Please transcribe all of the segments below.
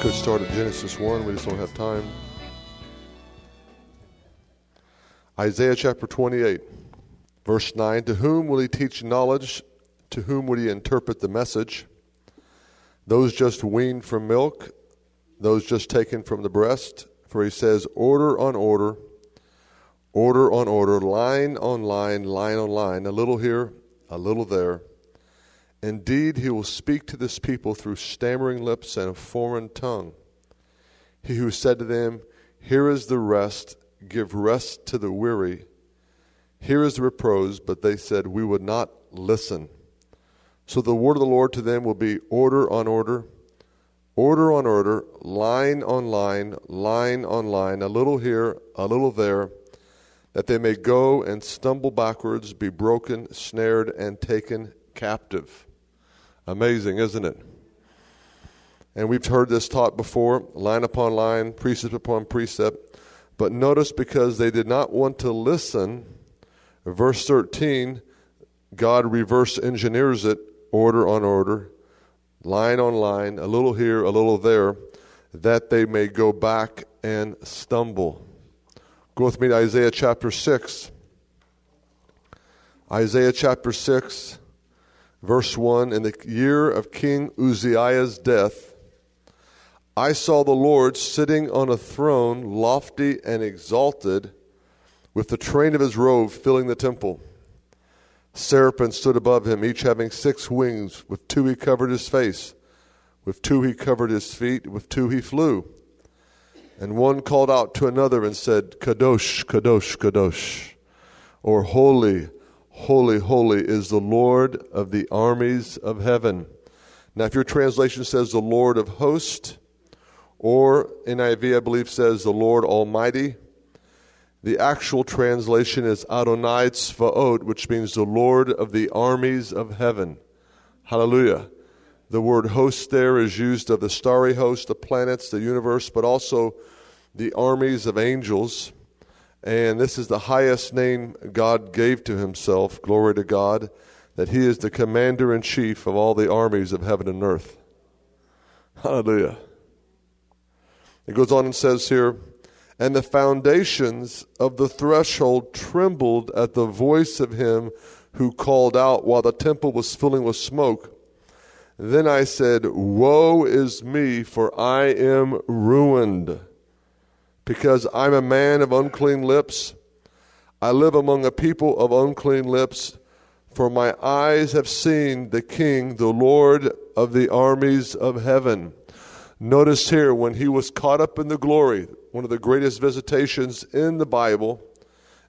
Could start at Genesis 1, we just don't have time. Isaiah chapter 28, verse 9 To whom will he teach knowledge? To whom would he interpret the message? Those just weaned from milk, those just taken from the breast. For he says, Order on order, order on order, line on line, line on line, a little here, a little there. Indeed, he will speak to this people through stammering lips and a foreign tongue. He who said to them, Here is the rest, give rest to the weary. Here is the repose, but they said, We would not listen. So the word of the Lord to them will be order on order, order on order, line on line, line on line, a little here, a little there, that they may go and stumble backwards, be broken, snared, and taken captive. Amazing, isn't it? And we've heard this taught before, line upon line, precept upon precept. But notice because they did not want to listen, verse 13, God reverse engineers it, order on order, line on line, a little here, a little there, that they may go back and stumble. Go with me to Isaiah chapter 6. Isaiah chapter 6, verse 1 In the year of King Uzziah's death, I saw the Lord sitting on a throne, lofty and exalted, with the train of his robe filling the temple. Seraphim stood above him, each having six wings. With two he covered his face, with two he covered his feet, with two he flew. And one called out to another and said, Kadosh, Kadosh, Kadosh, or Holy, Holy, Holy is the Lord of the armies of heaven. Now, if your translation says the Lord of hosts, or NIV, I believe, says the Lord Almighty, the actual translation is Adonai Tzvaot, which means the Lord of the armies of heaven. Hallelujah. The word host there is used of the starry host, the planets, the universe, but also the armies of angels. And this is the highest name God gave to himself. Glory to God, that he is the commander in chief of all the armies of heaven and earth. Hallelujah. It goes on and says here, and the foundations of the threshold trembled at the voice of him who called out while the temple was filling with smoke. Then I said, Woe is me, for I am ruined, because I'm a man of unclean lips. I live among a people of unclean lips, for my eyes have seen the King, the Lord of the armies of heaven. Notice here, when he was caught up in the glory, one of the greatest visitations in the Bible,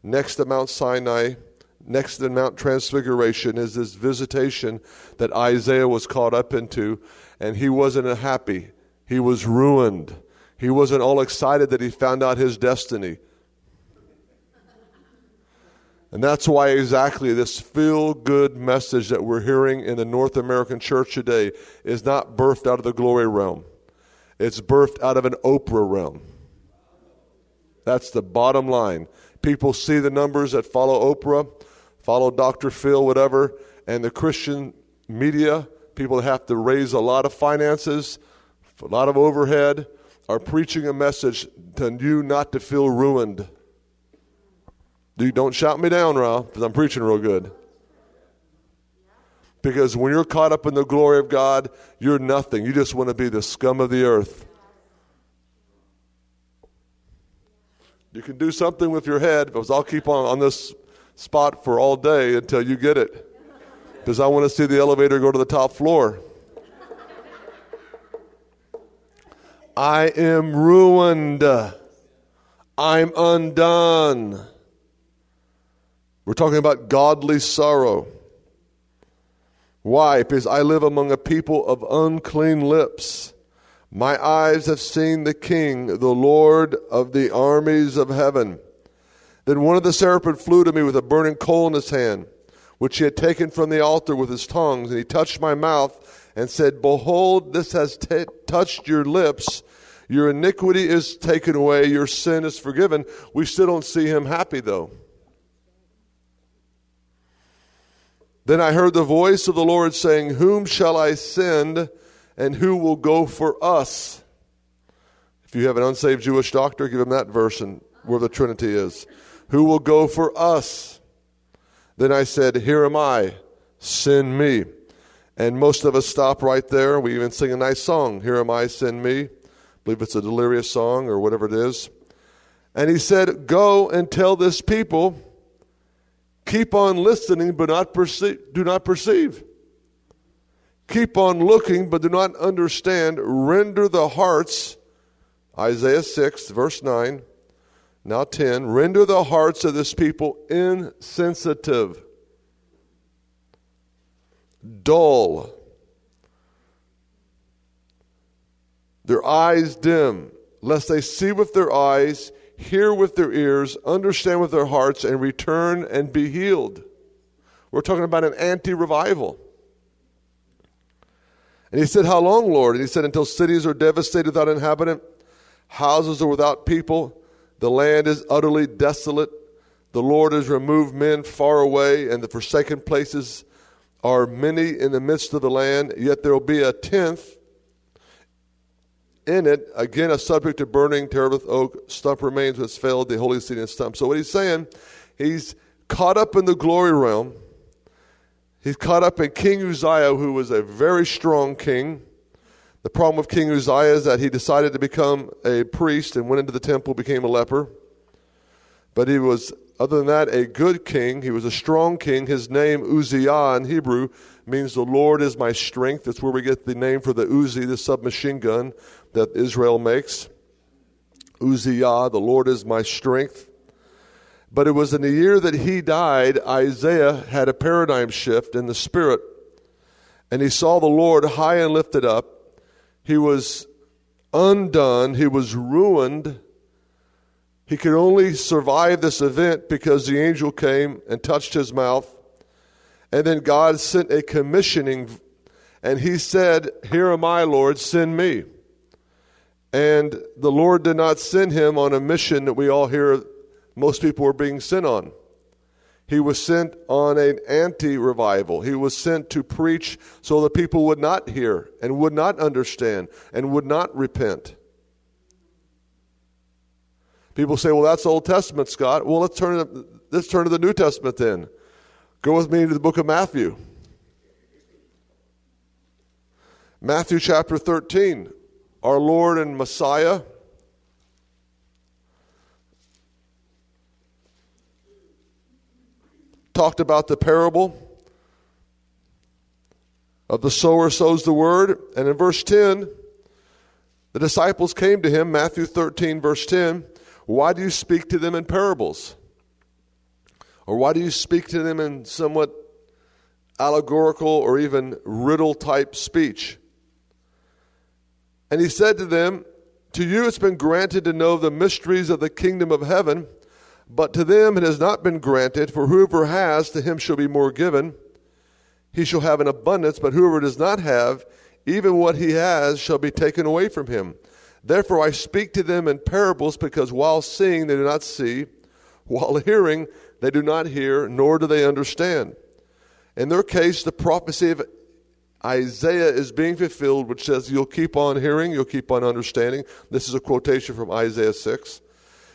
next to Mount Sinai, next to Mount Transfiguration, is this visitation that Isaiah was caught up into, and he wasn't happy. He was ruined. He wasn't all excited that he found out his destiny. And that's why exactly this feel good message that we're hearing in the North American church today is not birthed out of the glory realm. It's birthed out of an Oprah realm. That's the bottom line. People see the numbers that follow Oprah, follow Dr. Phil, whatever, and the Christian media, people have to raise a lot of finances, a lot of overhead, are preaching a message to you not to feel ruined. You don't shout me down, Ralph, because I'm preaching real good. Because when you're caught up in the glory of God, you're nothing. You just want to be the scum of the earth. You can do something with your head, because I'll keep on on this spot for all day until you get it. Because I want to see the elevator go to the top floor. I am ruined. I'm undone. We're talking about godly sorrow. Why? Because I live among a people of unclean lips. My eyes have seen the King, the Lord of the armies of heaven. Then one of the seraphim flew to me with a burning coal in his hand, which he had taken from the altar with his tongues, and he touched my mouth and said, Behold, this has t- touched your lips. Your iniquity is taken away, your sin is forgiven. We still don't see him happy, though. Then I heard the voice of the Lord saying, Whom shall I send, and who will go for us? If you have an unsaved Jewish doctor, give him that verse and where the Trinity is. Who will go for us? Then I said, Here am I, send me. And most of us stop right there. We even sing a nice song, Here am I, send me. I believe it's a delirious song or whatever it is. And he said, Go and tell this people Keep on listening, but not perceive, do not perceive. Keep on looking, but do not understand. Render the hearts, Isaiah 6, verse 9, now 10. Render the hearts of this people insensitive, dull, their eyes dim, lest they see with their eyes hear with their ears, understand with their hearts, and return and be healed. We're talking about an anti revival. And he said, How long, Lord? And he said, Until cities are devastated without inhabitant, houses are without people, the land is utterly desolate. The Lord has removed men far away, and the forsaken places are many in the midst of the land. Yet there will be a tenth in it, again, a subject of burning, Terebinth oak, stump remains which failed, the holy seed and stump. So what he's saying, he's caught up in the glory realm. He's caught up in King Uzziah, who was a very strong king. The problem with King Uzziah is that he decided to become a priest and went into the temple, became a leper. But he was, other than that, a good king. He was a strong king. His name, Uzziah in Hebrew, means the Lord is my strength. That's where we get the name for the Uzi, the submachine gun that Israel makes. Uzziah, the Lord is my strength. But it was in the year that he died, Isaiah had a paradigm shift in the spirit. And he saw the Lord high and lifted up. He was undone, he was ruined. He could only survive this event because the angel came and touched his mouth. And then God sent a commissioning, and he said, Here am I, Lord, send me. And the Lord did not send him on a mission that we all hear most people are being sent on. He was sent on an anti revival. He was sent to preach so the people would not hear and would not understand and would not repent. People say, well, that's Old Testament, Scott. Well, let's turn, to, let's turn to the New Testament then. Go with me to the book of Matthew. Matthew chapter 13 our Lord and Messiah. Talked about the parable of the sower sows the word. And in verse 10, the disciples came to him, Matthew 13, verse 10. Why do you speak to them in parables? Or why do you speak to them in somewhat allegorical or even riddle type speech? And he said to them, To you it's been granted to know the mysteries of the kingdom of heaven, but to them it has not been granted, for whoever has, to him shall be more given. He shall have an abundance, but whoever does not have, even what he has shall be taken away from him. Therefore I speak to them in parables, because while seeing they do not see, while hearing they do not hear, nor do they understand. In their case, the prophecy of Isaiah is being fulfilled, which says, You'll keep on hearing, you'll keep on understanding. This is a quotation from Isaiah 6.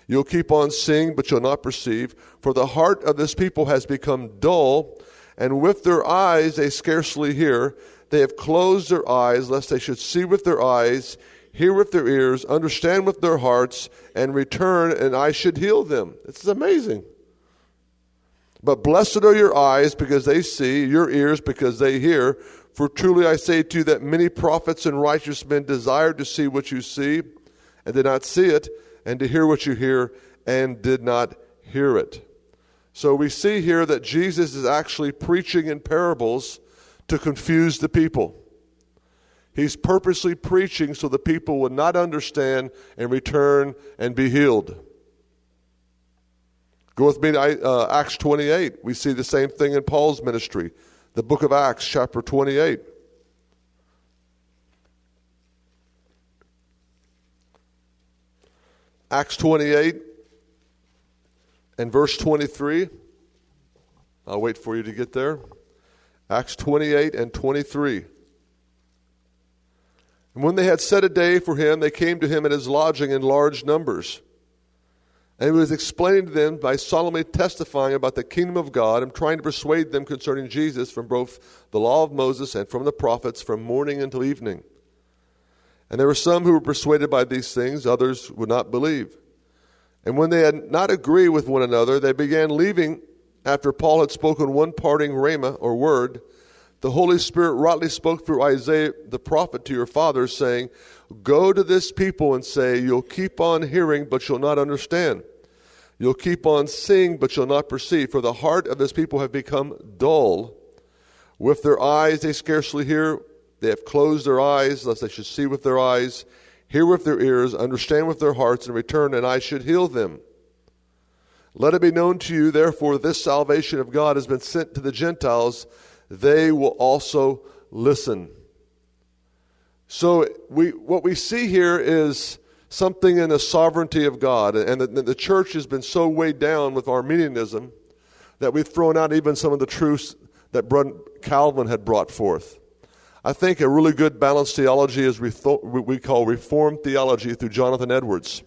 You'll keep on seeing, but you'll not perceive. For the heart of this people has become dull, and with their eyes they scarcely hear. They have closed their eyes, lest they should see with their eyes, hear with their ears, understand with their hearts, and return, and I should heal them. This is amazing. But blessed are your eyes because they see, your ears because they hear. For truly I say to you that many prophets and righteous men desired to see what you see and did not see it, and to hear what you hear and did not hear it. So we see here that Jesus is actually preaching in parables to confuse the people. He's purposely preaching so the people would not understand and return and be healed. Go with me to uh, Acts 28. We see the same thing in Paul's ministry. The book of Acts, chapter 28. Acts 28 and verse 23. I'll wait for you to get there. Acts 28 and 23. And when they had set a day for him, they came to him at his lodging in large numbers. And he was explaining to them by solemnly testifying about the kingdom of God and trying to persuade them concerning Jesus from both the law of Moses and from the prophets from morning until evening. And there were some who were persuaded by these things, others would not believe. And when they had not agreed with one another, they began leaving after Paul had spoken one parting rhema or word. The Holy Spirit rightly spoke through Isaiah the prophet to your father, saying, Go to this people and say, You'll keep on hearing, but you'll not understand. You'll keep on seeing, but you'll not perceive. For the heart of this people have become dull. With their eyes they scarcely hear. They have closed their eyes, lest they should see with their eyes hear with their ears, understand with their hearts, and return, and I should heal them. Let it be known to you, therefore, this salvation of God has been sent to the Gentiles. They will also listen. So, we, what we see here is something in the sovereignty of God. And the, the church has been so weighed down with Arminianism that we've thrown out even some of the truths that Calvin had brought forth. I think a really good balanced theology is what we call Reformed theology through Jonathan Edwards.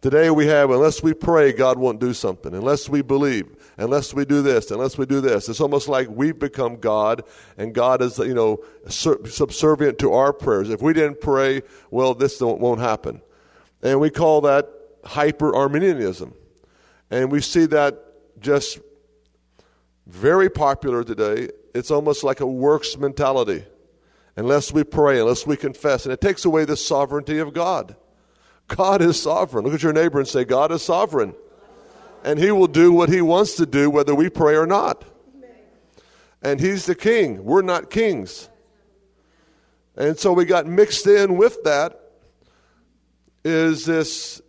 Today we have, unless we pray, God won't do something. Unless we believe, unless we do this, unless we do this. It's almost like we've become God, and God is, you know, subservient to our prayers. If we didn't pray, well, this won't happen. And we call that hyper Arminianism. And we see that just very popular today it's almost like a works mentality. Unless we pray, unless we confess. And it takes away the sovereignty of God. God is sovereign. Look at your neighbor and say, God is sovereign. And he will do what he wants to do whether we pray or not. And he's the king. We're not kings. And so we got mixed in with that is this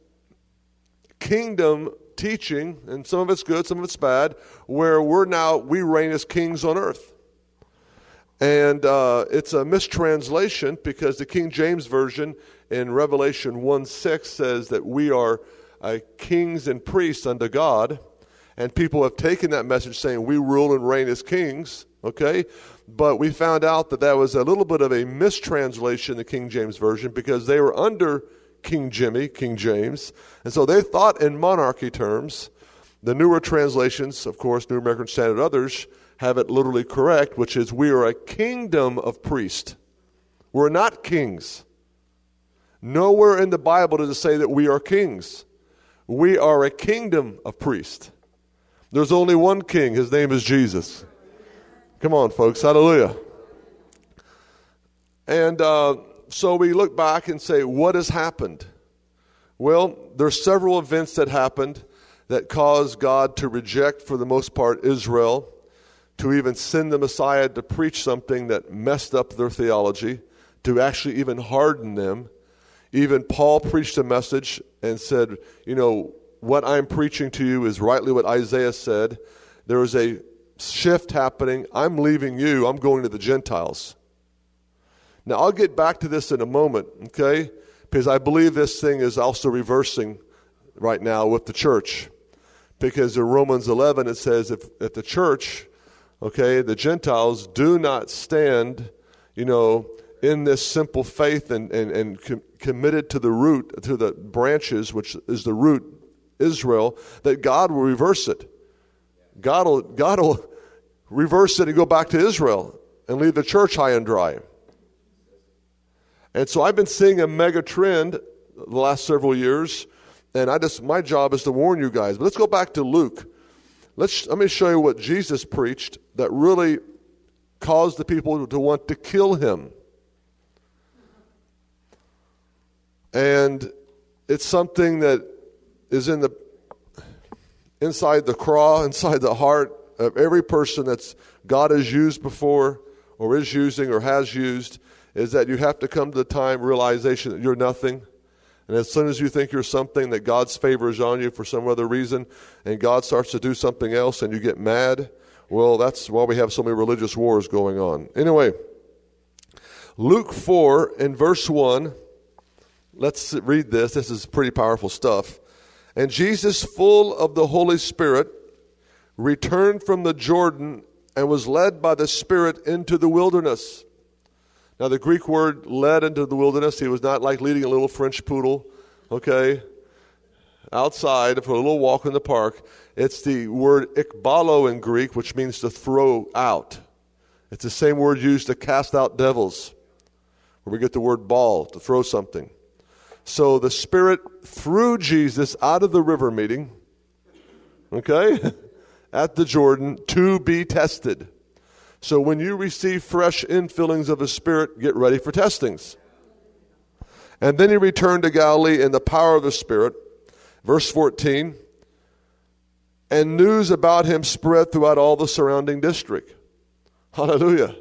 kingdom teaching, and some of it's good, some of it's bad, where we're now, we reign as kings on earth. And uh, it's a mistranslation because the King James Version in Revelation 1 6 says that we are uh, kings and priests unto God. And people have taken that message saying we rule and reign as kings, okay? But we found out that that was a little bit of a mistranslation in the King James Version because they were under King Jimmy, King James. And so they thought in monarchy terms. The newer translations, of course, New American Standard, others, have it literally correct, which is we are a kingdom of priests. We're not kings. Nowhere in the Bible does it say that we are kings. We are a kingdom of priests. There's only one king. His name is Jesus. Come on, folks. Hallelujah. And uh, so we look back and say, what has happened? Well, there's several events that happened that caused God to reject, for the most part, Israel, to even send the Messiah to preach something that messed up their theology, to actually even harden them. Even Paul preached a message and said, You know, what I'm preaching to you is rightly what Isaiah said. There is a shift happening. I'm leaving you, I'm going to the Gentiles. Now, I'll get back to this in a moment, okay? Because I believe this thing is also reversing right now with the church. Because in Romans 11, it says if, if the church, okay, the Gentiles do not stand, you know, in this simple faith and, and, and com- committed to the root, to the branches, which is the root, Israel, that God will reverse it. God will, God will reverse it and go back to Israel and leave the church high and dry. And so I've been seeing a mega trend the last several years, and I just my job is to warn you guys. But let's go back to Luke. Let's let me show you what Jesus preached that really caused the people to want to kill him. And it's something that is in the inside the craw, inside the heart of every person that's God has used before or is using or has used is that you have to come to the time realization that you're nothing. And as soon as you think you're something, that God's favor is on you for some other reason, and God starts to do something else and you get mad, well, that's why we have so many religious wars going on. Anyway, Luke 4 in verse 1, let's read this. This is pretty powerful stuff. And Jesus, full of the Holy Spirit, returned from the Jordan and was led by the Spirit into the wilderness now, the Greek word led into the wilderness, he was not like leading a little French poodle, okay, outside for a little walk in the park. It's the word ekbalo in Greek, which means to throw out. It's the same word used to cast out devils, where we get the word ball, to throw something. So the Spirit threw Jesus out of the river meeting, okay, at the Jordan to be tested. So when you receive fresh infillings of the Spirit, get ready for testings. And then he returned to Galilee in the power of the Spirit. Verse 14. And news about him spread throughout all the surrounding district. Hallelujah.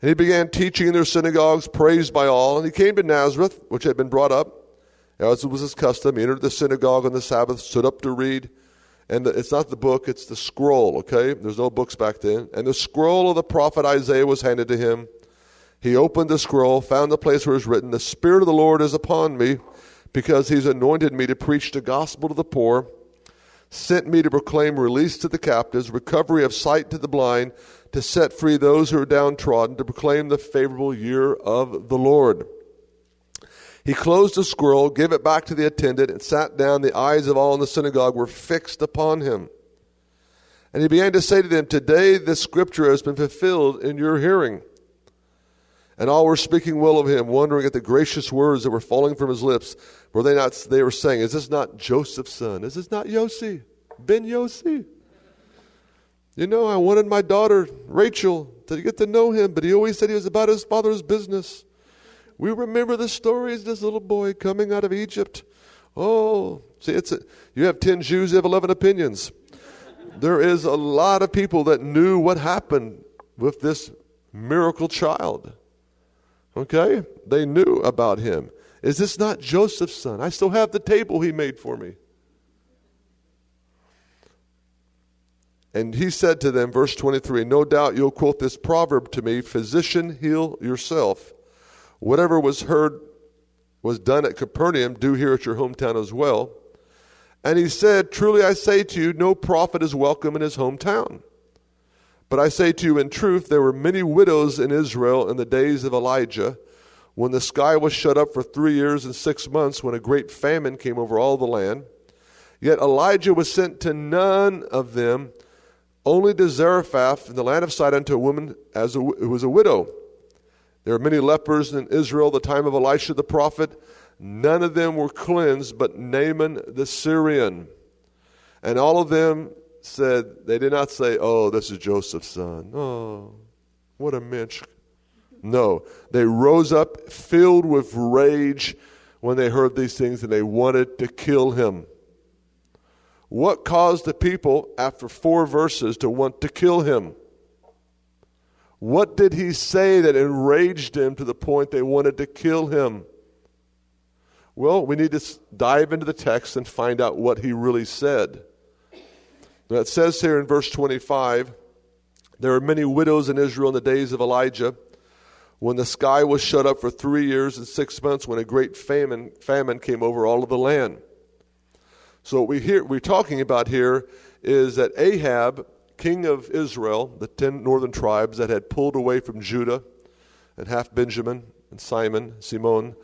And he began teaching in their synagogues, praised by all. And he came to Nazareth, which had been brought up, as was his custom. He entered the synagogue on the Sabbath, stood up to read. And the, it's not the book, it's the scroll, okay? There's no books back then. And the scroll of the prophet Isaiah was handed to him. He opened the scroll, found the place where it was written, The Spirit of the Lord is upon me, because he's anointed me to preach the gospel to the poor, sent me to proclaim release to the captives, recovery of sight to the blind, to set free those who are downtrodden, to proclaim the favorable year of the Lord. He closed the scroll, gave it back to the attendant, and sat down. The eyes of all in the synagogue were fixed upon him. And he began to say to them, Today this scripture has been fulfilled in your hearing. And all were speaking well of him, wondering at the gracious words that were falling from his lips. Were they not? They were saying, "Is this not Joseph's son? Is this not Yossi, Ben Yossi?" You know, I wanted my daughter Rachel to get to know him, but he always said he was about his father's business. We remember the stories this little boy coming out of Egypt. Oh, see, it's a, you have 10 Jews, you have 11 opinions. There is a lot of people that knew what happened with this miracle child. Okay? They knew about him. Is this not Joseph's son? I still have the table he made for me. And he said to them, verse 23, No doubt you'll quote this proverb to me Physician, heal yourself. Whatever was heard was done at Capernaum, do here at your hometown as well. And he said, Truly I say to you, no prophet is welcome in his hometown. But I say to you, in truth, there were many widows in Israel in the days of Elijah, when the sky was shut up for three years and six months, when a great famine came over all the land. Yet Elijah was sent to none of them, only to Zarephath in the land of Sidon to a woman as a, who was a widow there were many lepers in Israel the time of Elisha the prophet. None of them were cleansed but Naaman the Syrian. And all of them said, they did not say, Oh, this is Joseph's son. Oh, what a mensch. No, they rose up filled with rage when they heard these things and they wanted to kill him. What caused the people, after four verses, to want to kill him? What did he say that enraged them to the point they wanted to kill him? Well, we need to dive into the text and find out what he really said. Now, it says here in verse 25 there were many widows in Israel in the days of Elijah when the sky was shut up for three years and six months when a great famine, famine came over all of the land. So what we hear, we're talking about here is that Ahab king of Israel, the ten northern tribes that had pulled away from Judah and half Benjamin and Simon, Simon,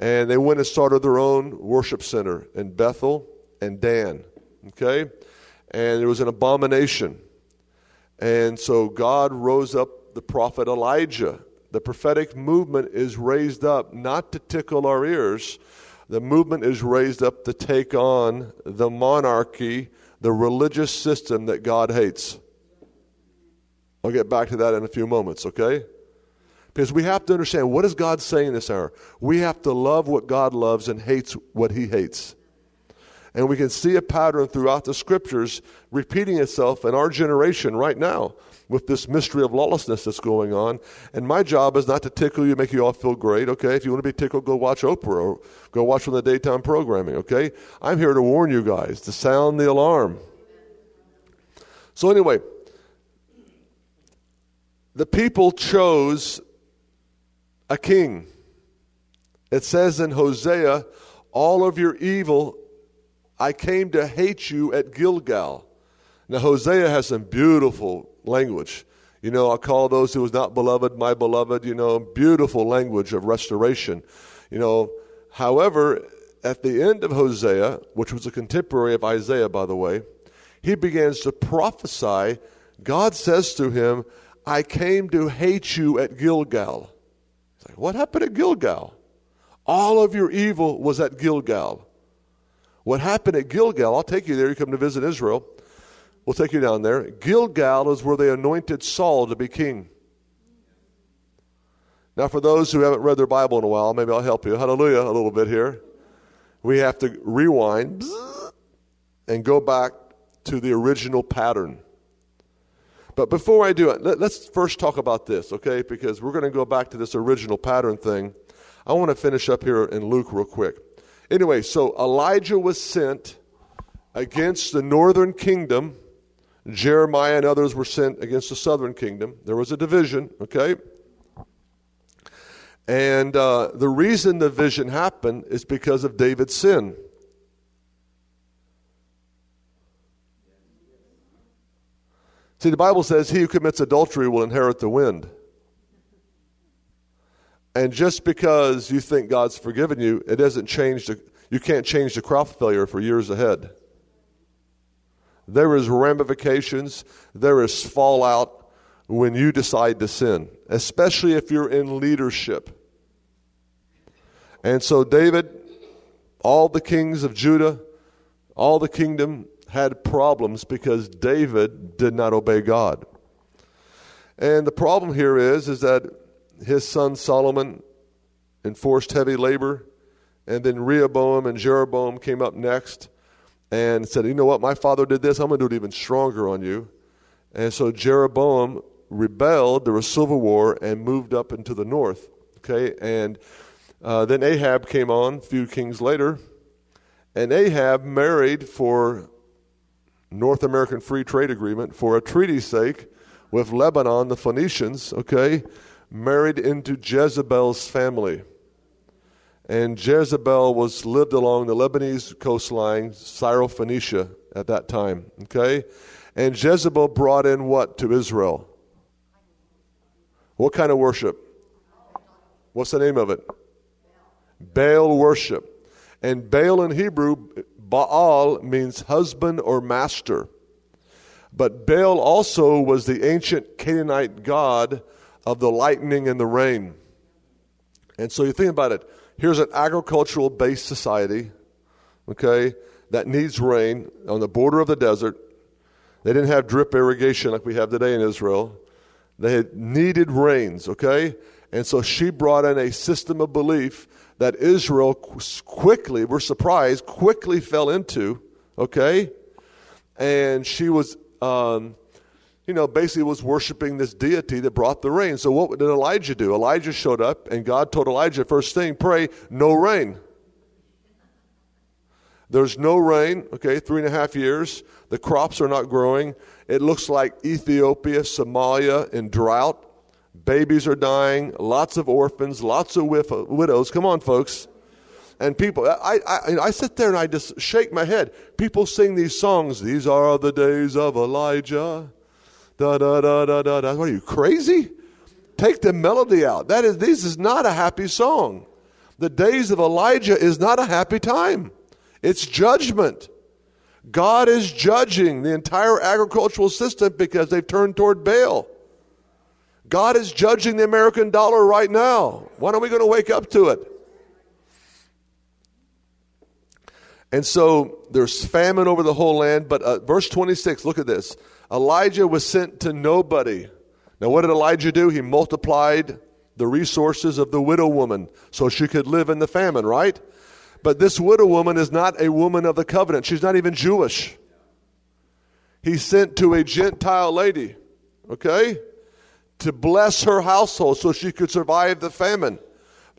and they went and started their own worship center in Bethel and Dan. Okay? And it was an abomination. And so God rose up the prophet Elijah. The prophetic movement is raised up not to tickle our ears. The movement is raised up to take on the monarchy the religious system that God hates. I'll get back to that in a few moments, okay? Because we have to understand what is God saying this hour? We have to love what God loves and hates what he hates. And we can see a pattern throughout the scriptures repeating itself in our generation right now with this mystery of lawlessness that's going on. And my job is not to tickle you, make you all feel great, okay? If you want to be tickled, go watch Oprah or go watch from the daytime programming, okay? I'm here to warn you guys, to sound the alarm. So, anyway, the people chose a king. It says in Hosea, All of your evil, I came to hate you at Gilgal. Now, Hosea has some beautiful language. You know, I call those who was not beloved my beloved, you know, beautiful language of restoration. You know, however, at the end of Hosea, which was a contemporary of Isaiah, by the way, he begins to prophesy. God says to him, I came to hate you at Gilgal. He's like, what happened at Gilgal? All of your evil was at Gilgal. What happened at Gilgal, I'll take you there, you come to visit Israel. We'll take you down there. Gilgal is where they anointed Saul to be king. Now, for those who haven't read their Bible in a while, maybe I'll help you. Hallelujah, a little bit here. We have to rewind and go back to the original pattern. But before I do it, let, us first talk about this, okay? Because we're going to go back to this original pattern thing. I want to finish up here in Luke real quick. Anyway, so Elijah was sent against the northern kingdom Jeremiah and others were sent against the southern kingdom. There was a division, okay? And uh, the reason the division happened is because of David's sin. See, the Bible says, He who commits adultery will inherit the wind. And just because you think God's forgiven you, it doesn't change the, you can't change the crop failure for years ahead. There is ramifications, there is fallout when you decide to sin, especially if you're in leadership. And so, David, all the kings of Judah, all the kingdom had problems because David did not obey God. And the problem here is, is that his son Solomon enforced heavy labor, and then Rehoboam and Jeroboam came up next and said, You know what? My father did this. I'm going to do it even stronger on you. And so Jeroboam rebelled. There was a civil war and moved up into the north. Okay. And uh, then Ahab came on a few kings later. And Ahab married for North American Free Trade Agreement for a treaty's sake with Lebanon, the Phoenicians, okay, married into Jezebel's family and Jezebel was lived along the Lebanese coastline, Syrophoenicia at that time. Okay? And Jezebel brought in what to Israel? What kind of worship? What's the name of it? Baal worship. And Baal in Hebrew, Baal means husband or master. But Baal also was the ancient Canaanite god of the lightning and the rain. And so you think about it here's an agricultural based society, okay, that needs rain on the border of the desert. They didn't have drip irrigation like we have today in Israel. They had needed rains, okay? And so she brought in a system of belief that Israel quickly, we're surprised, quickly fell into, okay? And she was um, you know, basically was worshiping this deity that brought the rain. So what did Elijah do? Elijah showed up, and God told Elijah, first thing, pray, no rain. There's no rain, okay, three and a half years. The crops are not growing. It looks like Ethiopia, Somalia in drought. Babies are dying, lots of orphans, lots of widows. Come on, folks. And people, I, I, I sit there and I just shake my head. People sing these songs. These are the days of Elijah. Da da da da da da. Are you crazy? Take the melody out. That is this is not a happy song. The days of Elijah is not a happy time. It's judgment. God is judging the entire agricultural system because they've turned toward Baal. God is judging the American dollar right now. When are we going to wake up to it? And so there's famine over the whole land. But uh, verse 26, look at this. Elijah was sent to nobody. Now, what did Elijah do? He multiplied the resources of the widow woman so she could live in the famine, right? But this widow woman is not a woman of the covenant. She's not even Jewish. He sent to a Gentile lady, okay, to bless her household so she could survive the famine.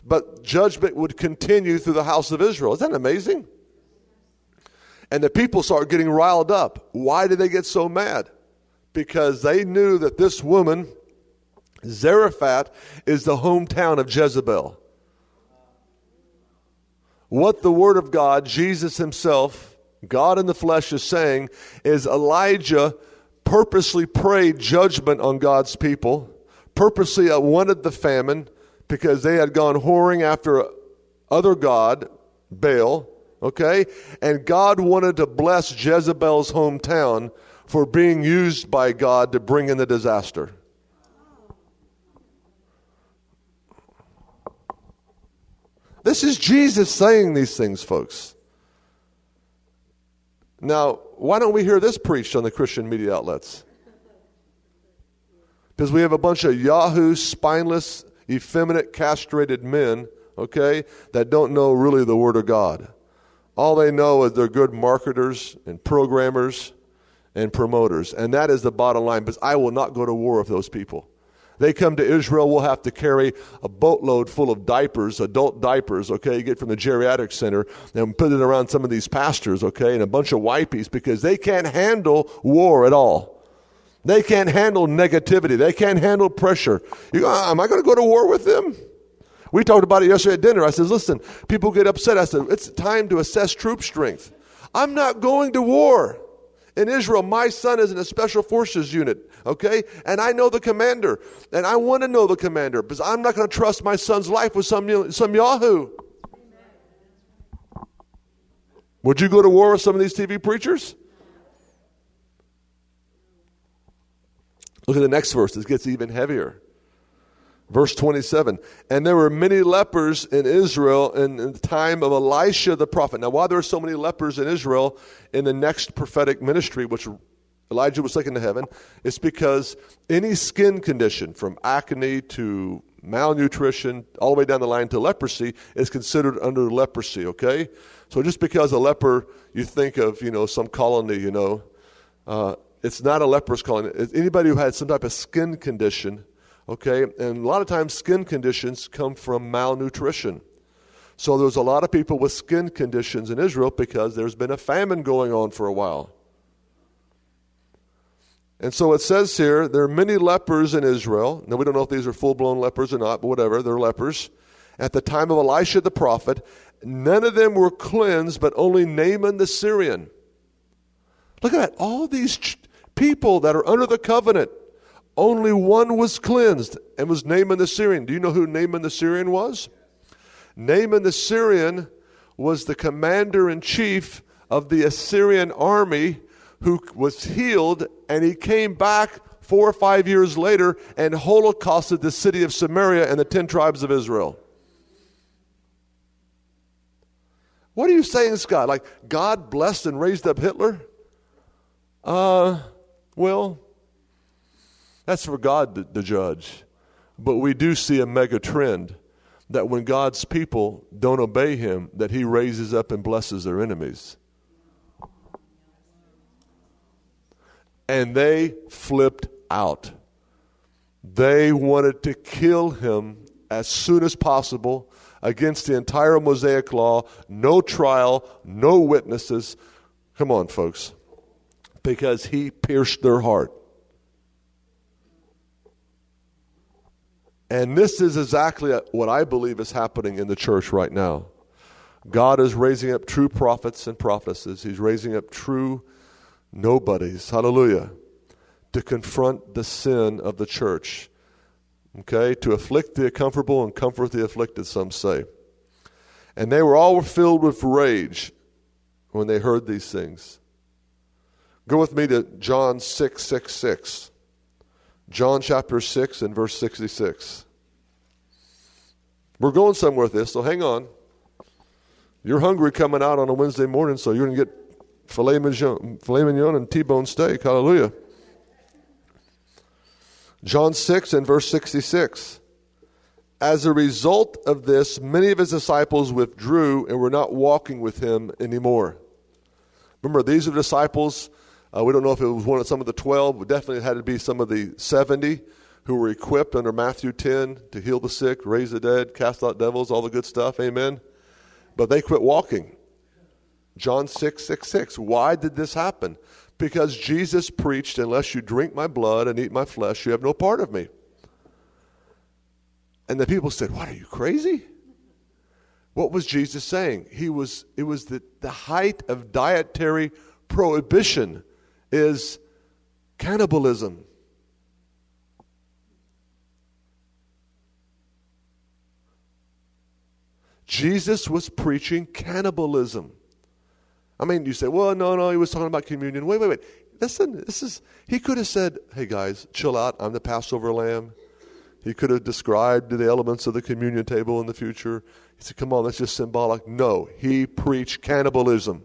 But judgment would continue through the house of Israel. Isn't that amazing? And the people start getting riled up. Why did they get so mad? Because they knew that this woman, Zarephath, is the hometown of Jezebel what the Word of God, Jesus Himself, God in the flesh, is saying is Elijah purposely prayed judgment on God's people, purposely wanted the famine because they had gone whoring after other God, Baal, okay? And God wanted to bless Jezebel's hometown for being used by God to bring in the disaster. This is Jesus saying these things, folks. Now, why don't we hear this preached on the Christian media outlets? Because we have a bunch of Yahoo, spineless, effeminate, castrated men, okay, that don't know really the Word of God. All they know is they're good marketers and programmers and promoters. And that is the bottom line, because I will not go to war with those people. They come to Israel, we'll have to carry a boatload full of diapers, adult diapers, okay, you get from the geriatric center, and put it around some of these pastors, okay, and a bunch of wipies because they can't handle war at all. They can't handle negativity. They can't handle pressure. You go, uh, am I going to go to war with them? We talked about it yesterday at dinner. I said, listen, people get upset. I said, it's time to assess troop strength. I'm not going to war in Israel, my son is in a special forces unit, okay? And I know the commander, and I want to know the commander because I'm not going to trust my son's life with some, some Yahoo. Would you go to war with some of these TV preachers? Look at the next verse. This gets even heavier. Verse 27 And there were many lepers in Israel in, the time of Elisha the prophet. Now, why there are so many lepers in Israel in the next prophetic ministry, which Elijah was taken to heaven, it's because any skin condition, from acne to malnutrition, all the way down the line to leprosy, is considered under leprosy, okay? So just because a leper, you think of, you know, some colony, you know, uh, it's not a leper's colony. Anybody who had some type of skin condition Okay, and a lot of times skin conditions come from malnutrition. So there's a lot of people with skin conditions in Israel because there's been a famine going on for a while. And so it says here there are many lepers in Israel. Now we don't know if these are full blown lepers or not, but whatever, they're lepers. At the time of Elisha the prophet, none of them were cleansed, but only Naaman the Syrian. Look at that. All these people that are under the covenant only one was cleansed and was Naaman the Syrian. Do you know who Naaman the Syrian was? Naaman the Syrian was the commander in chief of the Assyrian army who was healed, and he came back four or five years later and holocausted the city of Samaria and the ten tribes of Israel. What are you saying, Scott? Like God blessed and raised up Hitler? Uh, well, that's for God to, judge. But we do see a mega trend that when God's people don't obey him, that he raises up and blesses their enemies. And they flipped out. They wanted to kill him as soon as possible against the entire Mosaic law, no trial, no witnesses. Come on, folks. Because he pierced their heart. And this is exactly what I believe is happening in the church right now. God is raising up true prophets and prophetesses. He's raising up true nobodies. Hallelujah. To confront the sin of the church. Okay? To afflict the comfortable and comfort the afflicted, some say. And they were all filled with rage when they heard these things. Go with me to John 6 6 6. John chapter 6 and verse 66. We're going somewhere with this, so hang on. You're hungry coming out on a Wednesday morning, so you're going to get filet mignon, filet mignon and T-bone steak. Hallelujah. John 6 and verse 66. As a result of this, many of his disciples withdrew and were not walking with him anymore. Remember, these are disciples. Uh, we don't know if it was one of some of the 12, but definitely had to be some of the 70 who were equipped under Matthew 10 to heal the sick, raise the dead, cast out devils, all the good stuff. Amen. But they quit walking. John 6 6 6. Why did this happen? Because Jesus preached, Unless you drink my blood and eat my flesh, you have no part of me. And the people said, What are you crazy? What was Jesus saying? He was it was the, the height of dietary prohibition is cannibalism. Jesus was preaching cannibalism. I mean, you say, well, no, no, he was talking about communion. Wait, wait, wait. Listen, this is, he could have said, hey guys, chill out. I'm the Passover lamb. He could have described the elements of the communion table in the future. He said, come on, that's just symbolic. No, he preached cannibalism.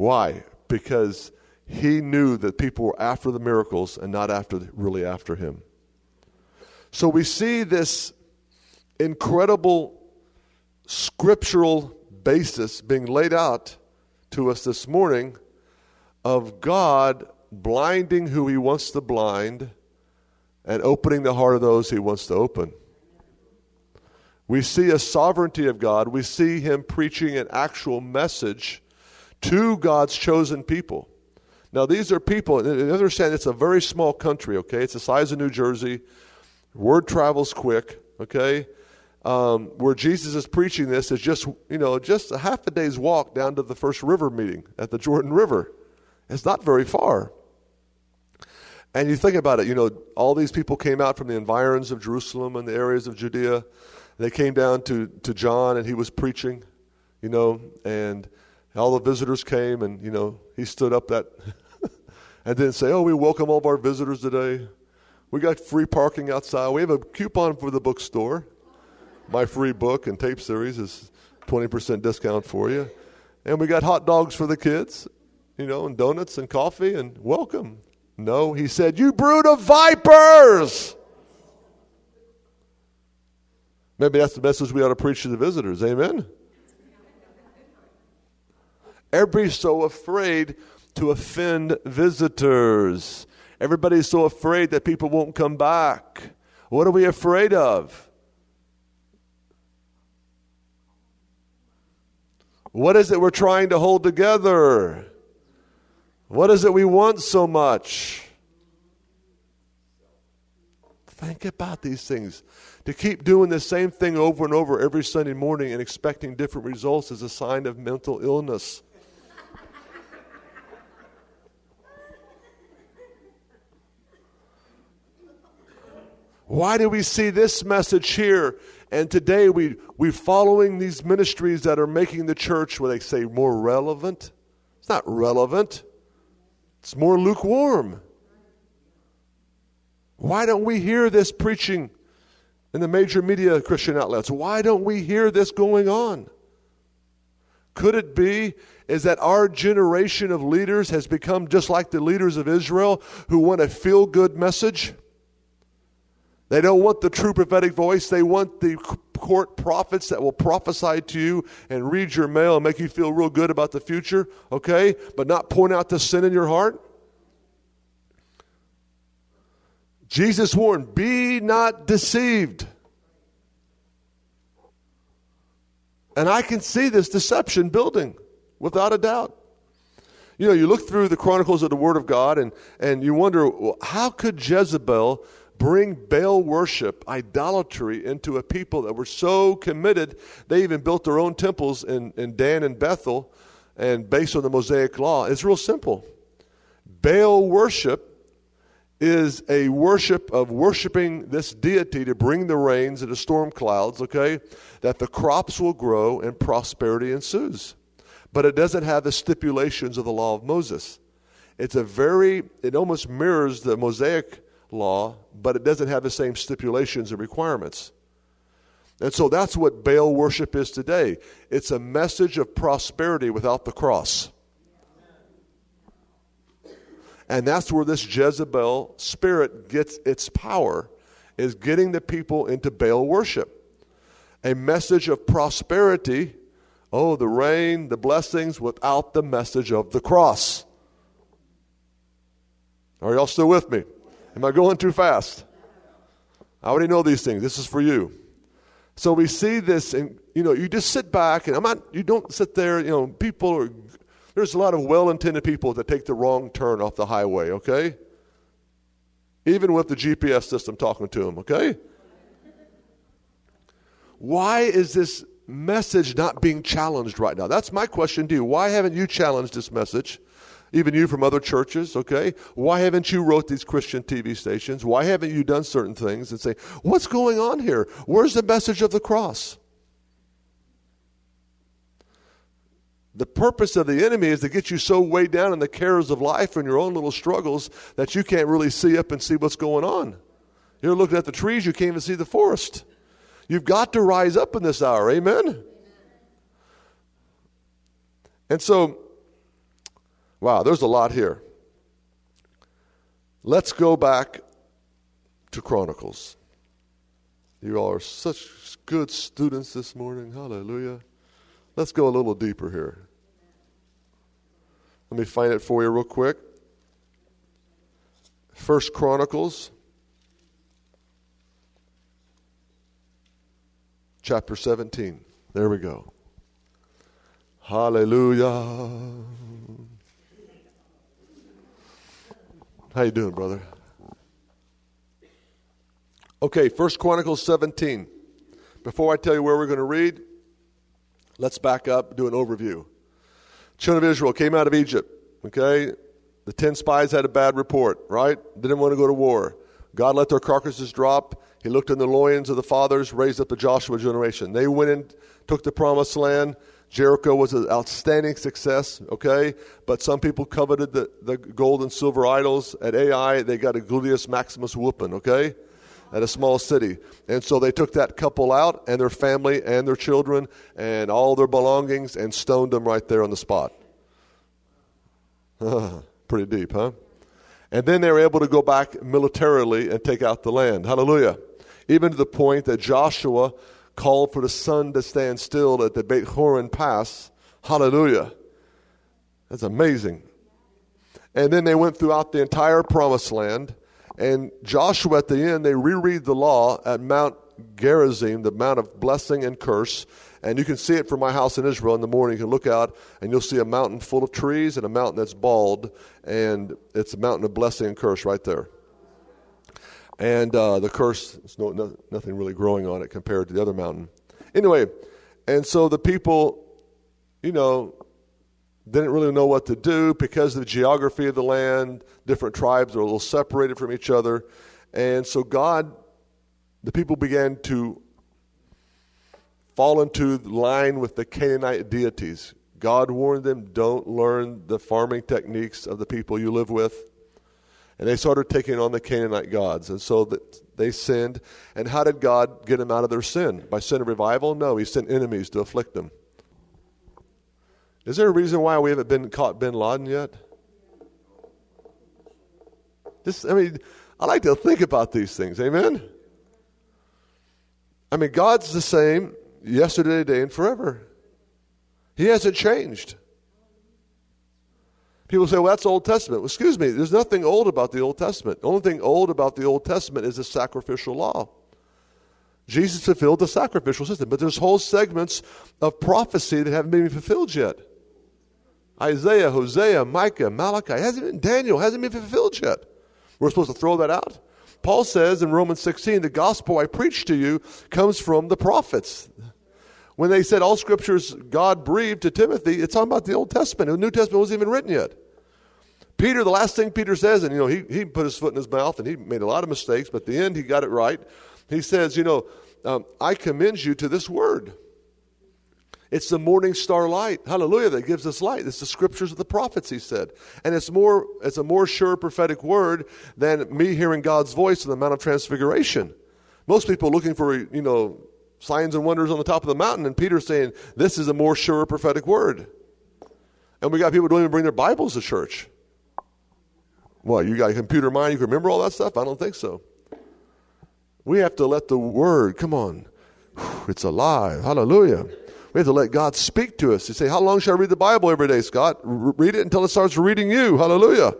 Why? Because he knew that people were after the miracles and not after really after him. So we see this incredible scriptural basis being laid out to us this morning of God blinding who He wants to blind and opening the heart of those He wants to open. We see a sovereignty of God. We see Him preaching an actual message to God's chosen people. Now, these are people, and understand it's a very small country, okay? It's the size of New Jersey. Word travels quick, okay? um, where Jesus is preaching this is just, you know, just a half a day's walk down to the first river meeting at the Jordan River. It's not very far. And you think about it, you know, all these people came out from the environs of Jerusalem and the areas of Judea. They came down to, to John and he was preaching, you know, and all the visitors came and, you know, he stood up that and didn't say, oh, we welcome all of our visitors today. We got free parking outside. We have a coupon for the bookstore my free book and tape series is 20% discount for you. And we got hot dogs for the kids, you know, and donuts and coffee and welcome. No, he said, You brood of vipers! Maybe that's the message we ought to preach to the visitors. Amen? Everybody's so afraid to offend visitors. Everybody's so afraid that people won't come back. What are we afraid of? What is it we're trying to hold together? What is it we want so much? Think about these things. To keep doing the same thing over and over every Sunday morning and expecting different results is a sign of mental illness. Why do we see this message here and today we, we're following these ministries that are making the church, where they say, more relevant. It's not relevant, it's more lukewarm. Why don't we hear this preaching in the major media Christian outlets? Why don't we hear this going on? Could it be is that our generation of leaders has become just like the leaders of Israel who want a feel good message? They don't want the true prophetic voice. They want the court prophets that will prophesy to you and read your mail and make you feel real good about the future, okay? But not point out the sin in your heart. Jesus warned, Be not deceived. And I can see this deception building without a doubt. You know, you look through the chronicles of the Word of God and, and you wonder, well, how could Jezebel bring Baal worship, idolatry, into a people that were so committed, they even built their own temples in, in Dan and Bethel, and based on the Mosaic law. It's real simple. Baal worship is a worship of worshiping this deity to bring the rains and the storm clouds, okay, that the crops will grow and prosperity ensues. But it doesn't have the stipulations of the law of Moses. It's a very, it almost mirrors the Mosaic law, but it doesn't have the same stipulations and requirements. And so that's what Baal worship is today. It's a message of prosperity without the cross. And that's where this Jezebel spirit gets its power is getting the people into Baal worship. A message of prosperity, oh, the rain, the blessings, without the message of the cross. Are y'all still with me? Am I going too fast? I already know these things. This is for you. So we see this, and you know, you just sit back, and I'm not. You don't sit there. You know, people are. There's a lot of well-intended people that take the wrong turn off the highway. Okay. Even with the GPS system talking to them. Okay. Why is this message not being challenged right now? That's my question to you. Why haven't you challenged this message? Even you from other churches, okay? Why haven't you wrote these Christian TV stations? Why haven't you done certain things and say, what's going on here? Where's the message of the cross? The purpose of the enemy is to get you so weighed down in the cares of life and your own little struggles that you can't really see up and see what's going on. You're looking at the trees, you can't even see the forest. You've got to rise up in this hour, amen? And so Wow, there's a lot here. Let's go back to Chronicles. You all are such good students this morning. Hallelujah. Let's go a little deeper here. Let me find it for you real quick. First Chronicles chapter 17. There we go. Hallelujah. How you doing, brother? Okay, First Chronicles 17. Before I tell you where we're going to read, let's back up, do an overview. Children of Israel came out of Egypt. Okay, the ten spies had a bad report. Right, didn't want to go to war. God let their carcasses drop. He looked in the loins of the fathers, raised up the Joshua generation. They went and took the promised land. Jericho was an outstanding success, okay? But some people coveted the, the gold and silver idols. At Ai, they got a gluteus maximus whooping, okay? At a small city. And so they took that couple out and their family and their children and all their belongings and stoned them right there on the spot. Pretty deep, huh? And then they were able to go back militarily and take out the land. Hallelujah. Even to the point that Joshua called for the sun to stand still at the Beit Horon Pass. Hallelujah. That's amazing. And then they went throughout the entire promised land. And Joshua, at the end, they reread the law at Mount Gerizim, the mount of blessing and curse. And you can see it from my house in Israel in the morning. You can look out and you'll see a mountain full of trees and a mountain that's bald. And it's a mountain of blessing and curse right there and uh, the curse, there's no, no, nothing really growing on it compared to the other mountain. Anyway, and so the people, you know, didn't really know what to do because of the geography of the land. Different tribes are a little separated from each other. And so God, the people began to fall into line with the Canaanite deities. God warned them don't learn the farming techniques of the people you live with and they started taking on the Canaanite gods. And so that they sinned. And how did God get them out of their sin? By sending revival? No, He sent enemies to afflict them. Is there a reason why we haven't been caught bin Laden yet? This, I mean, I like to think about these things. Amen? I mean, God's the same yesterday, today, and forever. He hasn't changed. People say, well, that's Old Testament. Well, excuse me, there's nothing old about the Old Testament. The only thing old about the Old Testament is the sacrificial law. Jesus fulfilled the sacrificial system, but there's whole segments of prophecy that haven't been fulfilled yet. Isaiah, Hosea, Micah, Malachi, hasn't been, Daniel hasn't been fulfilled yet. We're supposed to throw that out. Paul says in Romans 16, the gospel I preach to you comes from the prophets. When they said all scriptures God breathed to Timothy, it's talking about the Old Testament. The New Testament wasn't even written yet. Peter, the last thing Peter says, and you know, he, he put his foot in his mouth and he made a lot of mistakes, but at the end he got it right. He says, you know, um, I commend you to this word. It's the morning star light, hallelujah, that gives us light. It's the scriptures of the prophets, he said. And it's more it's a more sure prophetic word than me hearing God's voice in the Mount of Transfiguration. Most people are looking for, you know, signs and wonders on the top of the mountain, and Peter's saying, This is a more sure prophetic word. And we got people who don't even bring their Bibles to church. What, you got a computer mind, you can remember all that stuff? I don't think so. We have to let the word, come on, it's alive. Hallelujah. We have to let God speak to us. You say, How long should I read the Bible every day, Scott? R- read it until it starts reading you. Hallelujah.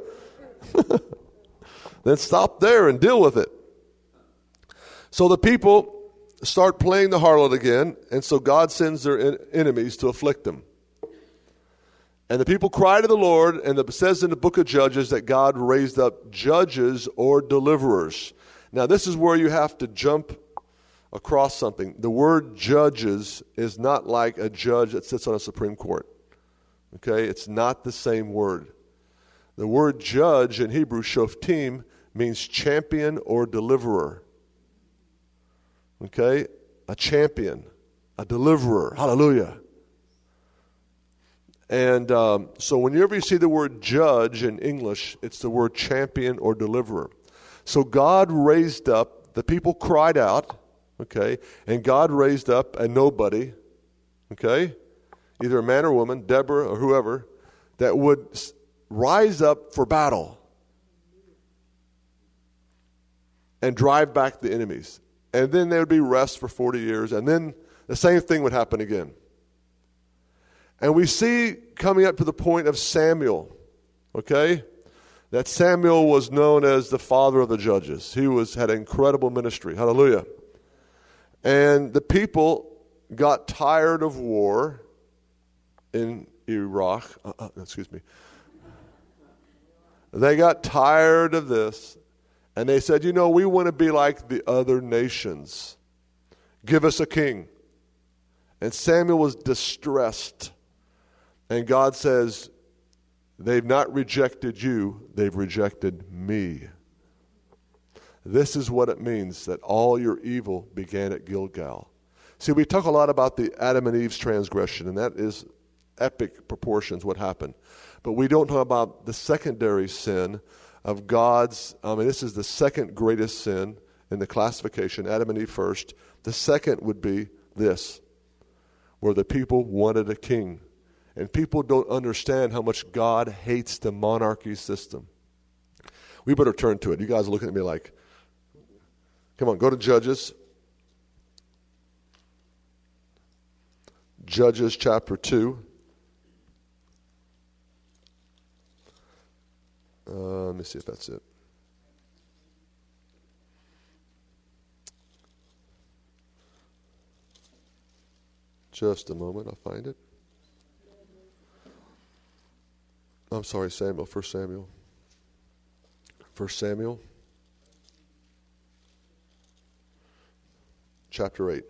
then stop there and deal with it. So the people start playing the harlot again, and so God sends their en- enemies to afflict them. And the people cry to the Lord, and it says in the book of Judges that God raised up judges or deliverers. Now, this is where you have to jump across something. The word judges is not like a judge that sits on a Supreme Court. Okay? It's not the same word. The word judge in Hebrew, shoftim, means champion or deliverer. Okay? A champion, a deliverer. Hallelujah. And um, so, whenever you see the word judge in English, it's the word champion or deliverer. So, God raised up, the people cried out, okay, and God raised up a nobody, okay, either a man or woman, Deborah or whoever, that would rise up for battle and drive back the enemies. And then there would be rest for 40 years, and then the same thing would happen again. And we see coming up to the point of Samuel, okay, that Samuel was known as the father of the judges. He was had incredible ministry. Hallelujah. And the people got tired of war in Iraq. Uh, uh, excuse me. They got tired of this, and they said, You know, we want to be like the other nations. Give us a king. And Samuel was distressed. And God says, They've not rejected you, they've rejected me. This is what it means that all your evil began at Gilgal. See, we talk a lot about the Adam and Eve's transgression, and that is epic proportions what happened. But we don't talk about the secondary sin of God's. I mean, this is the second greatest sin in the classification Adam and Eve first. The second would be this, where the people wanted a king. And people don't understand how much God hates the monarchy system. We better turn to it. You guys are looking at me like, come on, go to Judges. Judges chapter 2. Uh, let me see if that's it. Just a moment, I'll find it. I'm sorry, Samuel. First Samuel. First Samuel. Chapter 8.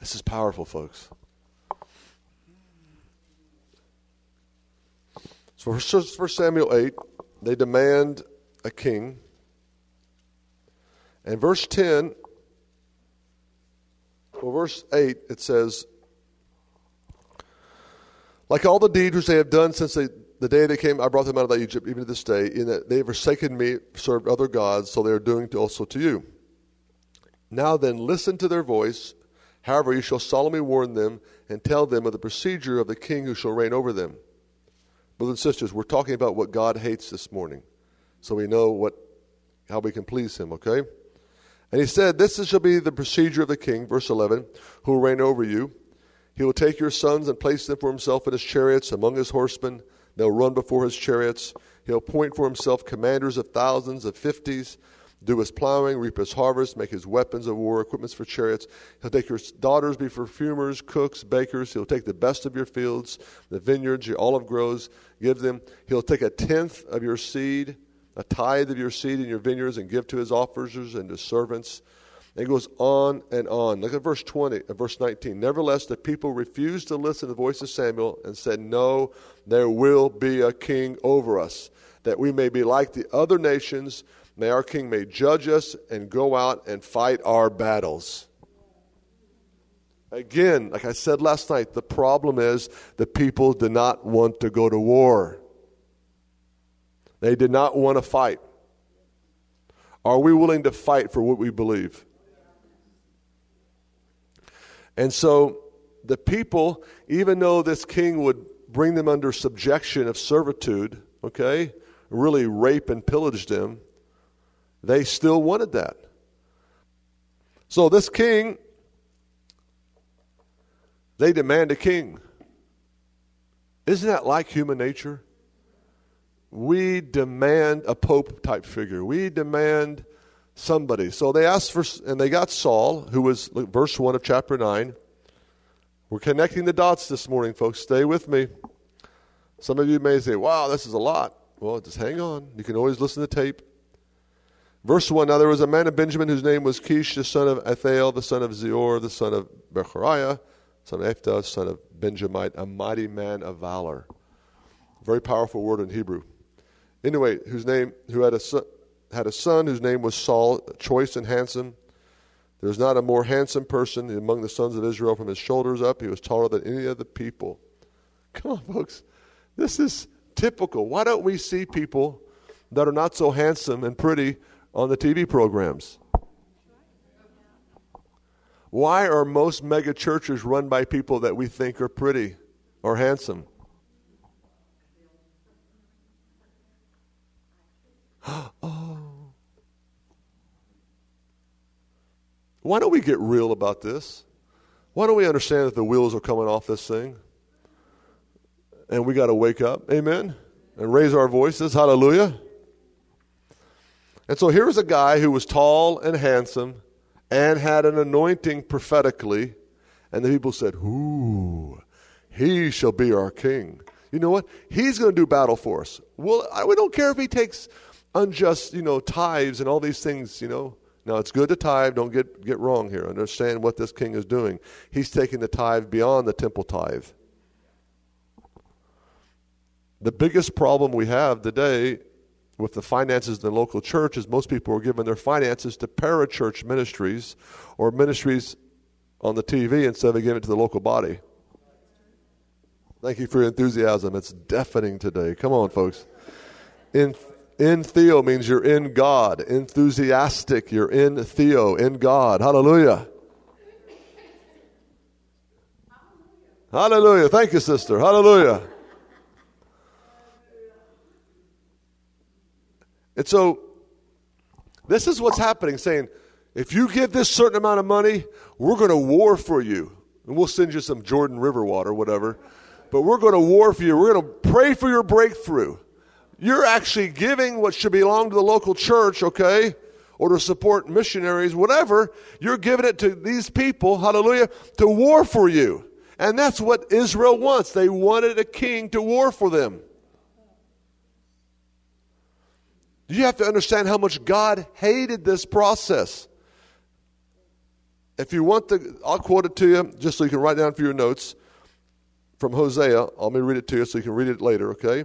This is powerful, folks. So, First Samuel 8, they demand a king. And verse 10, well, verse 8, it says, like all the deeds which they have done since they, the day they came, I brought them out of Egypt, even to this day, in that they have forsaken me, served other gods, so they are doing also to you. Now then, listen to their voice. However, you shall solemnly warn them and tell them of the procedure of the king who shall reign over them. Brothers and sisters, we're talking about what God hates this morning, so we know what how we can please Him. Okay. And he said, This shall be the procedure of the king, verse 11, who will reign over you. He will take your sons and place them for himself in his chariots among his horsemen. They'll run before his chariots. He'll appoint for himself commanders of thousands, of fifties, do his plowing, reap his harvest, make his weapons of war, equipments for chariots. He'll take your daughters be perfumers, cooks, bakers. He'll take the best of your fields, the vineyards, your olive groves, give them. He'll take a tenth of your seed, a tithe of your seed in your vineyards, and give to his officers and his servants. It goes on and on. Look at verse 20, uh, verse 19. Nevertheless, the people refused to listen to the voice of Samuel and said, No, there will be a king over us, that we may be like the other nations. May our king may judge us and go out and fight our battles. Again, like I said last night, the problem is the people did not want to go to war. They did not want to fight. Are we willing to fight for what we believe? And so the people, even though this king would bring them under subjection of servitude, okay, really rape and pillage them, they still wanted that. So this king, they demand a king. Isn't that like human nature? We demand a pope type figure. We demand somebody. So they asked for, and they got Saul, who was verse 1 of chapter 9. We're connecting the dots this morning, folks. Stay with me. Some of you may say, wow, this is a lot. Well, just hang on. You can always listen to tape. Verse 1 Now there was a man of Benjamin whose name was Kish, the son of Athael, the son of Zior, the son of Bechariah, son of Ephah, son of Benjamite, a mighty man of valor. Very powerful word in Hebrew. Anyway, whose name, who had a son, had a son whose name was Saul, choice and handsome. There was not a more handsome person among the sons of Israel from his shoulders up. He was taller than any of the people. Come on, folks. This is typical. Why don't we see people that are not so handsome and pretty on the TV programs? Why are most mega churches run by people that we think are pretty or handsome? oh. Why don't we get real about this? Why don't we understand that the wheels are coming off this thing? And we got to wake up, amen, and raise our voices, hallelujah. And so here's a guy who was tall and handsome and had an anointing prophetically, and the people said, Ooh, he shall be our king. You know what? He's going to do battle for us. Well, we don't care if he takes unjust, you know, tithes and all these things, you know. Now, it's good to tithe. Don't get, get wrong here. Understand what this king is doing. He's taking the tithe beyond the temple tithe. The biggest problem we have today with the finances in the local church is most people are giving their finances to parachurch ministries or ministries on the TV instead of giving it to the local body. Thank you for your enthusiasm. It's deafening today. Come on, folks. In in Theo means you're in God. Enthusiastic, you're in Theo, in God. Hallelujah. Hallelujah. Thank you, sister. Hallelujah. And so, this is what's happening saying, if you give this certain amount of money, we're going to war for you. And we'll send you some Jordan River water, whatever. But we're going to war for you. We're going to pray for your breakthrough. You're actually giving what should belong to the local church, okay? Or to support missionaries, whatever. You're giving it to these people, hallelujah, to war for you. And that's what Israel wants. They wanted a king to war for them. You have to understand how much God hated this process. If you want the, I'll quote it to you just so you can write down for your notes from Hosea. Let me read it to you so you can read it later, okay?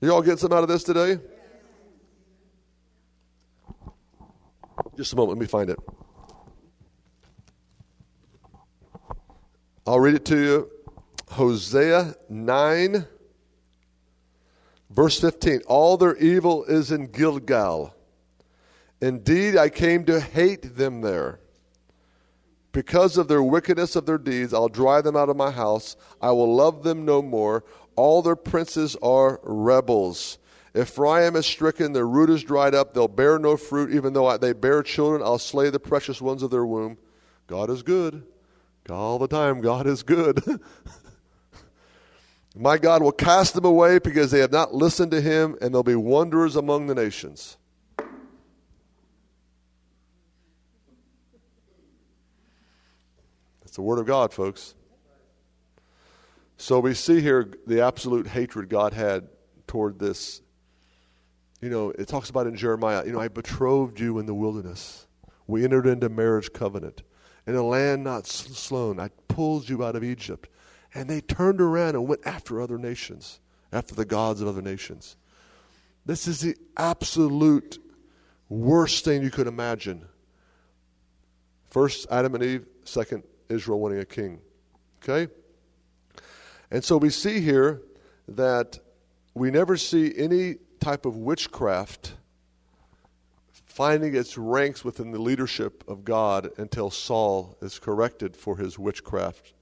You all get some out of this today? Just a moment, let me find it. I'll read it to you. Hosea 9, verse 15. All their evil is in Gilgal. Indeed, I came to hate them there. Because of their wickedness of their deeds, I'll drive them out of my house. I will love them no more. All their princes are rebels. Ephraim is stricken, their root is dried up, they'll bear no fruit, even though they bear children, I'll slay the precious ones of their womb. God is good. All the time, God is good. My God will cast them away because they have not listened to him, and they'll be wanderers among the nations. That's the Word of God, folks. So we see here the absolute hatred God had toward this. You know, it talks about in Jeremiah, you know, I betrothed you in the wilderness. We entered into marriage covenant. In a land not slown, I pulled you out of Egypt. And they turned around and went after other nations, after the gods of other nations. This is the absolute worst thing you could imagine. First, Adam and Eve. Second, Israel wanting a king. Okay? And so we see here that we never see any type of witchcraft finding its ranks within the leadership of God until Saul is corrected for his witchcraft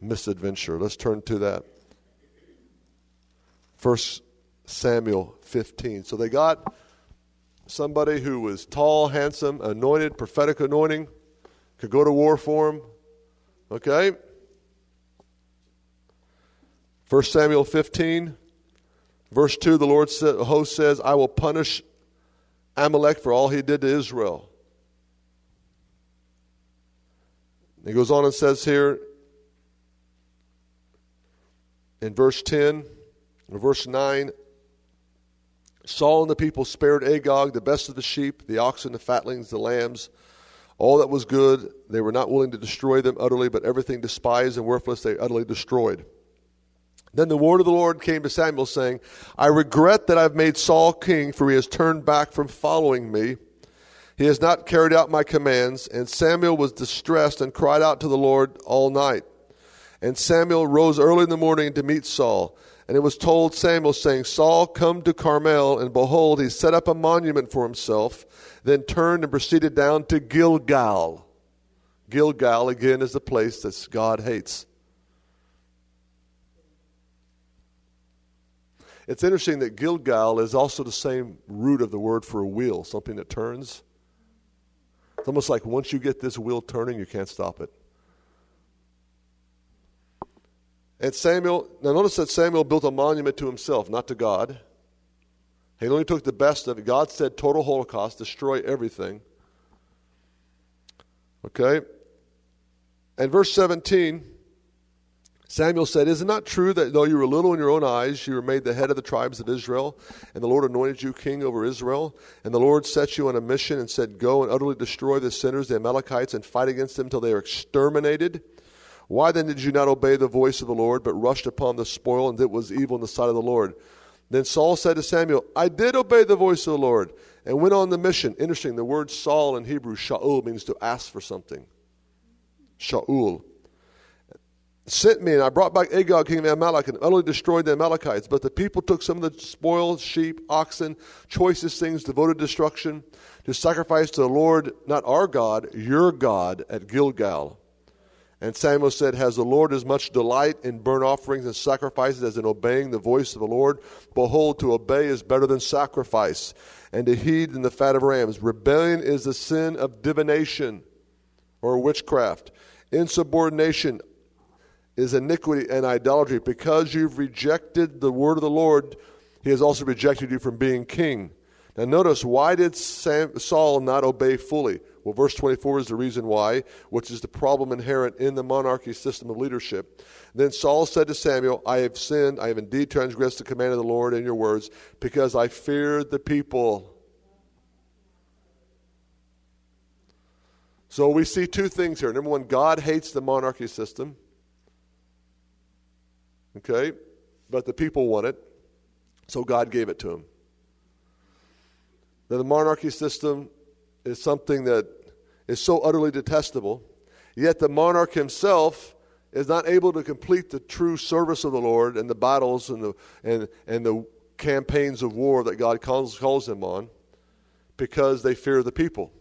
misadventure. Let's turn to that. First Samuel 15. So they got somebody who was tall, handsome, anointed, prophetic anointing, could go to war for him. Okay? 1 Samuel 15, verse 2, the Lord host says, I will punish Amalek for all he did to Israel. He goes on and says here in verse 10, or verse 9, Saul and the people spared Agag, the best of the sheep, the oxen, the fatlings, the lambs, all that was good. They were not willing to destroy them utterly, but everything despised and worthless they utterly destroyed. Then the word of the Lord came to Samuel, saying, I regret that I've made Saul king, for he has turned back from following me. He has not carried out my commands. And Samuel was distressed and cried out to the Lord all night. And Samuel rose early in the morning to meet Saul. And it was told Samuel, saying, Saul, come to Carmel. And behold, he set up a monument for himself, then turned and proceeded down to Gilgal. Gilgal, again, is the place that God hates. It's interesting that Gilgal is also the same root of the word for a wheel, something that turns. It's almost like once you get this wheel turning, you can't stop it. And Samuel, now notice that Samuel built a monument to himself, not to God. He only took the best of it. God said, total Holocaust, destroy everything. Okay? And verse 17, Samuel said, Is it not true that though you were little in your own eyes, you were made the head of the tribes of Israel, and the Lord anointed you king over Israel? And the Lord set you on a mission and said, Go and utterly destroy the sinners, the Amalekites, and fight against them till they are exterminated? Why then did you not obey the voice of the Lord, but rushed upon the spoil, and it was evil in the sight of the Lord? Then Saul said to Samuel, I did obey the voice of the Lord, and went on the mission. Interesting, the word Saul in Hebrew, Shaul, means to ask for something. Shaul. Sent me, and I brought back Agag, king of Amalek, and utterly destroyed the Amalekites. But the people took some of the spoiled sheep, oxen, choicest things, devoted to destruction, to sacrifice to the Lord, not our God, your God, at Gilgal. And Samuel said, Has the Lord as much delight in burnt offerings and sacrifices as in obeying the voice of the Lord? Behold, to obey is better than sacrifice, and to heed than the fat of rams. Rebellion is the sin of divination or witchcraft. Insubordination is iniquity and idolatry. Because you've rejected the word of the Lord, he has also rejected you from being king. Now, notice, why did Sam, Saul not obey fully? Well, verse 24 is the reason why, which is the problem inherent in the monarchy system of leadership. Then Saul said to Samuel, I have sinned, I have indeed transgressed the command of the Lord in your words, because I feared the people. So we see two things here. Number one, God hates the monarchy system. Okay? But the people want it, so God gave it to him. Now, the monarchy system is something that is so utterly detestable, yet the monarch himself is not able to complete the true service of the Lord and the battles and the, and, and the campaigns of war that God calls, calls them on because they fear the people.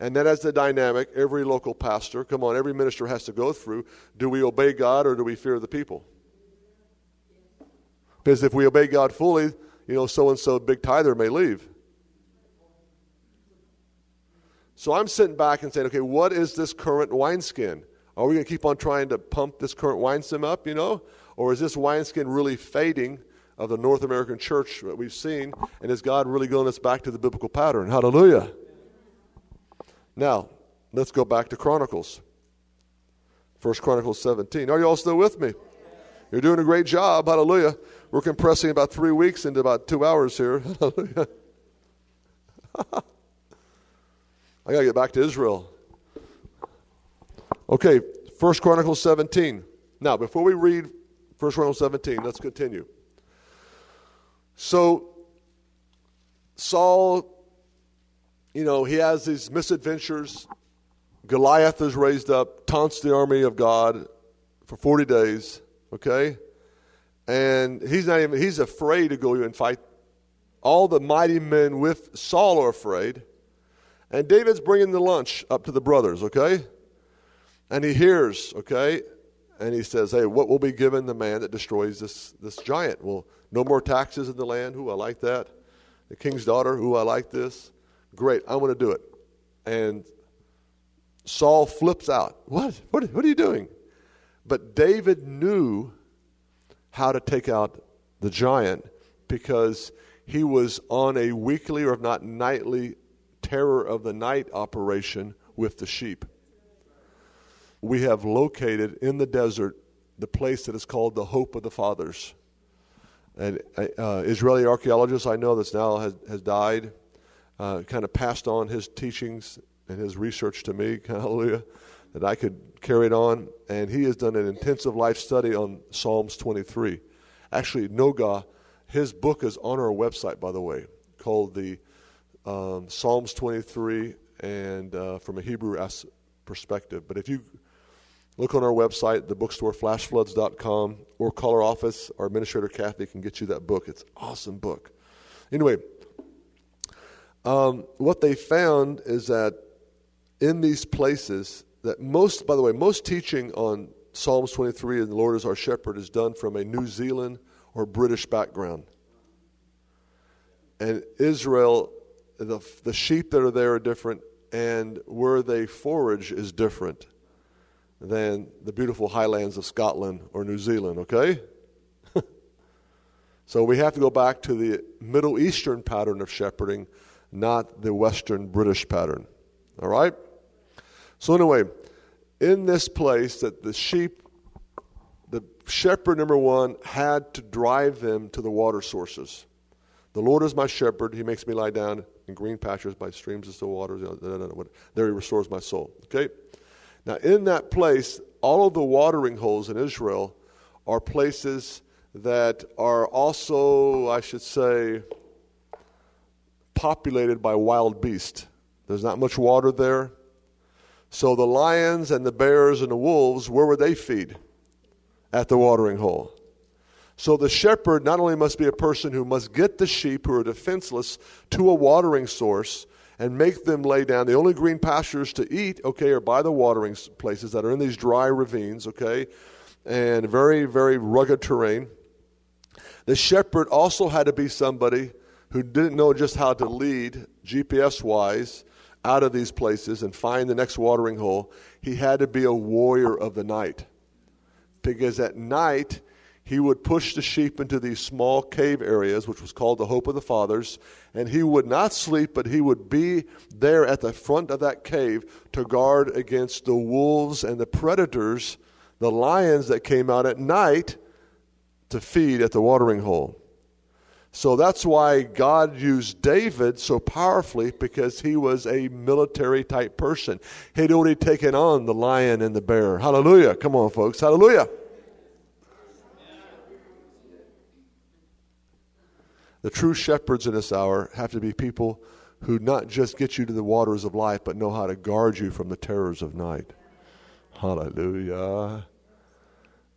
And that as the dynamic every local pastor, come on, every minister has to go through. Do we obey God or do we fear the people? Because if we obey God fully, you know, so and so big tither may leave. So I'm sitting back and saying, okay, what is this current wineskin? Are we going to keep on trying to pump this current wineskin up, you know? Or is this wineskin really fading of the North American church that we've seen? And is God really going us back to the biblical pattern? Hallelujah. Now, let's go back to Chronicles. First Chronicles 17. Are you all still with me? You're doing a great job. Hallelujah. We're compressing about three weeks into about two hours here. I got to get back to Israel. Okay, First Chronicles 17. Now, before we read First Chronicles 17, let's continue. So, Saul, you know, he has these misadventures. Goliath is raised up, taunts the army of God for 40 days, okay? And he's not even, he's afraid to go and fight. All the mighty men with Saul are afraid. And David's bringing the lunch up to the brothers, okay? And he hears, okay? And he says, Hey, what will be given the man that destroys this, this giant? Well, no more taxes in the land. Ooh, I like that. the king's daughter. Ooh, I like this. Great, I'm going to do it. And Saul flips out. What? What, what are you doing? But David knew how to take out the giant because he was on a weekly or if not nightly terror of the night operation with the sheep. We have located in the desert the place that is called the Hope of the Fathers. An uh, Israeli archaeologist I know that's now has, has died, uh, kind of passed on his teachings and his research to me, hallelujah, that I could carry it on. And he has done an intensive life study on Psalms 23. Actually, Noga, his book is on our website, by the way, called the um, Psalms 23 and uh, from a Hebrew perspective. But if you look on our website, the bookstore, flashfloods.com, or call our office, our administrator Kathy can get you that book. It's an awesome book. Anyway, um, what they found is that in these places, that most, by the way, most teaching on Psalms 23 and the Lord is our shepherd is done from a New Zealand or British background. And Israel, the, the sheep that are there are different, and where they forage is different than the beautiful highlands of Scotland or New Zealand, okay? so we have to go back to the Middle Eastern pattern of shepherding, not the Western British pattern. All right? So, anyway, in this place that the sheep, the shepherd number one had to drive them to the water sources. The Lord is my shepherd. He makes me lie down in green pastures by streams of still waters. There he restores my soul. Okay? Now, in that place, all of the watering holes in Israel are places that are also, I should say, populated by wild beasts. There's not much water there. So the lions and the bears and the wolves, where would they feed? At the watering hole. So the shepherd not only must be a person who must get the sheep who are defenseless to a watering source and make them lay down. The only green pastures to eat, okay, are by the watering places that are in these dry ravines, okay, and very, very rugged terrain. The shepherd also had to be somebody who didn't know just how to lead GPS wise out of these places and find the next watering hole, he had to be a warrior of the night. Because at night, he would push the sheep into these small cave areas, which was called the Hope of the Fathers, and he would not sleep, but he would be there at the front of that cave to guard against the wolves and the predators, the lions that came out at night to feed at the watering hole. So that's why God used David so powerfully because he was a military type person. He'd already taken on the lion and the bear. Hallelujah. Come on, folks. Hallelujah. The true shepherds in this hour have to be people who not just get you to the waters of life, but know how to guard you from the terrors of night. Hallelujah.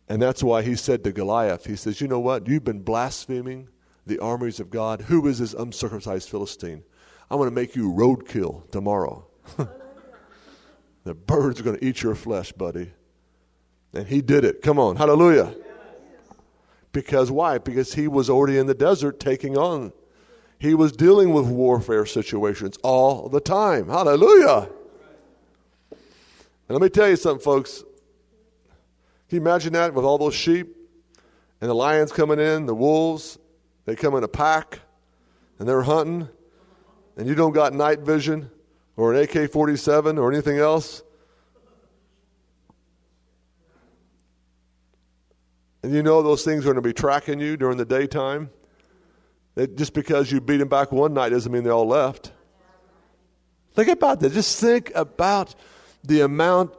And that's why he said to Goliath, he says, You know what? You've been blaspheming the armies of God. Who is this uncircumcised Philistine? I'm going to make you roadkill tomorrow. the birds are going to eat your flesh, buddy. And he did it. Come on. Hallelujah. Because why? Because he was already in the desert taking on. He was dealing with warfare situations all the time. Hallelujah. And let me tell you something, folks. Can you imagine that with all those sheep and the lions coming in, the wolves, they come in a pack and they're hunting, and you don't got night vision or an AK 47 or anything else. And you know those things are going to be tracking you during the daytime. That just because you beat them back one night doesn't mean they all left. Think about that. Just think about the amount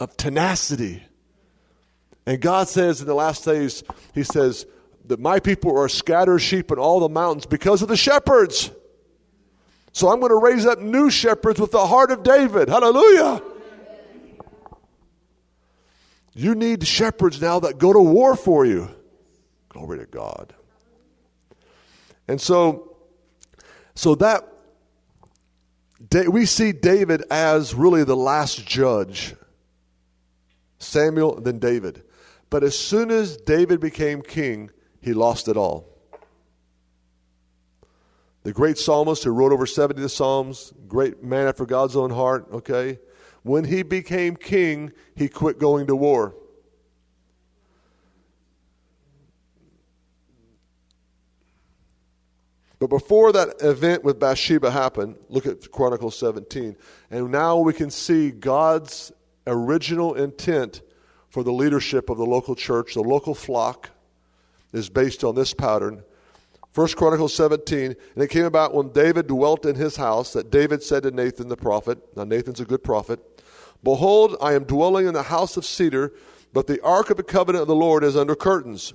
of tenacity. And God says in the last days, He says, that my people are scattered sheep in all the mountains because of the shepherds. So I'm going to raise up new shepherds with the heart of David. Hallelujah. You need shepherds now that go to war for you. Glory to God. And so, so that we see David as really the last judge. Samuel, then David. But as soon as David became king, he lost it all. the great psalmist who wrote over 70 of the Psalms, great man after God's own heart, okay? When he became king, he quit going to war. But before that event with Bathsheba happened, look at Chronicles 17. And now we can see God's original intent for the leadership of the local church, the local flock, is based on this pattern. 1 Chronicles 17, and it came about when David dwelt in his house that David said to Nathan the prophet, now Nathan's a good prophet, Behold, I am dwelling in the house of cedar, but the ark of the covenant of the Lord is under curtains.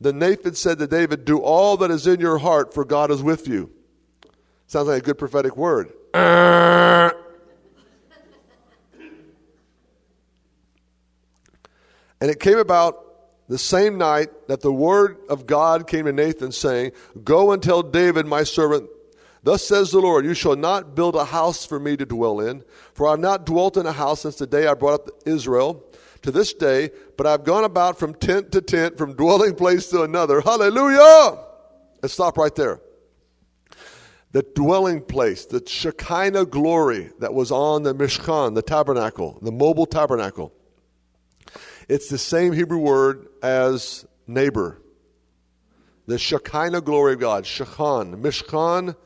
Then Nathan said to David, Do all that is in your heart, for God is with you. Sounds like a good prophetic word. and it came about the same night that the word of God came to Nathan, saying, Go and tell David, my servant, Thus says the Lord, You shall not build a house for me to dwell in, for I have not dwelt in a house since the day I brought up Israel to this day, but I've gone about from tent to tent, from dwelling place to another. Hallelujah! Let's stop right there. The dwelling place, the Shekinah glory that was on the Mishkan, the tabernacle, the mobile tabernacle. It's the same Hebrew word as neighbor. The Shekinah glory of God, Shechan, Mishkan,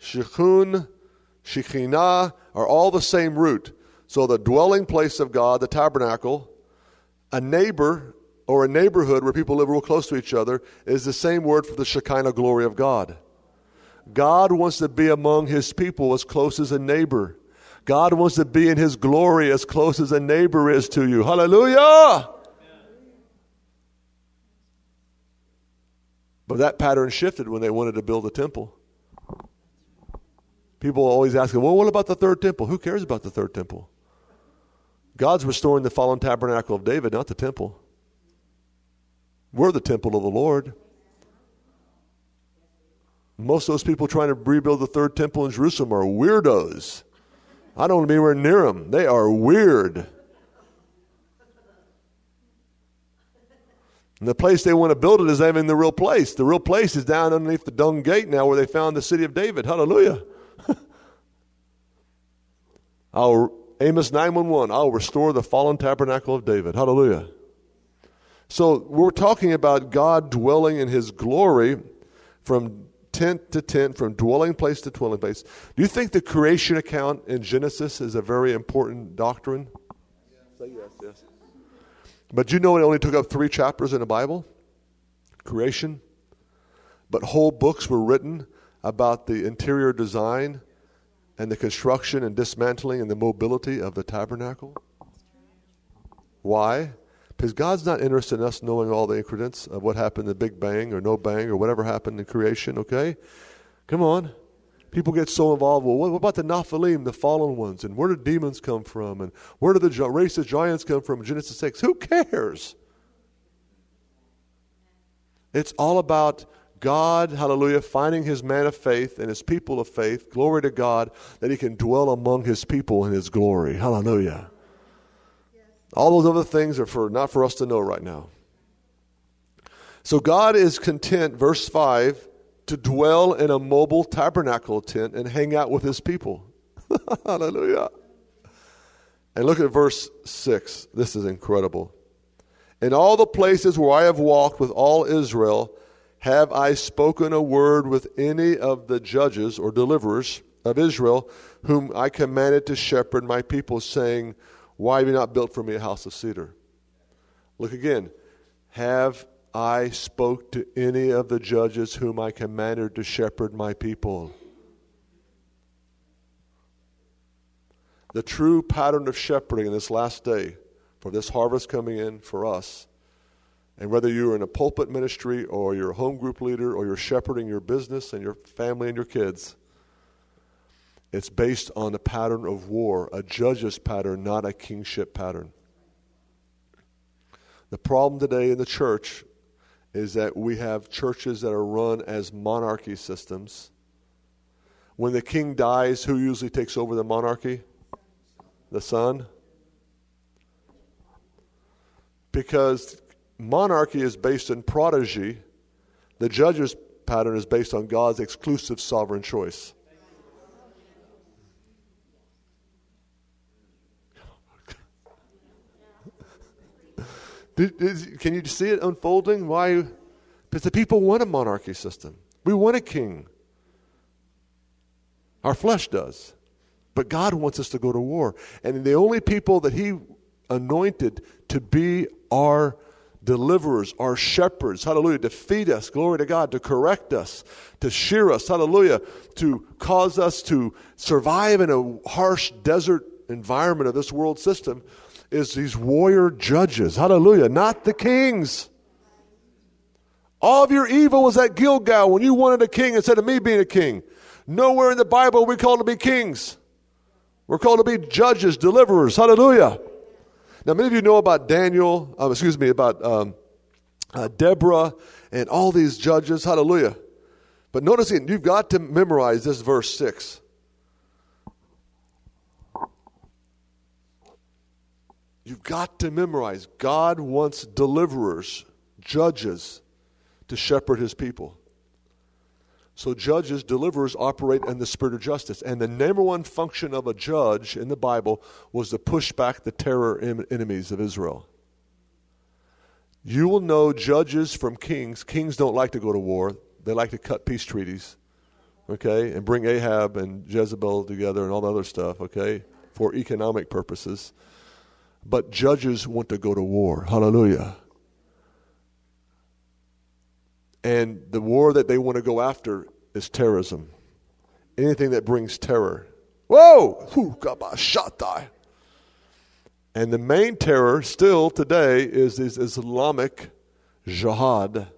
Shechun, Shekhinah are all the same root. So the dwelling place of God, the tabernacle, a neighbor or a neighborhood where people live real close to each other is the same word for the Shekinah glory of God. God wants to be among his people as close as a neighbor. God wants to be in his glory as close as a neighbor is to you. Hallelujah! But that pattern shifted when they wanted to build a temple. People always ask, well, what about the third temple? Who cares about the third temple? God's restoring the fallen tabernacle of David, not the temple. We're the temple of the Lord. Most of those people trying to rebuild the third temple in Jerusalem are weirdos. I don't want to be anywhere near them. They are weird. And the place they want to build it is even the real place. The real place is down underneath the dung gate now where they found the city of David. Hallelujah. I'll Amos 911, I'll restore the fallen tabernacle of David. Hallelujah. So we're talking about God dwelling in his glory from tent to tent, from dwelling place to dwelling place. Do you think the creation account in Genesis is a very important doctrine? Say yes, yes. But you know it only took up three chapters in the Bible? Creation. But whole books were written about the interior design and the construction and dismantling and the mobility of the tabernacle? Why? Because God's not interested in us knowing all the ingredients of what happened in the Big Bang or no bang or whatever happened in creation, okay? Come on. People get so involved. Well, what about the Nephilim, the fallen ones? And where did demons come from? And where did the race of giants come from? Genesis 6. Who cares? It's all about God, hallelujah, finding his man of faith and his people of faith, glory to God, that he can dwell among his people in his glory. Hallelujah. All those other things are for not for us to know right now. So God is content, verse 5, to dwell in a mobile tabernacle tent and hang out with his people. Hallelujah. And look at verse 6. This is incredible. In all the places where I have walked with all Israel, have I spoken a word with any of the judges or deliverers of Israel, whom I commanded to shepherd my people, saying, Why have you not built for me a house of cedar? Look again. Have I spoke to any of the judges whom I commanded to shepherd my people? The true pattern of shepherding in this last day, for this harvest coming in for us, and whether you're in a pulpit ministry or you're a home group leader or you're shepherding your business and your family and your kids, it's based on a pattern of war, a judge's pattern, not a kingship pattern. The problem today in the church is that we have churches that are run as monarchy systems. When the king dies, who usually takes over the monarchy? The son. Because monarchy is based in prodigy. The judge's pattern is based on God's exclusive sovereign choice. Can you see it unfolding? Why? Because the people want a monarchy system. We want a king. Our flesh does. But God wants us to go to war. And the only people that He anointed to be our deliverers, our shepherds, hallelujah, to feed us, glory to God, to correct us, to shear us, hallelujah, to cause us to survive in a harsh desert environment of this world system is these warrior judges. Hallelujah. Not the kings. All of your evil was at Gilgal when you wanted a king instead of me being a king. Nowhere in the Bible are we called to be kings. We're called to be judges, deliverers. Hallelujah. Now, many of you know about Daniel, um, excuse me, about um, uh, Deborah and all these judges. Hallelujah. But notice again, you've got to memorize this verse 6. You've got to memorize God wants deliverers, judges, to shepherd his people. So, judges, deliverers operate in the spirit of justice. And the number one function of a judge in the Bible was to push back the terror enemies of Israel. You will know judges from kings. Kings don't like to go to war, they like to cut peace treaties, okay, and bring Ahab and Jezebel together and all the other stuff, okay, for economic purposes. But judges want to go to war. Hallelujah. And the war that they want to go after is terrorism. Anything that brings terror. Whoa! And the main terror still today is this Islamic jihad.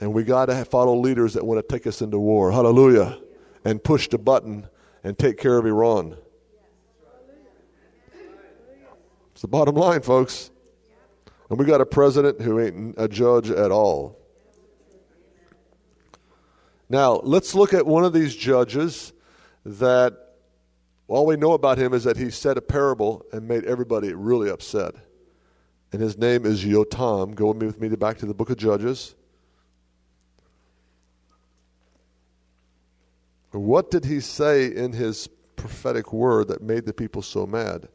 And we got to follow leaders that want to take us into war. Hallelujah. And push the button and take care of Iran. It's the bottom line, folks. And we got a president who ain't a judge at all. Now, let's look at one of these judges that all we know about him is that he said a parable and made everybody really upset. And his name is Yotam. Go with me back to the book of Judges. What did he say in his prophetic word that made the people so mad?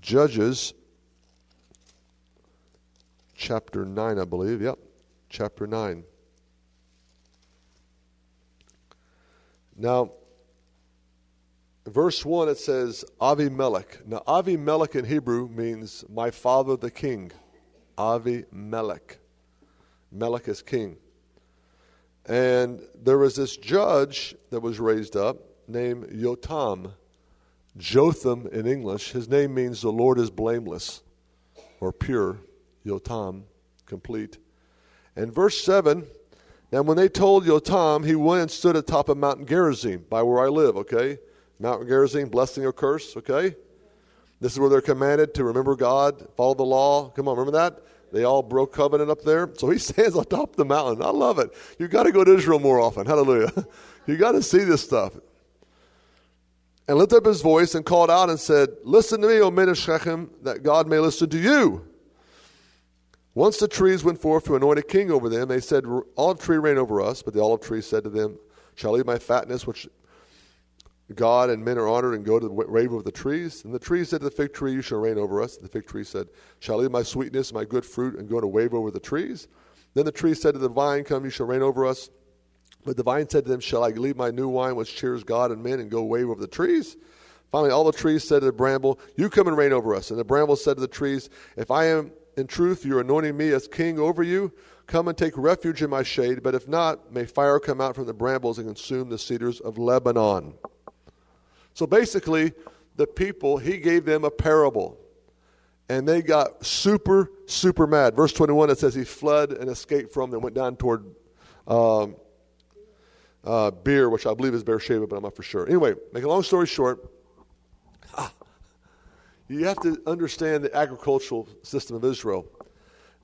Judges chapter 9, I believe. Yep, chapter 9. Now, verse 1 it says Avimelech. Now, Avimelech in Hebrew means my father the king. Avimelech. Melech is king. And there was this judge that was raised up named Yotam. Jotham in English. His name means the Lord is blameless or pure. Yotam, complete. And verse 7 Now, when they told Yotam, he went and stood atop of Mount Gerizim, by where I live, okay? Mount Gerizim, blessing or curse, okay? This is where they're commanded to remember God, follow the law. Come on, remember that? They all broke covenant up there. So he stands on top of the mountain. I love it. You've got to go to Israel more often. Hallelujah. you got to see this stuff and lifted up his voice and called out and said, Listen to me, O men of Shechem, that God may listen to you. Once the trees went forth to anoint a king over them, they said, Olive tree reign over us. But the olive tree said to them, Shall I leave my fatness, which God and men are honored, and go to the wave of the trees? And the tree said to the fig tree, You shall reign over us. And the fig tree said, Shall I leave my sweetness, my good fruit, and go to wave over the trees? Then the tree said to the vine, Come, you shall reign over us. But the vine said to them, Shall I leave my new wine, which cheers God and men, and go wave over the trees? Finally, all the trees said to the bramble, You come and reign over us. And the bramble said to the trees, If I am in truth, you're anointing me as king over you, come and take refuge in my shade. But if not, may fire come out from the brambles and consume the cedars of Lebanon. So basically, the people, he gave them a parable. And they got super, super mad. Verse 21, it says he fled and escaped from them, went down toward. Um, uh, Beer, which I believe is Beersheba, but I'm not for sure. Anyway, make a long story short, ah, you have to understand the agricultural system of Israel.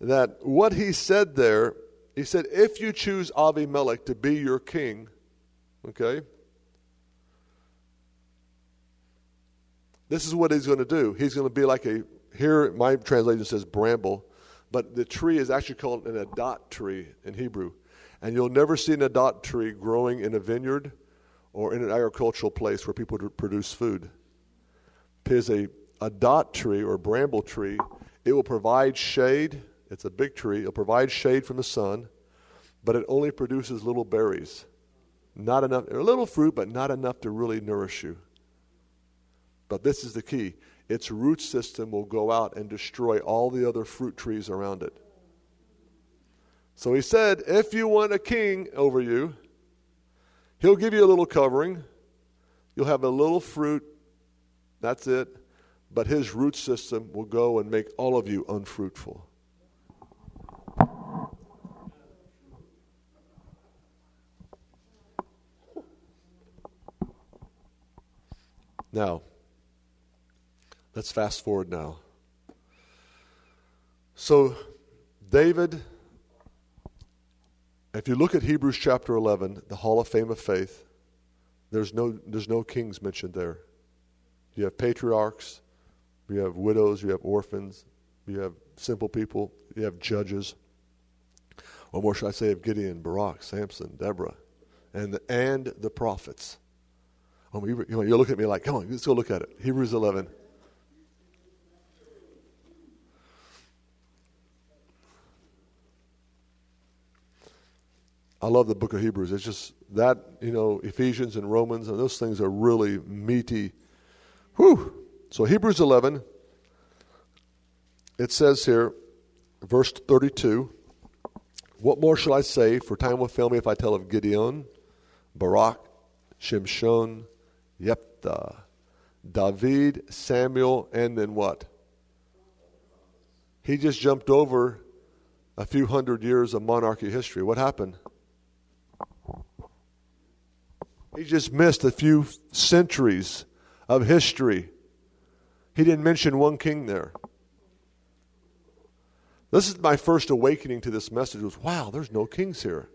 That what he said there, he said, if you choose Avimelech to be your king, okay, this is what he's going to do. He's going to be like a, here my translation says bramble, but the tree is actually called an adat tree in Hebrew. And you'll never see an adat tree growing in a vineyard or in an agricultural place where people produce food. Because a, a dot tree or bramble tree, it will provide shade. It's a big tree. It'll provide shade from the sun, but it only produces little berries. Not enough, a little fruit, but not enough to really nourish you. But this is the key its root system will go out and destroy all the other fruit trees around it. So he said, If you want a king over you, he'll give you a little covering. You'll have a little fruit. That's it. But his root system will go and make all of you unfruitful. Now, let's fast forward now. So, David, if you look at Hebrews chapter 11, the Hall of Fame of Faith, there's no, there's no kings mentioned there. You have patriarchs, you have widows, you have orphans, you have simple people, you have judges. What more should I say of Gideon, Barak, Samson, Deborah, and the, and the prophets? Um, you, you, you look at me like, come on, let's go look at it. Hebrews 11. I love the book of Hebrews. It's just that, you know, Ephesians and Romans, and those things are really meaty. Whew. So, Hebrews 11, it says here, verse 32, What more shall I say? For time will fail me if I tell of Gideon, Barak, Shimshon, Jephthah, David, Samuel, and then what? He just jumped over a few hundred years of monarchy history. What happened? He just missed a few centuries of history. He didn't mention one king there. This is my first awakening to this message was wow, there's no kings here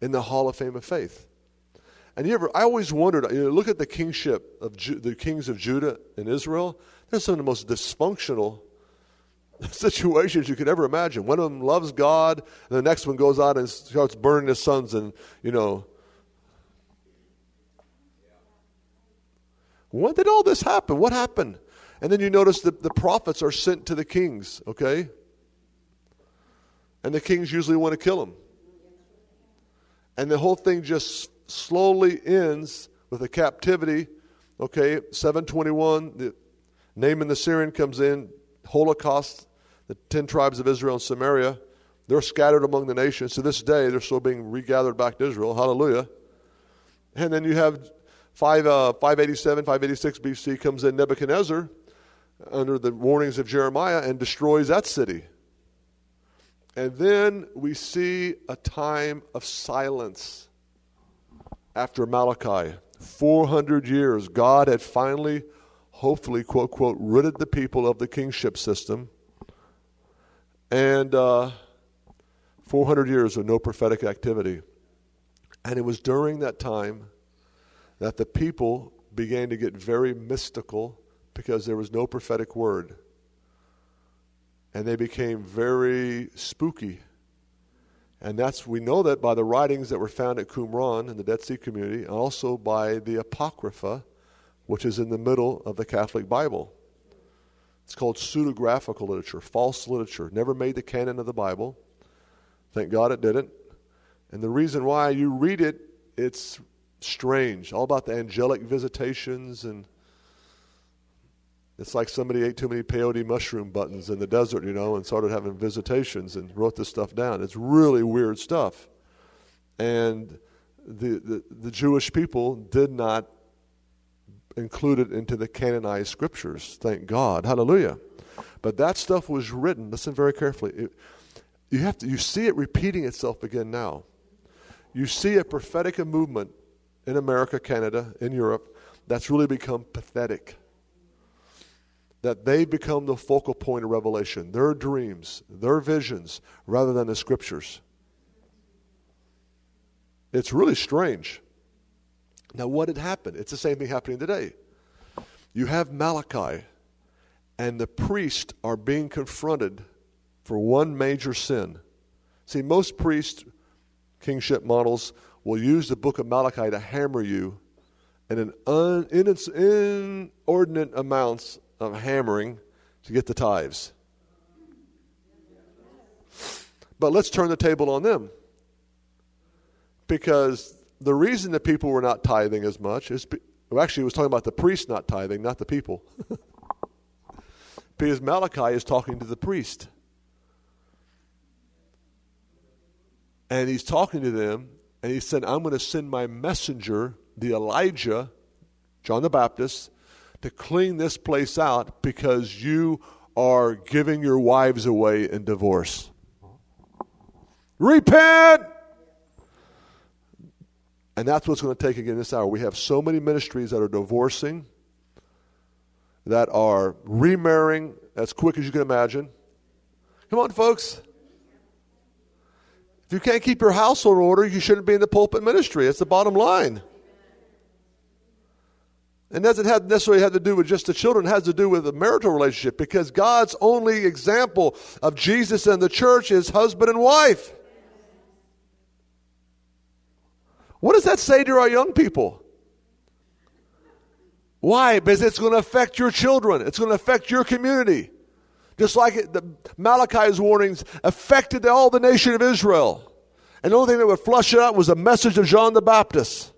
in the Hall of Fame of Faith. And you ever, I always wondered, you know, look at the kingship of Ju- the kings of Judah and Israel. They're some of the most dysfunctional situations you could ever imagine. One of them loves God, and the next one goes out and starts burning his sons and, you know. When did all this happen? What happened? And then you notice that the prophets are sent to the kings, okay? And the kings usually want to kill them. And the whole thing just slowly ends with a captivity. Okay, 721, the Naaman the Syrian comes in, Holocaust, the 10 tribes of Israel and Samaria. They're scattered among the nations. To this day, they're still being regathered back to Israel. Hallelujah. And then you have 5, uh, 587, 586 BC comes in Nebuchadnezzar under the warnings of Jeremiah and destroys that city. And then we see a time of silence after Malachi. 400 years, God had finally, hopefully, quote, quote, ridded the people of the kingship system. And uh, 400 years of no prophetic activity. And it was during that time that the people began to get very mystical because there was no prophetic word. And they became very spooky and that's we know that by the writings that were found at Qumran in the Dead Sea community, and also by the Apocrypha, which is in the middle of the Catholic Bible. It's called pseudographical literature, false literature. Never made the canon of the Bible. Thank God it didn't. And the reason why you read it, it's strange. All about the angelic visitations and it's like somebody ate too many peyote mushroom buttons in the desert, you know, and started having visitations and wrote this stuff down. It's really weird stuff. And the, the, the Jewish people did not include it into the canonized scriptures, thank God. Hallelujah. But that stuff was written, listen very carefully. It, you, have to, you see it repeating itself again now. You see a prophetic movement in America, Canada, in Europe that's really become pathetic that they've become the focal point of revelation, their dreams, their visions, rather than the scriptures. It's really strange. Now, what had happened? It's the same thing happening today. You have Malachi, and the priests are being confronted for one major sin. See, most priest kingship models will use the book of Malachi to hammer you in an un, in its inordinate amounts of hammering to get the tithes. But let's turn the table on them. Because the reason that people were not tithing as much is well, actually, it was talking about the priest not tithing, not the people. because Malachi is talking to the priest. And he's talking to them, and he said, I'm going to send my messenger, the Elijah, John the Baptist, to clean this place out because you are giving your wives away in divorce. Repent! And that's what's going to take again this hour. We have so many ministries that are divorcing, that are remarrying as quick as you can imagine. Come on, folks. If you can't keep your household in order, you shouldn't be in the pulpit ministry. It's the bottom line. And doesn't have necessarily have to do with just the children, it has to do with the marital relationship because God's only example of Jesus and the church is husband and wife. What does that say to our young people? Why? Because it's going to affect your children. It's going to affect your community. Just like it, the Malachi's warnings affected all the nation of Israel. And the only thing that would flush it out was the message of John the Baptist.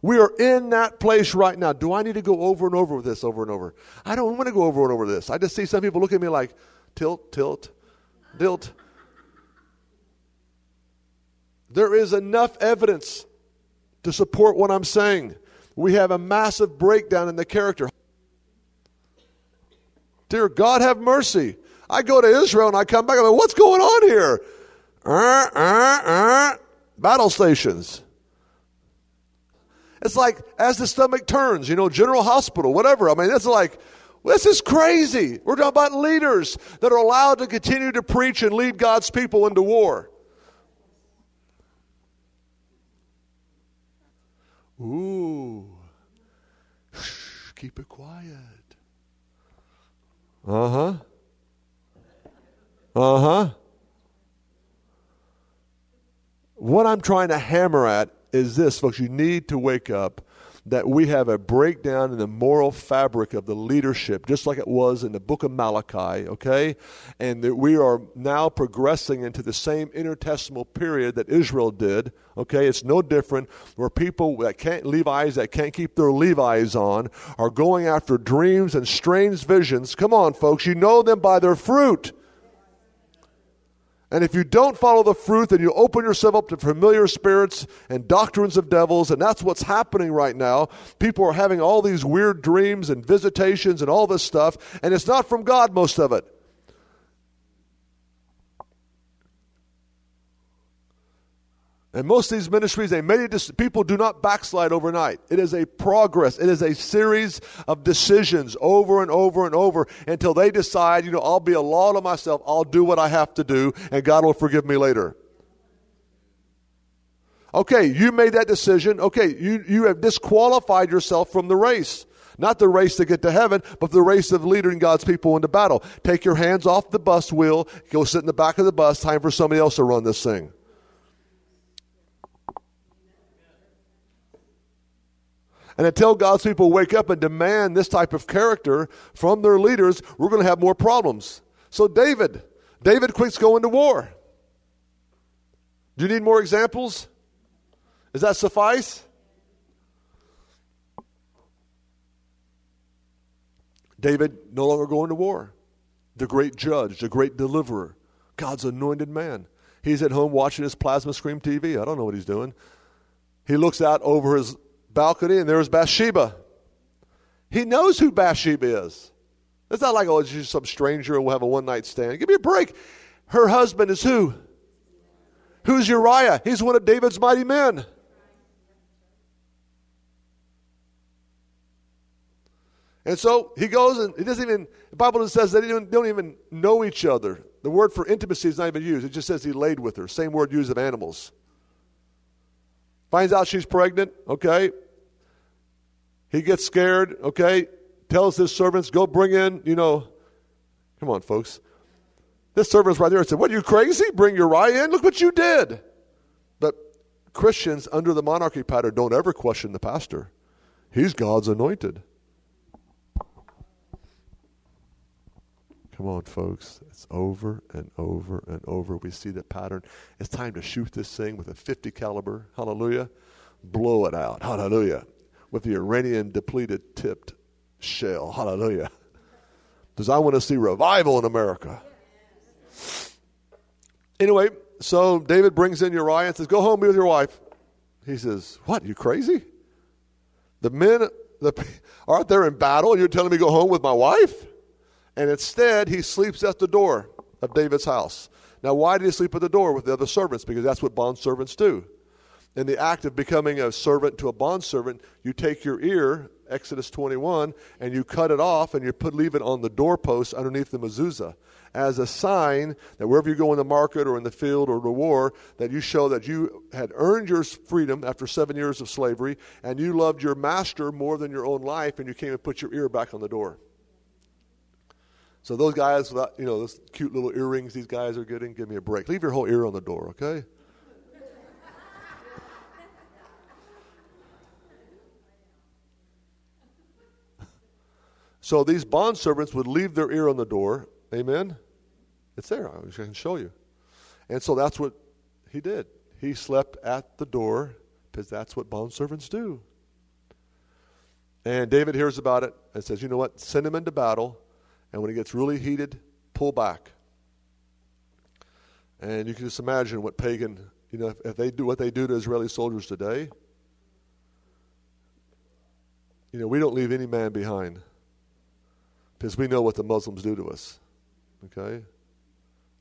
We are in that place right now. Do I need to go over and over with this over and over? I don't want to go over and over this. I just see some people look at me like, tilt, tilt, tilt. There is enough evidence to support what I'm saying. We have a massive breakdown in the character. Dear God, have mercy. I go to Israel and I come back. I'm like, what's going on here? Uh, uh, uh, battle stations. It's like as the stomach turns, you know, General Hospital, whatever. I mean, it's like, this is crazy. We're talking about leaders that are allowed to continue to preach and lead God's people into war. Ooh. Shh, keep it quiet. Uh huh. Uh huh. What I'm trying to hammer at is this, folks. You need to wake up that we have a breakdown in the moral fabric of the leadership, just like it was in the book of Malachi, okay? And that we are now progressing into the same intertestamental period that Israel did, okay? It's no different where people that can't, Levites that can't keep their Levi's on, are going after dreams and strange visions. Come on, folks, you know them by their fruit. And if you don't follow the fruit, then you open yourself up to familiar spirits and doctrines of devils. And that's what's happening right now. People are having all these weird dreams and visitations and all this stuff. And it's not from God, most of it. And most of these ministries, they many it, people do not backslide overnight. It is a progress. It is a series of decisions over and over and over until they decide, you know, I'll be a law to myself. I'll do what I have to do and God will forgive me later. Okay, you made that decision. Okay, you, you have disqualified yourself from the race. Not the race to get to heaven, but the race of leading God's people into battle. Take your hands off the bus wheel, go sit in the back of the bus, time for somebody else to run this thing. And until God's people wake up and demand this type of character from their leaders, we're going to have more problems. So, David, David quits going to war. Do you need more examples? Does that suffice? David no longer going to war. The great judge, the great deliverer, God's anointed man. He's at home watching his plasma screen TV. I don't know what he's doing. He looks out over his balcony and there was Bathsheba. He knows who Bathsheba is. It's not like, oh, it's just some stranger we'll have a one night stand. Give me a break. Her husband is who? Who's Uriah? He's one of David's mighty men. And so he goes and he doesn't even, the Bible just says they don't, don't even know each other. The word for intimacy is not even used. It just says he laid with her. Same word used of animals. Finds out she's pregnant, okay? He gets scared, okay? Tells his servants, go bring in, you know. Come on, folks. This servant's right there and said, What, are you crazy? Bring Uriah in? Look what you did. But Christians under the monarchy pattern don't ever question the pastor. He's God's anointed. Come on, folks. It's over and over and over. We see the pattern. It's time to shoot this thing with a 50 caliber. Hallelujah. Blow it out. Hallelujah. With the uranium depleted tipped shell. Hallelujah. Because I want to see revival in America. Anyway, so David brings in Uriah and says, Go home, be with your wife. He says, What? You crazy? The men the, aren't there in battle, and you're telling me go home with my wife? And instead, he sleeps at the door of David's house. Now, why did he sleep at the door with the other servants? Because that's what bond servants do. In the act of becoming a servant to a bond servant, you take your ear, Exodus 21, and you cut it off and you put leave it on the doorpost underneath the mezuzah as a sign that wherever you go in the market or in the field or the war, that you show that you had earned your freedom after seven years of slavery and you loved your master more than your own life and you came and put your ear back on the door. So those guys, you know, those cute little earrings these guys are getting, give me a break. Leave your whole ear on the door, okay? So these bond servants would leave their ear on the door. Amen? It's there. I can show you. And so that's what he did. He slept at the door because that's what bond servants do. And David hears about it and says, You know what? Send him into battle and when it gets really heated, pull back. And you can just imagine what pagan, you know, if, if they do what they do to Israeli soldiers today, you know, we don't leave any man behind because we know what the Muslims do to us. Okay?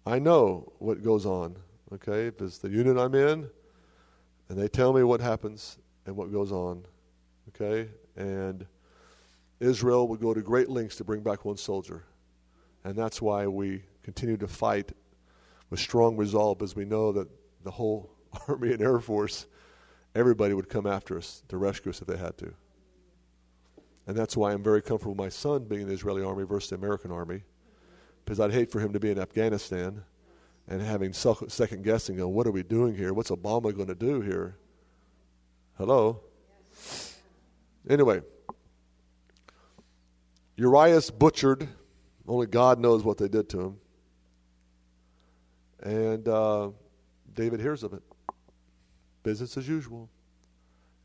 I know what goes on. Okay? Because the unit I'm in, and they tell me what happens and what goes on. Okay? And Israel would go to great lengths to bring back one soldier. And that's why we continue to fight with strong resolve because we know that the whole Army and Air Force, everybody would come after us to rescue us if they had to. And that's why I'm very comfortable with my son being in the Israeli Army versus the American Army because I'd hate for him to be in Afghanistan and having second guessing on what are we doing here? What's Obama going to do here? Hello? Anyway, Uriah's butchered. Only God knows what they did to him. And uh, David hears of it. Business as usual.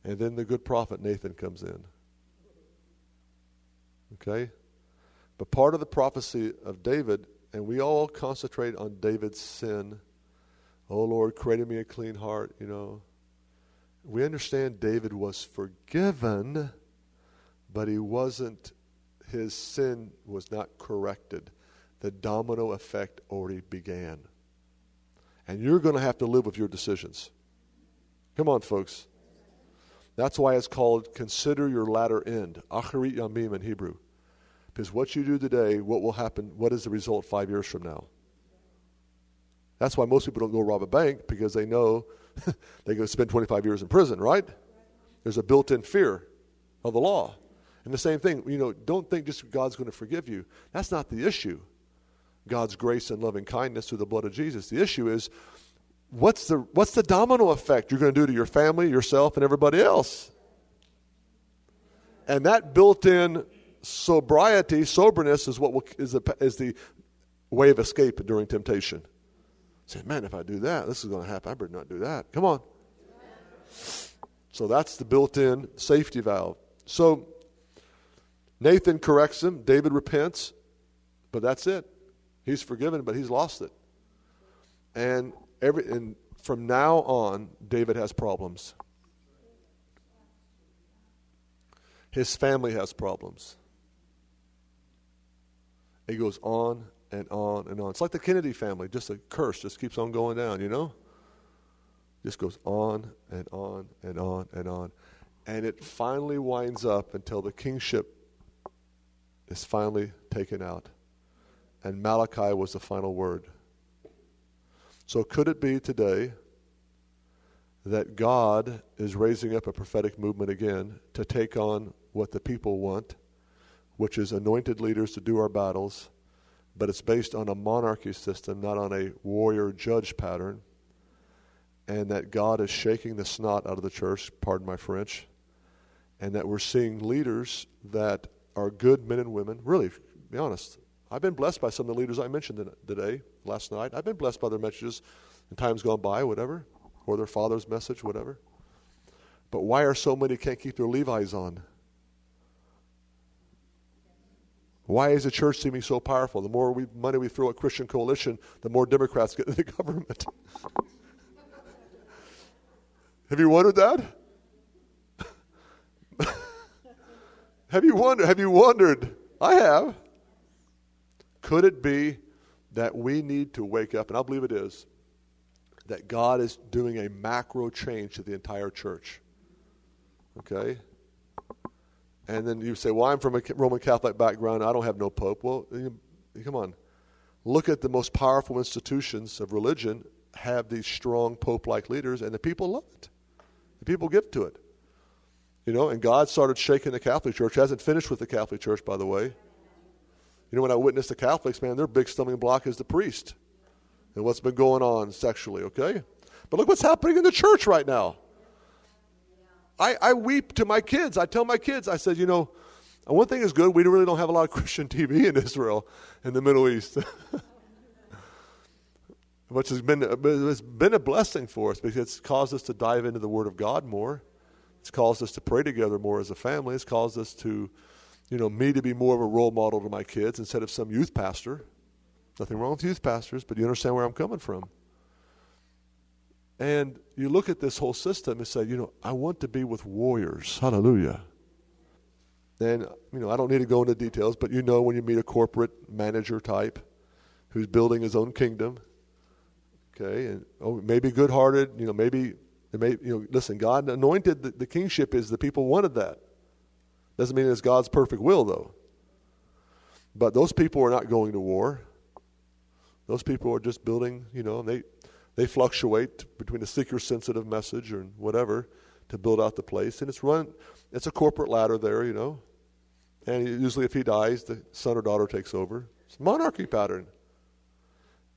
And then the good prophet Nathan comes in. Okay? But part of the prophecy of David, and we all concentrate on David's sin. Oh Lord, create in me a clean heart, you know. We understand David was forgiven, but he wasn't his sin was not corrected, the domino effect already began. And you're going to have to live with your decisions. Come on, folks. That's why it's called consider your latter end. Acharit Yamim in Hebrew. Because what you do today, what will happen, what is the result five years from now? That's why most people don't go rob a bank because they know they're going to spend 25 years in prison, right? There's a built in fear of the law. And the same thing, you know, don't think just God's going to forgive you. That's not the issue. God's grace and loving kindness through the blood of Jesus. The issue is what's the what's the domino effect you're going to do to your family, yourself, and everybody else? And that built-in sobriety, soberness, is what will, is the is the way of escape during temptation. Say, man, if I do that, this is going to happen. I better not do that. Come on. So that's the built-in safety valve. So Nathan corrects him. David repents. But that's it. He's forgiven, but he's lost it. And every and from now on, David has problems. His family has problems. It goes on and on and on. It's like the Kennedy family, just a curse just keeps on going down, you know? Just goes on and on and on and on. And it finally winds up until the kingship is finally taken out. And Malachi was the final word. So, could it be today that God is raising up a prophetic movement again to take on what the people want, which is anointed leaders to do our battles, but it's based on a monarchy system, not on a warrior judge pattern? and that God is shaking the snot out of the church, pardon my French, and that we're seeing leaders that are good men and women. Really, be honest, I've been blessed by some of the leaders I mentioned today, last night. I've been blessed by their messages in times gone by, whatever, or their father's message, whatever. But why are so many can't keep their Levi's on? Why is the church seeming so powerful? The more we, money we throw at Christian Coalition, the more Democrats get in the government. Have you wondered that? have you wondered? Have you wondered? I have. Could it be that we need to wake up, and I believe it is, that God is doing a macro change to the entire church? Okay? And then you say, Well, I'm from a Roman Catholic background. I don't have no pope. Well, come on. Look at the most powerful institutions of religion have these strong pope like leaders, and the people love it. The people give to it. You know, and God started shaking the Catholic Church. Hasn't finished with the Catholic Church, by the way. You know, when I witness the Catholics, man, their big stumbling block is the priest and what's been going on sexually, okay? But look what's happening in the church right now. I, I weep to my kids. I tell my kids, I said, you know, one thing is good, we really don't have a lot of Christian TV in Israel and the Middle East. which has been, it's been a blessing for us because it's caused us to dive into the Word of God more. It's caused us to pray together more as a family. It's caused us to, you know, me to be more of a role model to my kids instead of some youth pastor. Nothing wrong with youth pastors, but you understand where I'm coming from. And you look at this whole system and say, you know, I want to be with warriors. Hallelujah. And, you know, I don't need to go into details, but you know when you meet a corporate manager type who's building his own kingdom Okay, and oh, maybe good-hearted. You know, maybe may, you know. Listen, God anointed the, the kingship is the people wanted that. Doesn't mean it's God's perfect will, though. But those people are not going to war. Those people are just building. You know, they they fluctuate between a seeker-sensitive message or whatever to build out the place, and it's run. It's a corporate ladder there, you know. And usually, if he dies, the son or daughter takes over. It's a monarchy pattern.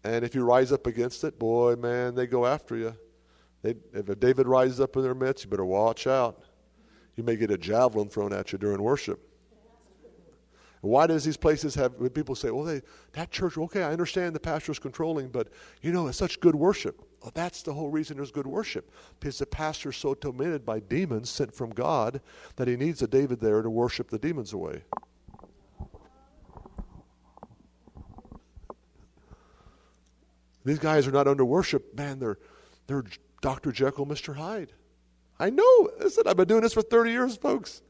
And if you rise up against it, boy, man, they go after you. They, if David rises up in their midst, you better watch out. You may get a javelin thrown at you during worship. Why does these places have when people say, "Well, they, that church"? Okay, I understand the pastor's controlling, but you know, it's such good worship. Well, that's the whole reason there's good worship, because the pastor's so tormented by demons sent from God that he needs a David there to worship the demons away. These guys are not under worship. Man, they're, they're Dr. Jekyll, Mr. Hyde. I know. Listen, I've been doing this for 30 years, folks.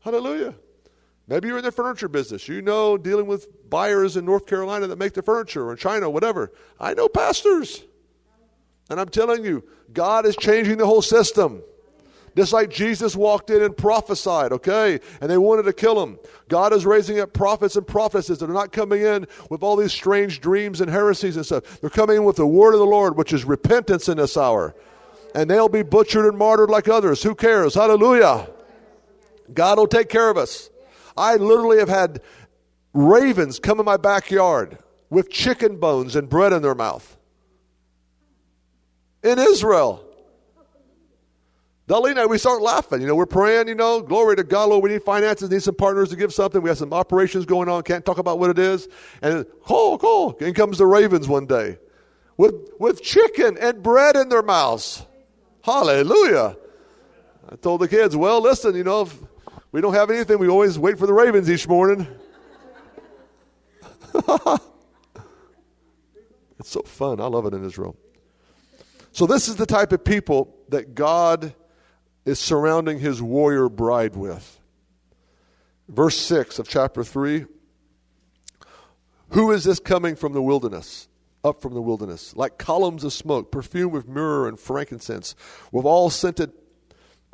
Hallelujah. Maybe you're in the furniture business. You know, dealing with buyers in North Carolina that make the furniture or in China, whatever. I know pastors. And I'm telling you, God is changing the whole system. Just like Jesus walked in and prophesied, okay? And they wanted to kill him. God is raising up prophets and prophetesses that are not coming in with all these strange dreams and heresies and stuff. They're coming in with the word of the Lord, which is repentance in this hour. And they'll be butchered and martyred like others. Who cares? Hallelujah. God will take care of us. I literally have had ravens come in my backyard with chicken bones and bread in their mouth in Israel. Darlene we start laughing. You know, we're praying, you know, glory to God, Lord, we need finances, need some partners to give something. We have some operations going on, can't talk about what it is. And call, call. In comes the ravens one day with, with chicken and bread in their mouths. Hallelujah. I told the kids, well, listen, you know, if we don't have anything, we always wait for the ravens each morning. it's so fun. I love it in Israel. So, this is the type of people that God is surrounding his warrior bride with. Verse 6 of chapter 3 Who is this coming from the wilderness? Up from the wilderness, like columns of smoke, perfumed with myrrh and frankincense, with all scented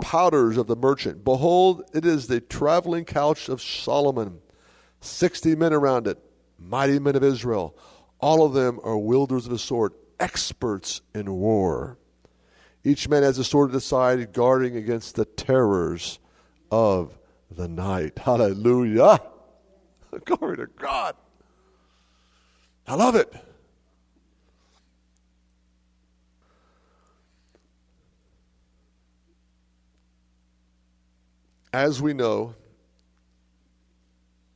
powders of the merchant. Behold, it is the traveling couch of Solomon. Sixty men around it, mighty men of Israel. All of them are wielders of a sword, experts in war. Each man has a sword at his side, guarding against the terrors of the night. Hallelujah. Glory to God. I love it. As we know,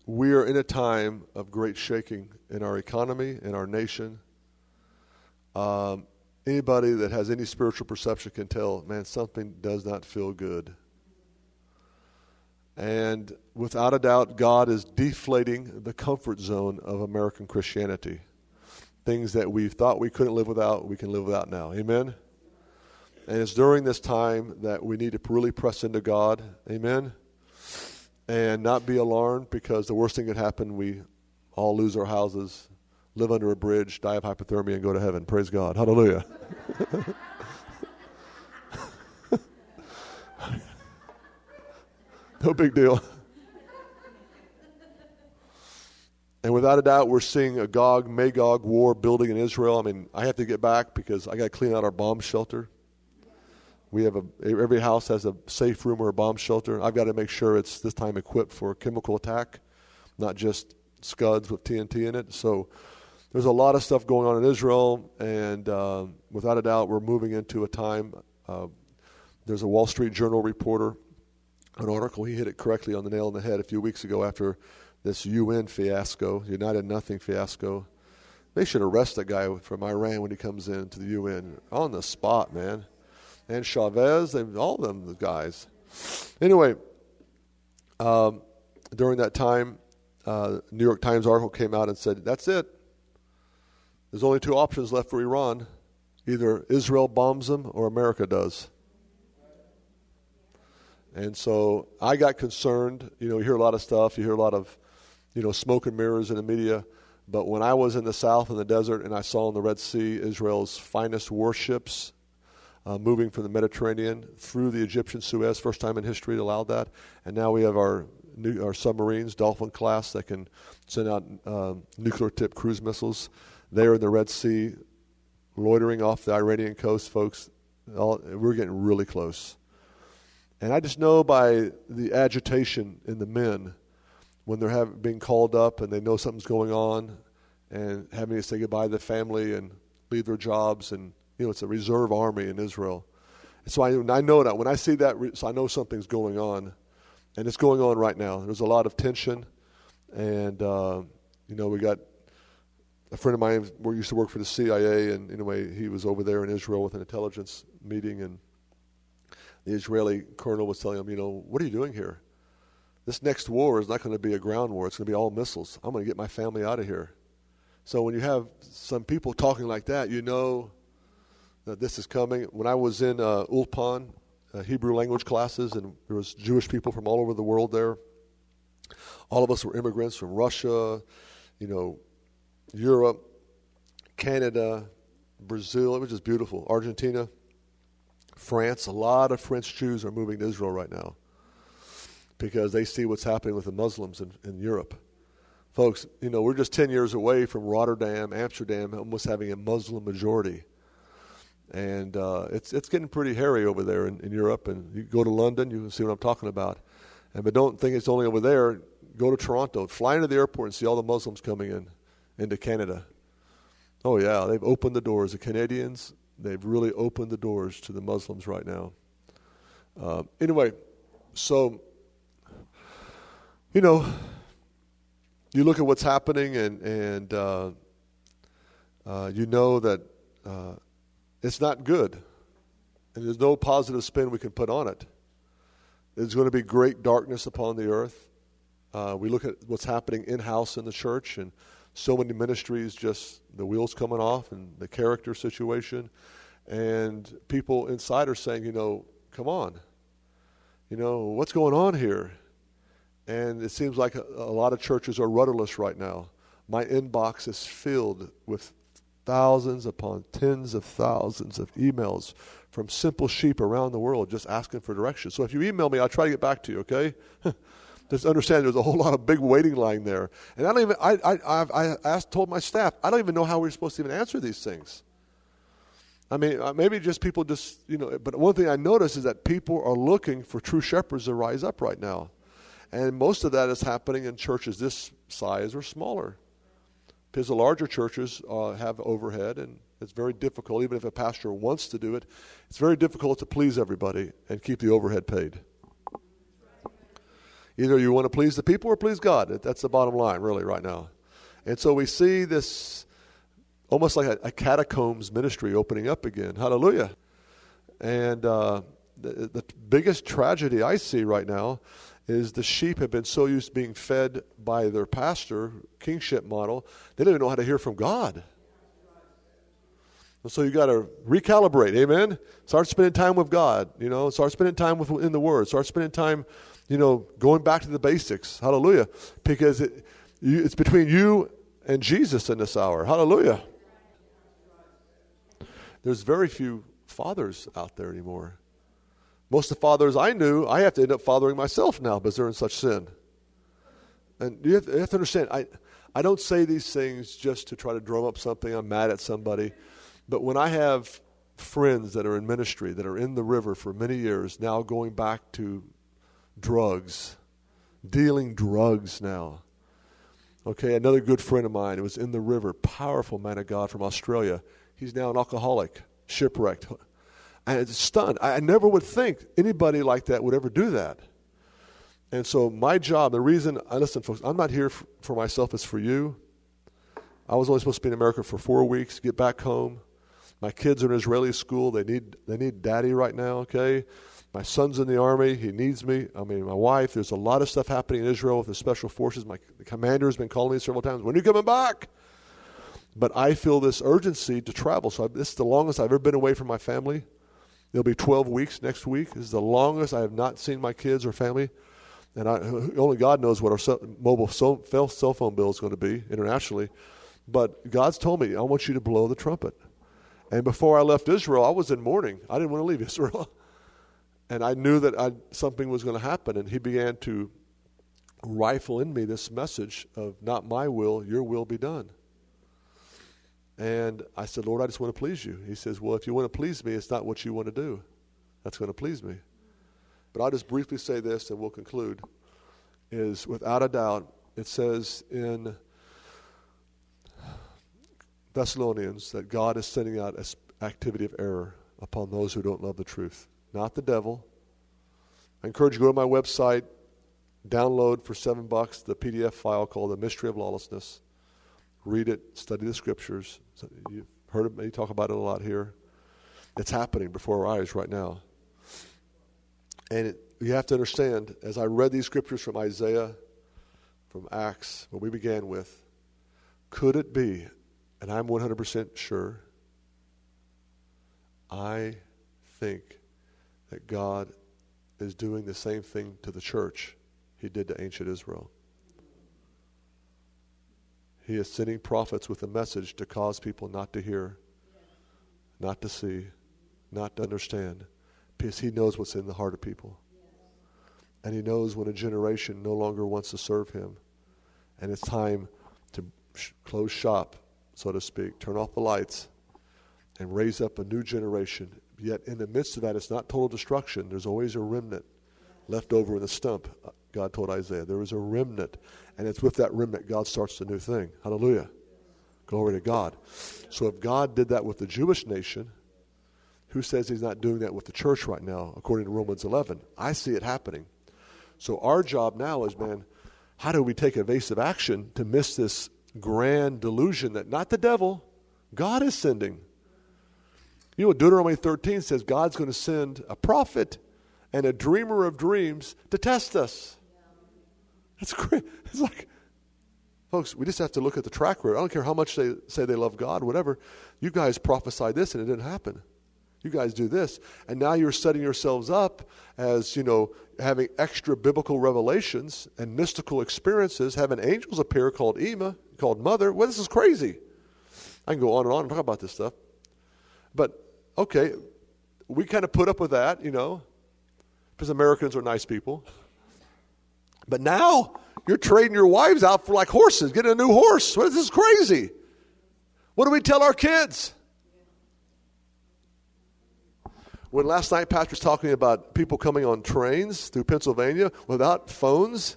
we are in a time of great shaking in our economy, in our nation. Um, anybody that has any spiritual perception can tell, man, something does not feel good. And without a doubt, God is deflating the comfort zone of American Christianity. Things that we thought we couldn't live without, we can live without now. Amen? And it's during this time that we need to really press into God. Amen? And not be alarmed because the worst thing could happen, we all lose our houses, live under a bridge, die of hypothermia, and go to heaven. Praise God. Hallelujah. no big deal. And without a doubt, we're seeing a Gog Magog war building in Israel. I mean, I have to get back because I got to clean out our bomb shelter. We have a every house has a safe room or a bomb shelter. I've got to make sure it's this time equipped for chemical attack, not just scuds with TNT in it. So there's a lot of stuff going on in Israel, and uh, without a doubt, we're moving into a time. Uh, there's a Wall Street Journal reporter, an article. He hit it correctly on the nail on the head a few weeks ago after this UN fiasco, United Nothing fiasco. They should arrest that guy from Iran when he comes into the UN on the spot, man and Chavez, and all of them, the guys. Anyway, um, during that time, uh, New York Times article came out and said, "That's it. There's only two options left for Iran: either Israel bombs them or America does." And so I got concerned. You know, you hear a lot of stuff. You hear a lot of, you know, smoke and mirrors in the media. But when I was in the south in the desert and I saw in the Red Sea Israel's finest warships uh, moving from the Mediterranean through the Egyptian Suez, first time in history it allowed that. And now we have our new, our submarines, Dolphin class, that can send out uh, nuclear tipped cruise missiles. There in the Red Sea, loitering off the Iranian coast, folks. All, we're getting really close. And I just know by the agitation in the men when they're have, being called up and they know something's going on and having to say goodbye to the family and leave their jobs and you know, it's a reserve army in Israel. And so I, I know that. When I see that, so I know something's going on. And it's going on right now. There's a lot of tension. And, uh, you know, we got a friend of mine who used to work for the CIA. And anyway, he was over there in Israel with an intelligence meeting. And the Israeli colonel was telling him, you know, what are you doing here? This next war is not going to be a ground war. It's going to be all missiles. I'm going to get my family out of here. So when you have some people talking like that, you know that this is coming. When I was in uh, Ulpan, uh, Hebrew language classes, and there was Jewish people from all over the world there. All of us were immigrants from Russia, you know, Europe, Canada, Brazil. It was just beautiful. Argentina, France. A lot of French Jews are moving to Israel right now because they see what's happening with the Muslims in, in Europe. Folks, you know, we're just 10 years away from Rotterdam, Amsterdam, almost having a Muslim majority and uh, it's it's getting pretty hairy over there in, in Europe. And you go to London, you can see what I'm talking about. And but don't think it's only over there. Go to Toronto, fly into the airport, and see all the Muslims coming in into Canada. Oh yeah, they've opened the doors. The Canadians, they've really opened the doors to the Muslims right now. Uh, anyway, so you know, you look at what's happening, and and uh, uh you know that uh, it's not good. And there's no positive spin we can put on it. There's going to be great darkness upon the earth. Uh, we look at what's happening in house in the church, and so many ministries just the wheels coming off, and the character situation. And people inside are saying, you know, come on. You know, what's going on here? And it seems like a, a lot of churches are rudderless right now. My inbox is filled with thousands upon tens of thousands of emails from simple sheep around the world just asking for directions. So if you email me, I'll try to get back to you, okay? just understand there's a whole lot of big waiting line there. And I don't even, I, I, I've, I asked, told my staff, I don't even know how we're supposed to even answer these things. I mean, uh, maybe just people just, you know, but one thing I notice is that people are looking for true shepherds to rise up right now. And most of that is happening in churches this size or smaller because the larger churches uh, have overhead and it's very difficult even if a pastor wants to do it it's very difficult to please everybody and keep the overhead paid Either you want to please the people or please God. That's the bottom line, really, right now. And so we see this almost like a, a catacombs ministry opening up again. Hallelujah. And uh, the, the biggest tragedy I see right now is the sheep have been so used to being fed by their pastor, kingship model, they don't even know how to hear from God. And so you got to recalibrate, amen. Start spending time with God, you know. Start spending time with in the Word. Start spending time, you know, going back to the basics. Hallelujah, because it, you, it's between you and Jesus in this hour. Hallelujah. There's very few fathers out there anymore. Most of the fathers I knew, I have to end up fathering myself now because they're in such sin. And you have, you have to understand, I, I don't say these things just to try to drum up something. I'm mad at somebody. But when I have friends that are in ministry, that are in the river for many years, now going back to drugs, dealing drugs now. Okay, another good friend of mine, it was in the river, powerful man of God from Australia. He's now an alcoholic, shipwrecked. And stunned. I never would think anybody like that would ever do that. And so my job, the reason listen, folks, I'm not here for myself, it's for you. I was only supposed to be in America for four weeks, get back home. My kids are in Israeli school. They need they need daddy right now, okay? My son's in the army. He needs me. I mean, my wife. There's a lot of stuff happening in Israel with the special forces. My commander has been calling me several times. When are you coming back? But I feel this urgency to travel. So I, this is the longest I've ever been away from my family. It'll be 12 weeks next week. This is the longest I have not seen my kids or family. And I, only God knows what our mobile cell, phone bill is going to be internationally. But God's told me, I want you to blow the trumpet. And before I left Israel, I was in mourning. I didn't want to leave Israel. and I knew that I, something was going to happen. And he began to rifle in me this message of not my will, your will be done. And I said, Lord, I just want to please you. He says, Well, if you want to please me, it's not what you want to do. That's going to please me. But I'll just briefly say this and we'll conclude. Is without a doubt, it says in Thessalonians that God is sending out activity of error upon those who don't love the truth, not the devil. I encourage you to go to my website, download for seven bucks the PDF file called The Mystery of Lawlessness. Read it, study the scriptures. You've heard me talk about it a lot here. It's happening before our eyes right now. And it, you have to understand, as I read these scriptures from Isaiah, from Acts, what we began with, could it be and I'm 100% sure, I think that God is doing the same thing to the church he did to ancient Israel. He is sending prophets with a message to cause people not to hear, not to see, not to understand, because he knows what's in the heart of people. And he knows when a generation no longer wants to serve him, and it's time to sh- close shop so to speak, turn off the lights, and raise up a new generation. Yet in the midst of that, it's not total destruction. There's always a remnant left over in the stump, God told Isaiah. There is a remnant, and it's with that remnant God starts the new thing. Hallelujah. Glory to God. So if God did that with the Jewish nation, who says he's not doing that with the church right now, according to Romans 11? I see it happening. So our job now is, man, how do we take evasive action to miss this grand delusion that not the devil, God is sending. You know, Deuteronomy 13 says God's going to send a prophet and a dreamer of dreams to test us. That's great. It's like, folks, we just have to look at the track record. I don't care how much they say they love God, whatever. You guys prophesied this and it didn't happen. You guys do this. And now you're setting yourselves up as, you know, having extra biblical revelations and mystical experiences, having angels appear called Ema, called Mother. Well, this is crazy. I can go on and on and talk about this stuff. But, okay, we kind of put up with that, you know, because Americans are nice people. But now you're trading your wives out for like horses, getting a new horse. What is this crazy. What do we tell our kids? When last night Pastor was talking about people coming on trains through Pennsylvania without phones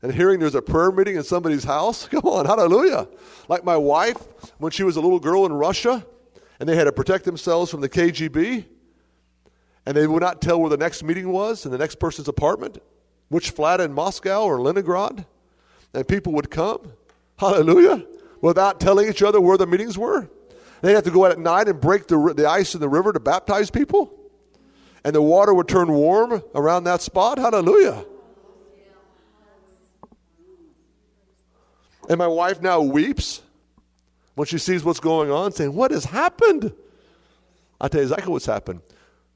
and hearing there's a prayer meeting in somebody's house, come on, hallelujah. Like my wife, when she was a little girl in Russia and they had to protect themselves from the KGB and they would not tell where the next meeting was in the next person's apartment which flat in Moscow or Leningrad, and people would come, hallelujah, without telling each other where the meetings were. They'd have to go out at night and break the, the ice in the river to baptize people. And the water would turn warm around that spot. Hallelujah. And my wife now weeps when she sees what's going on, saying, What has happened? I tell you exactly what's happened.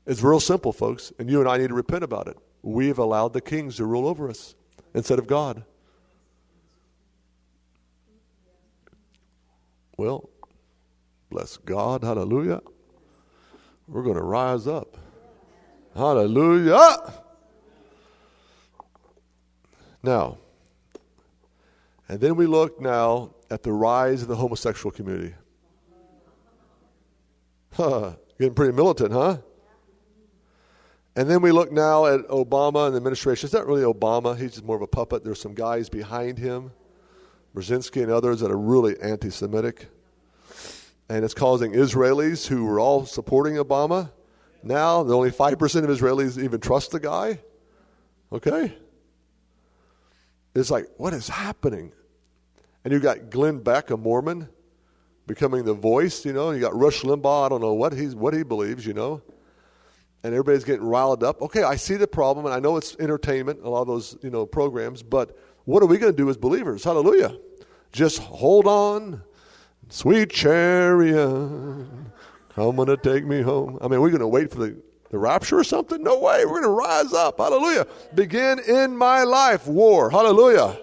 It's real simple, folks, and you and I need to repent about it. We've allowed the kings to rule over us instead of God. Well, bless God, hallelujah. We're going to rise up. Hallelujah. Now, and then we look now at the rise of the homosexual community. Huh, getting pretty militant, huh? And then we look now at Obama and the administration. It's not really Obama, he's just more of a puppet. There's some guys behind him, Brzezinski and others, that are really anti Semitic. And it's causing Israelis who were all supporting Obama. Now, the only 5% of Israelis even trust the guy. Okay? It's like, what is happening? And you've got Glenn Beck, a Mormon, becoming the voice, you know. You got Rush Limbaugh, I don't know what, he's, what he believes, you know and everybody's getting riled up. Okay, I see the problem, and I know it's entertainment, a lot of those you know programs. But what are we going to do as believers? Hallelujah! Just hold on, sweet chariot, come on to take me home. I mean, we're going to wait for the, the rapture or something? No way. We're going to rise up. Hallelujah! Begin in my life war. Hallelujah!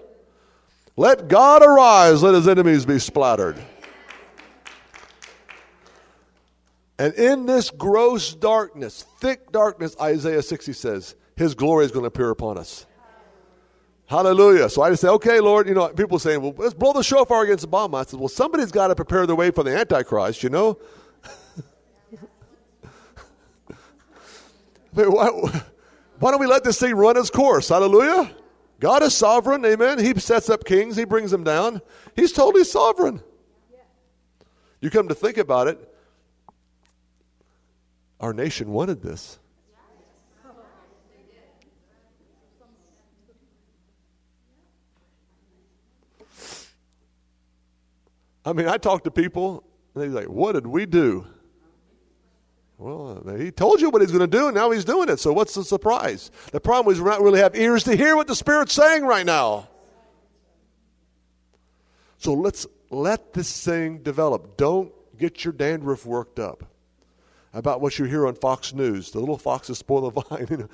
Let God arise. Let his enemies be splattered. And in this gross darkness, thick darkness, Isaiah 60 says, His glory is going to appear upon us. Hallelujah. So I just say, okay, Lord, you know, people saying, well, let's blow the shofar against Obama. I said, well, somebody's got to prepare the way for the Antichrist, you know? why, why don't we let this thing run its course? Hallelujah. God is sovereign. Amen. He sets up kings, He brings them down. He's totally sovereign. You come to think about it, our nation wanted this. I mean, I talk to people, and they're like, What did we do? Well, he told you what he's going to do, and now he's doing it. So what's the surprise? The problem is we don't really have ears to hear what the Spirit's saying right now. So let's let this thing develop. Don't get your dandruff worked up about what you hear on Fox News. The little foxes spoil the vine. You know.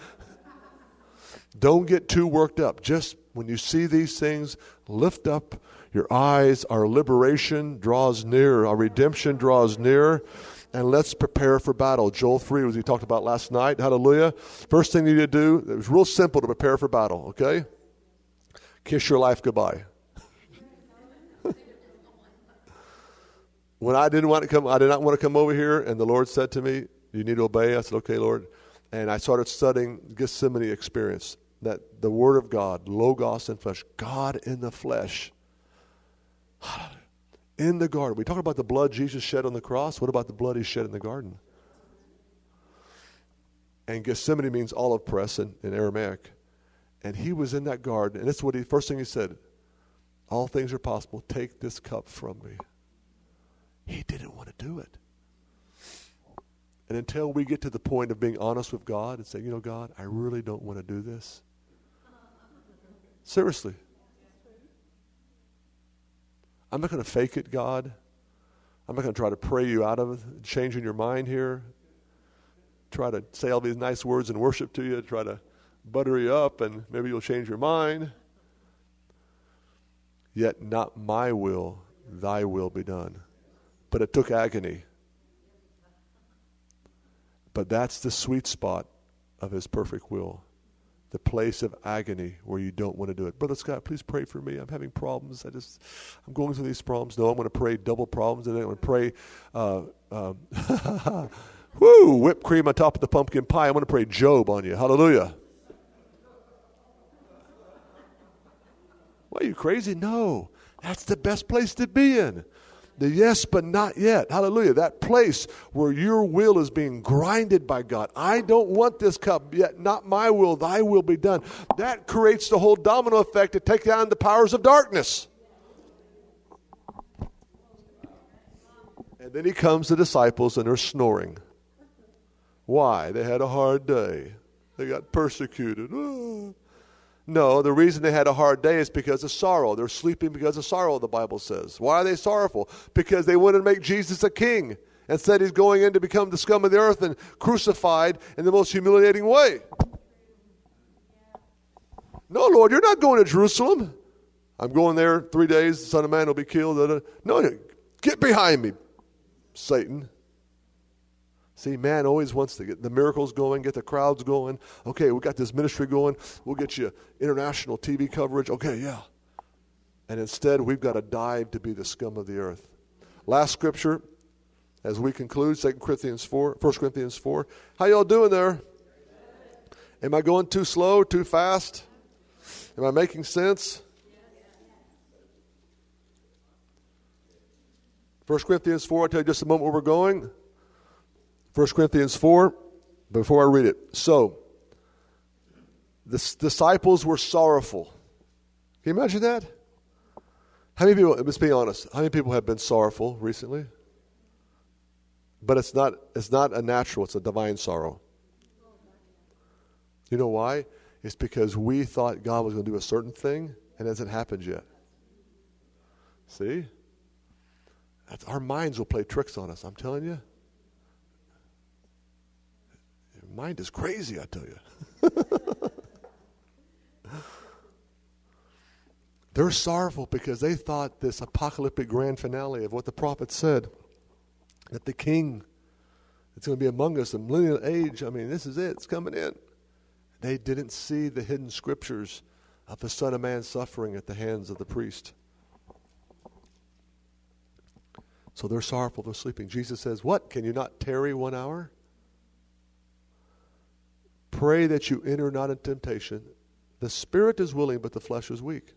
Don't get too worked up. Just when you see these things, lift up your eyes. Our liberation draws near, our redemption draws near. And let's prepare for battle. Joel 3, as we talked about last night. Hallelujah. First thing you need to do, it was real simple to prepare for battle, okay? Kiss your life goodbye. When I didn't want to come, I did not want to come over here, and the Lord said to me, "You need to obey." I said, "Okay, Lord," and I started studying Gethsemane experience. That the Word of God, Logos in flesh, God in the flesh, in the garden. We talk about the blood Jesus shed on the cross. What about the blood He shed in the garden? And Gethsemane means olive press in, in Aramaic, and He was in that garden, and that's what He first thing He said: "All things are possible. Take this cup from me." He didn't want to do it. And until we get to the point of being honest with God and saying, you know, God, I really don't want to do this. Seriously. I'm not going to fake it, God. I'm not going to try to pray you out of changing your mind here. Try to say all these nice words and worship to you, try to butter you up, and maybe you'll change your mind. Yet not my will, thy will be done but it took agony. But that's the sweet spot of His perfect will. The place of agony where you don't want to do it. Brother Scott, please pray for me. I'm having problems. I just, I'm going through these problems. No, I'm going to pray double problems, and then I'm going to pray, uh, um, whoo, whipped cream on top of the pumpkin pie. I'm going to pray Job on you. Hallelujah. Why are you crazy? No, that's the best place to be in. The yes, but not yet. Hallelujah. That place where your will is being grinded by God. I don't want this cup, yet not my will, thy will be done. That creates the whole domino effect to take down the powers of darkness. And then he comes to the disciples and they're snoring. Why? They had a hard day. They got persecuted. Oh. No, the reason they had a hard day is because of sorrow. They're sleeping because of sorrow, the Bible says. Why are they sorrowful? Because they wanted to make Jesus a king. Instead, he's going in to become the scum of the earth and crucified in the most humiliating way. No, Lord, you're not going to Jerusalem. I'm going there three days, the Son of Man will be killed. No, get behind me, Satan. See, man always wants to get the miracles going, get the crowds going. Okay, we got this ministry going. We'll get you international TV coverage. Okay, yeah. And instead, we've got to dive to be the scum of the earth. Last scripture, as we conclude, 2 Corinthians 4, 1 Corinthians 4. How y'all doing there? Am I going too slow, too fast? Am I making sense? 1 Corinthians 4, I'll tell you just a moment where we're going. 1 Corinthians 4, before I read it. So, the disciples were sorrowful. Can you imagine that? How many people, let's be honest, how many people have been sorrowful recently? But it's not, it's not a natural, it's a divine sorrow. You know why? It's because we thought God was going to do a certain thing and it hasn't happened yet. See? That's, our minds will play tricks on us, I'm telling you mind is crazy, I tell you. They're sorrowful because they thought this apocalyptic grand finale of what the prophet said that the king that's going to be among us, the millennial age, I mean, this is it, it's coming in. They didn't see the hidden scriptures of the Son of Man suffering at the hands of the priest. So they're sorrowful, they're sleeping. Jesus says, What? Can you not tarry one hour? Pray that you enter not in temptation. The spirit is willing, but the flesh is weak.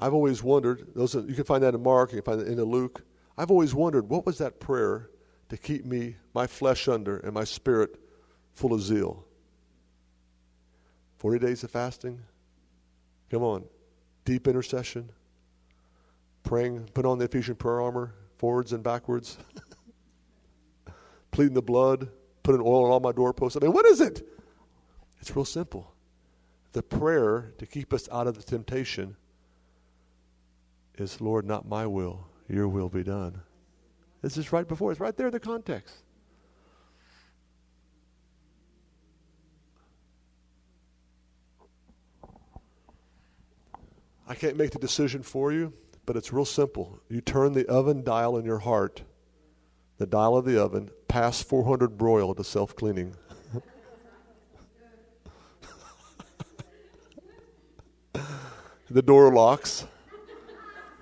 I've always wondered, those are, you can find that in Mark, you can find that in Luke. I've always wondered, what was that prayer to keep me, my flesh under, and my spirit full of zeal? 40 days of fasting? Come on. Deep intercession. Praying, put on the Ephesian prayer armor, forwards and backwards. Pleading the blood, putting oil on all my doorposts. I mean, what is it? It's real simple. The prayer to keep us out of the temptation is, Lord, not my will, your will be done. This is right before, it's right there in the context. I can't make the decision for you, but it's real simple. You turn the oven dial in your heart, the dial of the oven, past 400 broil to self cleaning. The door locks.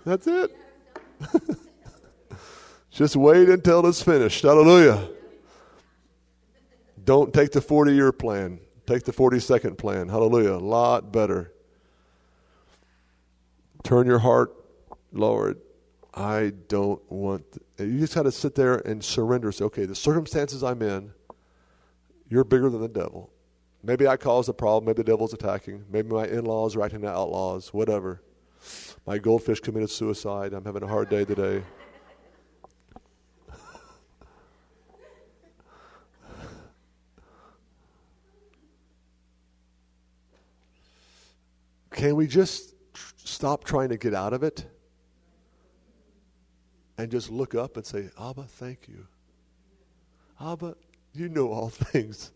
That's it. Just wait until it's finished. Hallelujah. Don't take the 40 year plan. Take the 40 second plan. Hallelujah. A lot better. Turn your heart, Lord. I don't want. You just got to sit there and surrender. Say, okay, the circumstances I'm in, you're bigger than the devil. Maybe I caused the problem. Maybe the devil's attacking. Maybe my in laws are acting outlaws. Whatever. My goldfish committed suicide. I'm having a hard day today. Can we just tr- stop trying to get out of it and just look up and say, Abba, thank you. Abba, you know all things.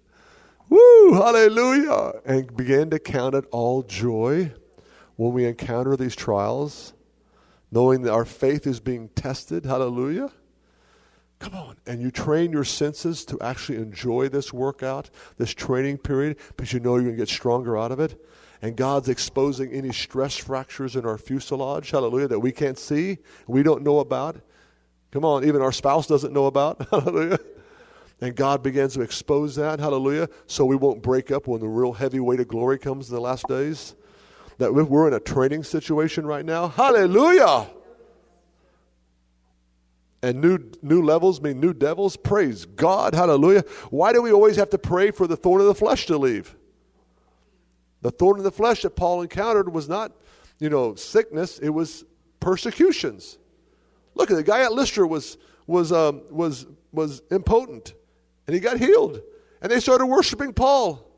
Woo, hallelujah. And begin to count it all joy when we encounter these trials, knowing that our faith is being tested. Hallelujah. Come on. And you train your senses to actually enjoy this workout, this training period, because you know you're going to get stronger out of it. And God's exposing any stress fractures in our fuselage, hallelujah, that we can't see, we don't know about. Come on, even our spouse doesn't know about, hallelujah. And God begins to expose that, hallelujah, so we won't break up when the real heavy weight of glory comes in the last days. That we're in a training situation right now, hallelujah. And new new levels mean new devils. Praise God. Hallelujah. Why do we always have to pray for the thorn of the flesh to leave? The thorn of the flesh that Paul encountered was not, you know, sickness, it was persecutions. Look at the guy at Lystra was was um, was was impotent and he got healed. And they started worshiping Paul.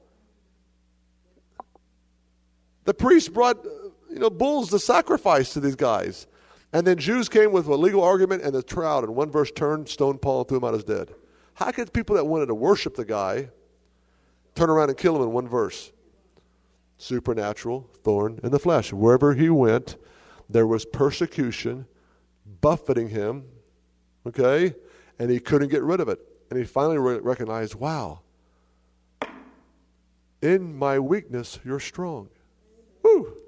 The priest brought uh, you know bulls to sacrifice to these guys. And then Jews came with a legal argument, and the crowd, and one verse, turned, stoned Paul, and threw him out as dead. How could people that wanted to worship the guy turn around and kill him in one verse? Supernatural thorn in the flesh. Wherever he went, there was persecution buffeting him, okay? And he couldn't get rid of it. And he finally re- recognized, wow, in my weakness, you're strong. Woo!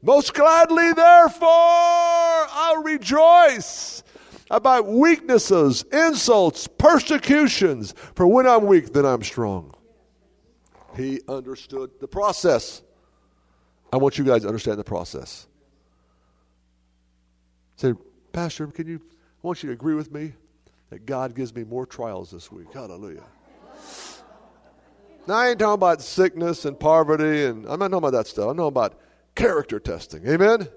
Most gladly, therefore, I'll rejoice about weaknesses, insults, persecutions. For when I'm weak, then I'm strong. He understood the process. I want you guys to understand the process. Say, Pastor, can you? I want you to agree with me that God gives me more trials this week. Hallelujah. Now, I ain't talking about sickness and poverty, and I'm not talking about that stuff. I'm talking about character testing. Amen?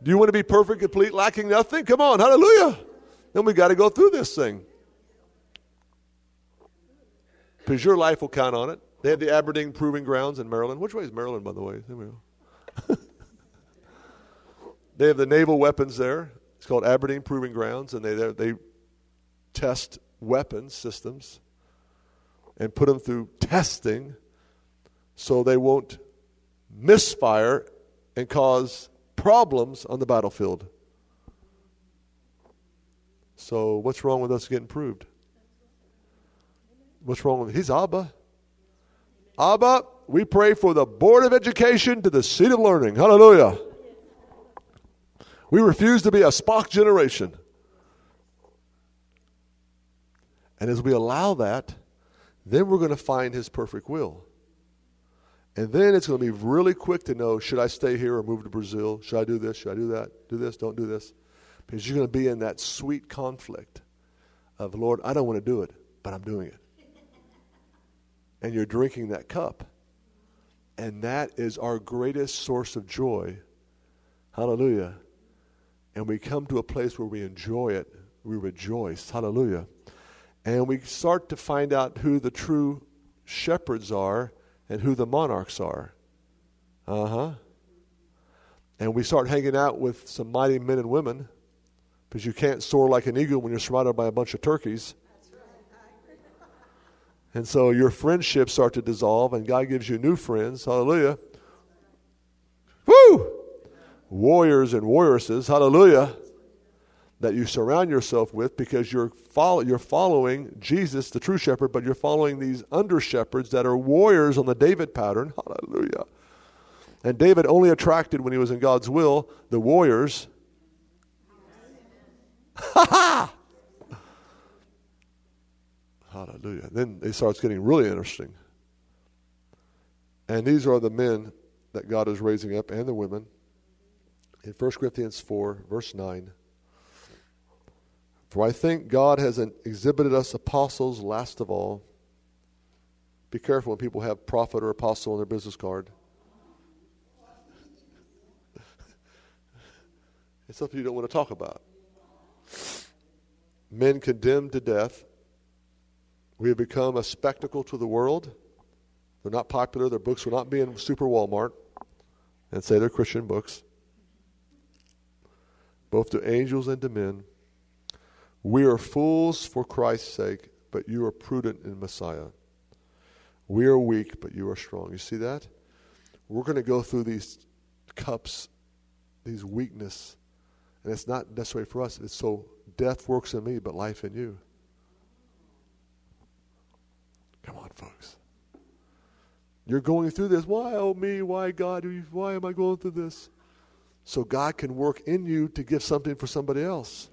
Do you want to be perfect, complete, lacking nothing? Come on, hallelujah. Then we got to go through this thing. Because your life will count on it. They have the Aberdeen Proving Grounds in Maryland. Which way is Maryland, by the way? There we go. they have the naval weapons there. It's called Aberdeen Proving Grounds, and they they test weapons systems and put them through testing so they won't misfire and cause problems on the battlefield. So, what's wrong with us getting proved? What's wrong with He's Abba. Abba, we pray for the Board of Education to the seat of learning. Hallelujah. We refuse to be a Spock generation. And as we allow that, then we're going to find His perfect will. And then it's going to be really quick to know should I stay here or move to Brazil? Should I do this? Should I do that? Do this? Don't do this? Because you're going to be in that sweet conflict of, Lord, I don't want to do it, but I'm doing it. And you're drinking that cup. And that is our greatest source of joy. Hallelujah. And we come to a place where we enjoy it, we rejoice. Hallelujah. And we start to find out who the true shepherds are and who the monarchs are. Uh huh. And we start hanging out with some mighty men and women because you can't soar like an eagle when you're surrounded by a bunch of turkeys. And so your friendships start to dissolve, and God gives you new friends. Hallelujah. Woo! Warriors and warrioresses. Hallelujah that you surround yourself with because you're, follow, you're following Jesus, the true shepherd, but you're following these under shepherds that are warriors on the David pattern. Hallelujah. And David only attracted, when he was in God's will, the warriors. Ha ha! Hallelujah. Then it starts getting really interesting. And these are the men that God is raising up and the women. In 1 Corinthians 4, verse 9. For I think God has exhibited us apostles last of all. Be careful when people have prophet or apostle on their business card. it's something you don't want to talk about. Men condemned to death. We have become a spectacle to the world. They're not popular. Their books will not be in Super Walmart and say they're Christian books, both to angels and to men. We are fools for Christ's sake, but you are prudent in Messiah. We are weak, but you are strong. You see that? We're going to go through these cups, these weakness, and it's not necessary for us. It's so death works in me, but life in you. Come on, folks. You're going through this. Why, oh me? Why, God? Why am I going through this? So God can work in you to give something for somebody else.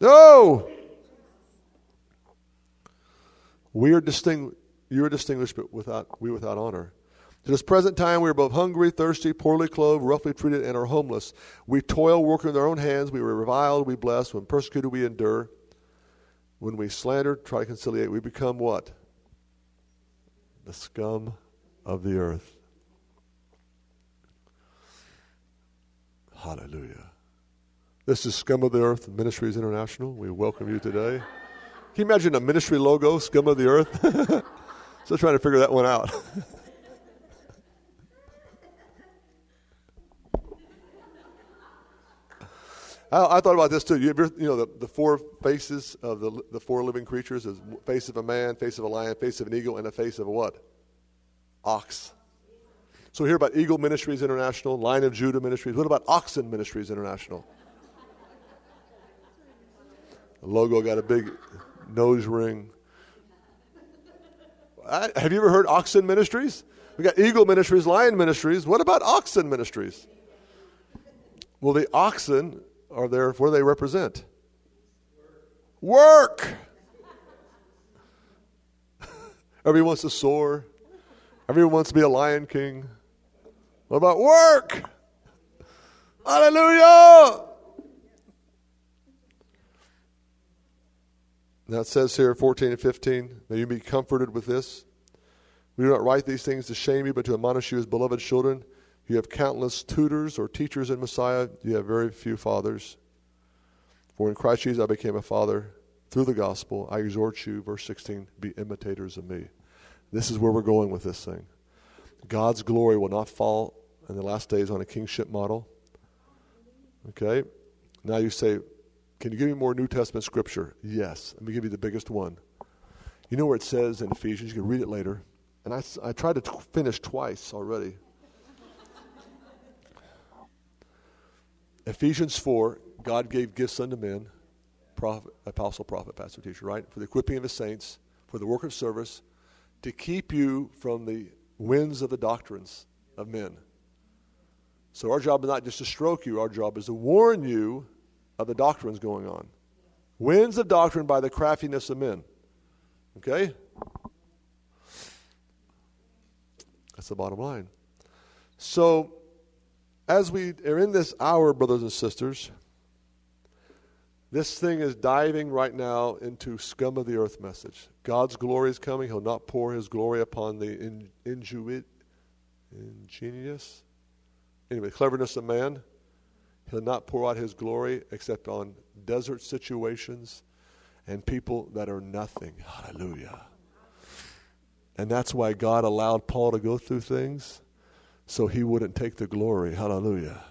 No. We are distinguished. You are distinguished, but without we without honor. To this present time, we are both hungry, thirsty, poorly clothed, roughly treated, and are homeless. We toil, working with our own hands. We were reviled, we bless. When persecuted, we endure. When we slander, try to conciliate, we become what? The scum of the earth. Hallelujah. This is Scum of the Earth Ministries International. We welcome you today. Can you imagine a ministry logo, Scum of the Earth? Still trying to figure that one out. I, I, thought about this too. You, ever, you know, the, the four faces of the, the four living creatures is face of a man, face of a lion, face of an eagle, and a face of a what? Ox. So we hear about Eagle Ministries International, Lion of Judah Ministries. What about Oxen Ministries International? The logo got a big nose ring. I, have you ever heard Oxen Ministries? We got Eagle Ministries, Lion Ministries. What about Oxen Ministries? Well, the oxen are there. What do they represent? Work. Everyone wants to soar. Everyone wants to be a lion king. What about work? Hallelujah. Now it says here, 14 and 15, may you be comforted with this. We do not write these things to shame you, but to admonish you as beloved children. You have countless tutors or teachers in Messiah. You have very few fathers. For in Christ Jesus I became a father through the gospel. I exhort you, verse 16, be imitators of me. This is where we're going with this thing. God's glory will not fall in the last days on a kingship model. Okay? Now you say, can you give me more New Testament scripture? Yes. Let me give you the biggest one. You know where it says in Ephesians? You can read it later. And I, I tried to t- finish twice already. Ephesians 4, God gave gifts unto men, prophet, apostle, prophet, pastor, teacher, right? For the equipping of his saints, for the work of service, to keep you from the winds of the doctrines of men. So our job is not just to stroke you, our job is to warn you of the doctrines going on. Winds of doctrine by the craftiness of men. Okay? That's the bottom line. So as we are in this hour, brothers and sisters, this thing is diving right now into scum of the earth message. God's glory is coming. He'll not pour his glory upon the in, ingenuit, ingenious, anyway, cleverness of man. He'll not pour out his glory except on desert situations and people that are nothing. Hallelujah. And that's why God allowed Paul to go through things so he wouldn't take the glory. Hallelujah.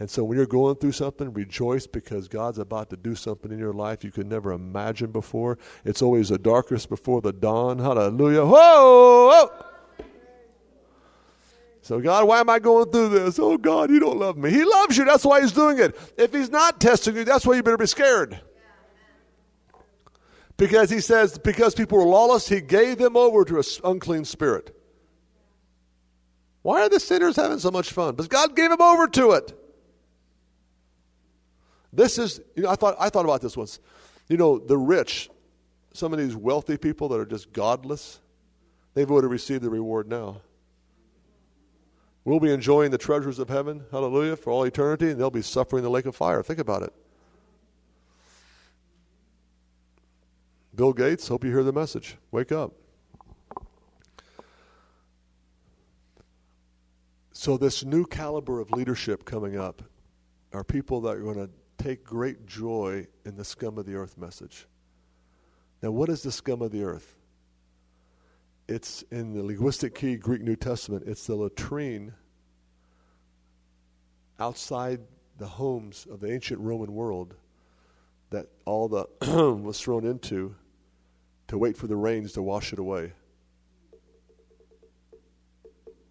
And so when you're going through something, rejoice because God's about to do something in your life you could never imagine before. It's always the darkest before the dawn. Hallelujah. Whoa! So, God, why am I going through this? Oh, God, you don't love me. He loves you. That's why He's doing it. If He's not testing you, that's why you better be scared. Because He says, because people were lawless, He gave them over to an unclean spirit. Why are the sinners having so much fun? Because God gave them over to it. This is, you know, I thought, I thought about this once. You know, the rich, some of these wealthy people that are just godless, they've already received the reward now. We'll be enjoying the treasures of heaven, hallelujah, for all eternity, and they'll be suffering the lake of fire. Think about it. Bill Gates, hope you hear the message. Wake up. So, this new caliber of leadership coming up are people that are going to take great joy in the scum of the earth message. Now, what is the scum of the earth? It's in the linguistic key Greek New Testament, it's the latrine outside the homes of the ancient Roman world that all the was thrown into to wait for the rains to wash it away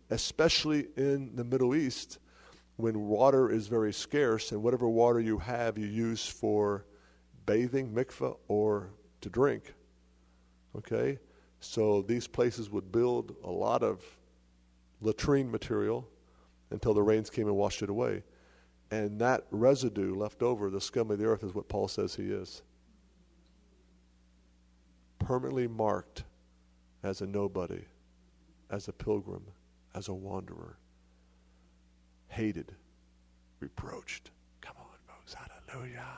especially in the Middle East when water is very scarce and whatever water you have you use for bathing, mikveh, or to drink. Okay? So these places would build a lot of latrine material until the rains came and washed it away. And that residue left over, the scum of the earth, is what Paul says he is. Permanently marked as a nobody, as a pilgrim, as a wanderer, hated, reproached. Come on, folks. Hallelujah.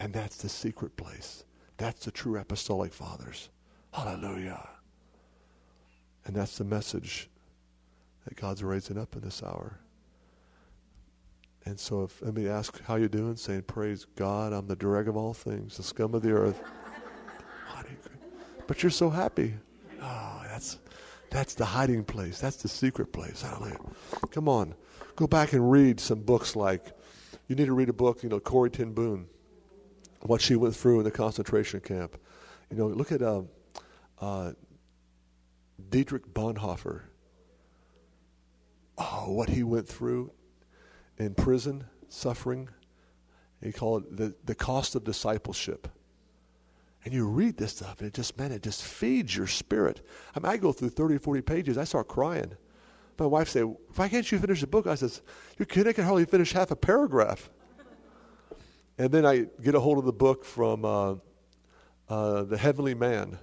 And that's the secret place. That's the true apostolic fathers. Hallelujah. And that's the message that God's raising up in this hour. And so if anybody asks how you're doing, saying, Praise God, I'm the dreg of all things, the scum of the earth. But you're so happy. Oh, that's that's the hiding place. That's the secret place. Hallelujah. Come on. Go back and read some books like you need to read a book, you know, Corrie ten Boom, what she went through in the concentration camp. You know, look at uh, uh, Dietrich Bonhoeffer. Oh, what he went through in prison, suffering. He called it the, the cost of discipleship. And you read this stuff, and it just, man, it just feeds your spirit. I mean, I go through 30, 40 pages, I start crying. My wife say, "Why can't you finish the book?" I says, "You're kidding! I can hardly finish half a paragraph." and then I get a hold of the book from uh, uh, the Heavenly Man.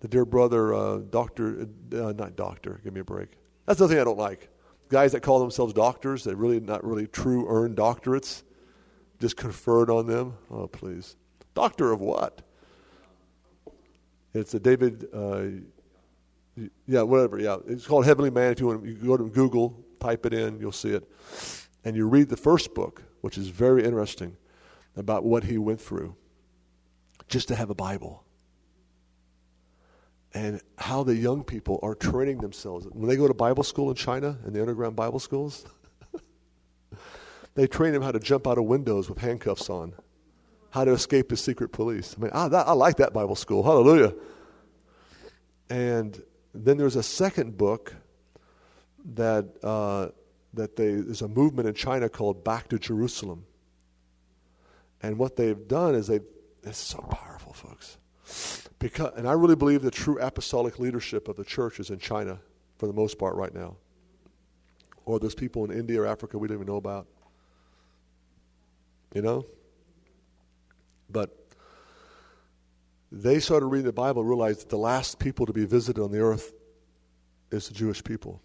The dear brother, uh, Doctor, uh, not Doctor. Give me a break. That's the thing I don't like. Guys that call themselves doctors, that really not really true earned doctorates, just conferred on them. Oh, please, doctor of what? It's a David uh, yeah, whatever. Yeah, it's called Heavenly Man. If you want, you go to Google, type it in, you'll see it, and you read the first book, which is very interesting about what he went through, just to have a Bible, and how the young people are training themselves when they go to Bible school in China and the underground Bible schools. they train them how to jump out of windows with handcuffs on, how to escape the secret police. I mean, I, I like that Bible school. Hallelujah. And then there's a second book that uh, that they, there's a movement in China called Back to Jerusalem. And what they've done is they've it's so powerful, folks. Because and I really believe the true apostolic leadership of the church is in China for the most part right now. Or there's people in India or Africa we don't even know about. You know? But they started reading the Bible and realized that the last people to be visited on the earth is the Jewish people.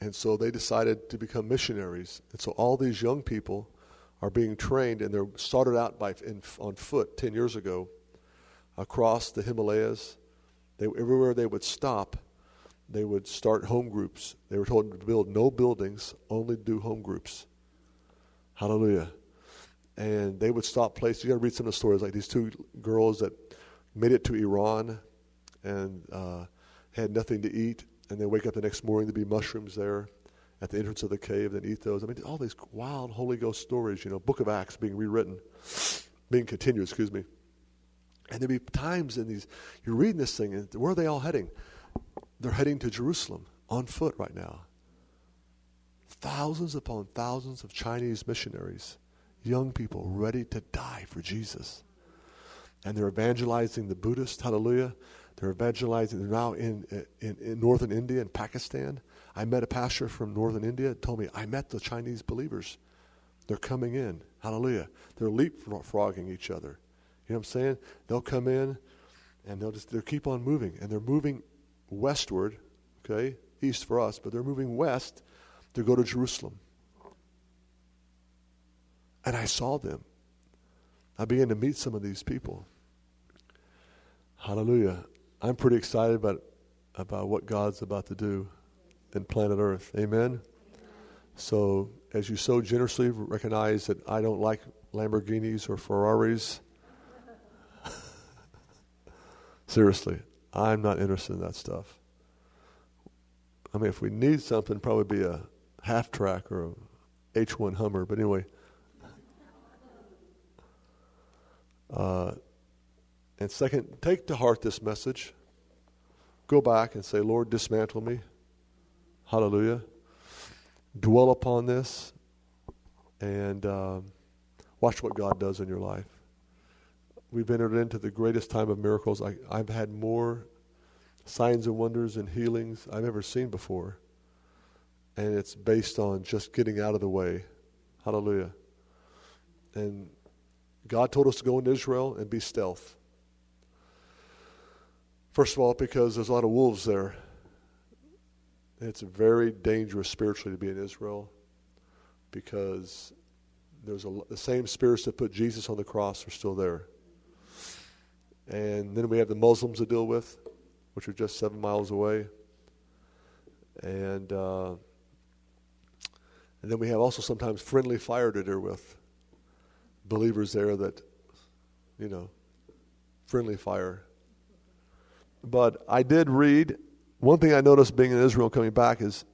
And so they decided to become missionaries. And so all these young people are being trained, and they're started out by, in, on foot 10 years ago across the Himalayas. They, everywhere they would stop, they would start home groups. They were told to build no buildings, only do home groups. Hallelujah and they would stop places. You got to read some of the stories, like these two girls that made it to Iran and uh, had nothing to eat, and they wake up the next morning to be mushrooms there at the entrance of the cave, then eat those. I mean, all these wild Holy Ghost stories. You know, Book of Acts being rewritten, being continued. Excuse me. And there'd be times in these, you're reading this thing, and where are they all heading? They're heading to Jerusalem on foot right now. Thousands upon thousands of Chinese missionaries young people ready to die for Jesus. And they're evangelizing the Buddhists, hallelujah. They're evangelizing, they're now in, in, in northern India and Pakistan. I met a pastor from northern India told me, I met the Chinese believers. They're coming in, hallelujah. They're leapfrogging each other. You know what I'm saying? They'll come in and they'll just they'll keep on moving. And they're moving westward, okay, east for us, but they're moving west to go to Jerusalem. And I saw them. I began to meet some of these people. Hallelujah. I'm pretty excited about, about what God's about to do in planet Earth. Amen? So, as you so generously recognize that I don't like Lamborghinis or Ferraris, seriously, I'm not interested in that stuff. I mean, if we need something, probably be a half track or a H1 Hummer. But anyway, Uh, and second, take to heart this message. Go back and say, Lord, dismantle me. Hallelujah. Dwell upon this and um, watch what God does in your life. We've entered into the greatest time of miracles. I, I've had more signs and wonders and healings I've ever seen before. And it's based on just getting out of the way. Hallelujah. And God told us to go into Israel and be stealth. First of all, because there's a lot of wolves there. It's very dangerous spiritually to be in Israel because there's a, the same spirits that put Jesus on the cross are still there. And then we have the Muslims to deal with, which are just seven miles away. And uh, and then we have also sometimes friendly fire to deal with. Believers there that, you know, friendly fire. But I did read, one thing I noticed being in Israel coming back is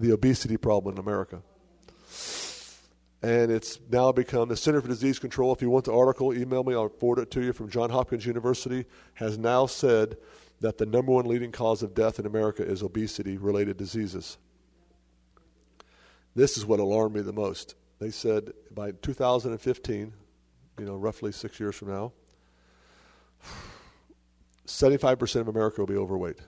the obesity problem in America. And it's now become the Center for Disease Control. If you want the article, email me, I'll forward it to you from Johns Hopkins University, has now said that the number one leading cause of death in America is obesity related diseases. This is what alarmed me the most. They said by 2015, you know, roughly six years from now, 75% of America will be overweight.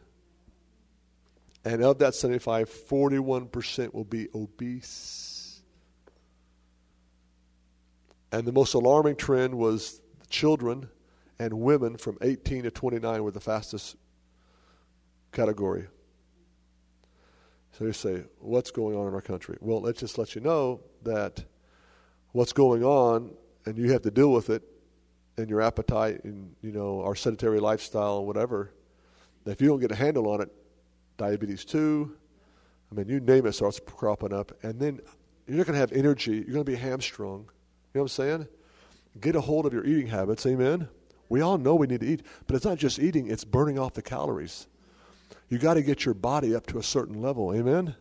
And of that 75, 41% will be obese. And the most alarming trend was children and women from 18 to 29 were the fastest category. So you say, what's going on in our country? Well, let's just let you know that what's going on, and you have to deal with it, and your appetite, and you know our sedentary lifestyle, and whatever. If you don't get a handle on it, diabetes too. I mean, you name it starts cropping up, and then you're not going to have energy. You're going to be hamstrung. You know what I'm saying? Get a hold of your eating habits. Amen. We all know we need to eat, but it's not just eating; it's burning off the calories. You got to get your body up to a certain level. Amen.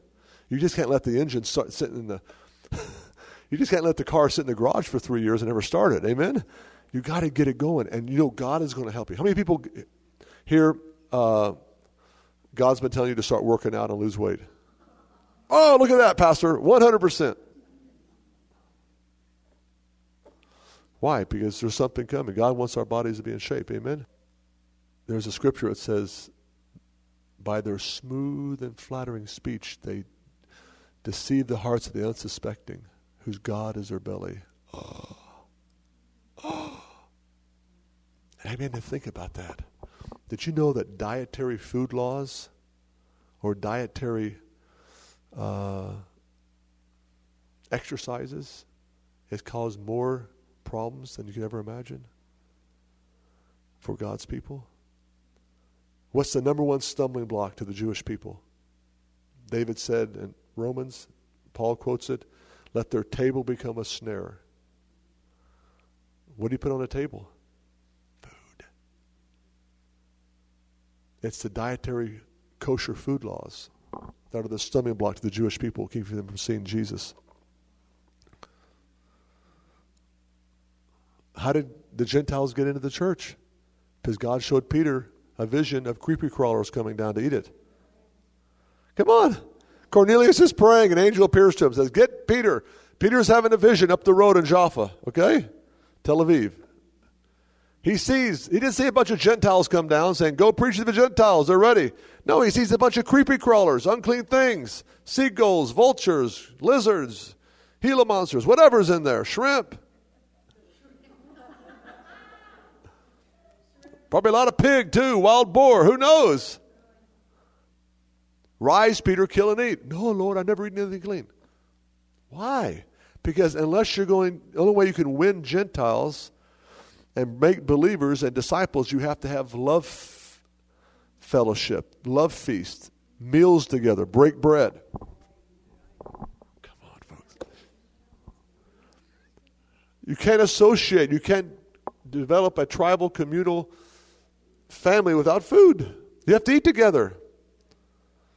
You just can't let the engine start sitting in the. you just can't let the car sit in the garage for three years and never start it. Amen. You got to get it going, and you know God is going to help you. How many people here? Uh, God's been telling you to start working out and lose weight. Oh, look at that, Pastor! One hundred percent. Why? Because there's something coming. God wants our bodies to be in shape. Amen. There's a scripture that says, by their smooth and flattering speech, they deceive the hearts of the unsuspecting, whose God is their belly. Oh. Oh. And I made me think about that. Did you know that dietary food laws or dietary uh, exercises has caused more problems than you could ever imagine for God's people? What's the number one stumbling block to the Jewish people? David said in Romans, Paul quotes it, let their table become a snare. What do you put on a table? Food. It's the dietary kosher food laws that are the stumbling block to the Jewish people, keeping them from seeing Jesus. How did the Gentiles get into the church? Because God showed Peter a vision of creepy crawlers coming down to eat it. Come on. Cornelius is praying, an angel appears to him, says, Get Peter. Peter's having a vision up the road in Jaffa, okay? Tel Aviv. He sees, he didn't see a bunch of Gentiles come down saying, Go preach to the Gentiles, they're ready. No, he sees a bunch of creepy crawlers, unclean things, seagulls, vultures, lizards, Gila monsters, whatever's in there, shrimp. Probably a lot of pig too, wild boar, who knows? Rise, Peter, kill and eat. No, Lord, I've never eaten anything clean. Why? Because unless you're going, the only way you can win Gentiles and make believers and disciples, you have to have love fellowship, love feast, meals together, break bread. Come on, folks. You can't associate, you can't develop a tribal communal family without food. You have to eat together.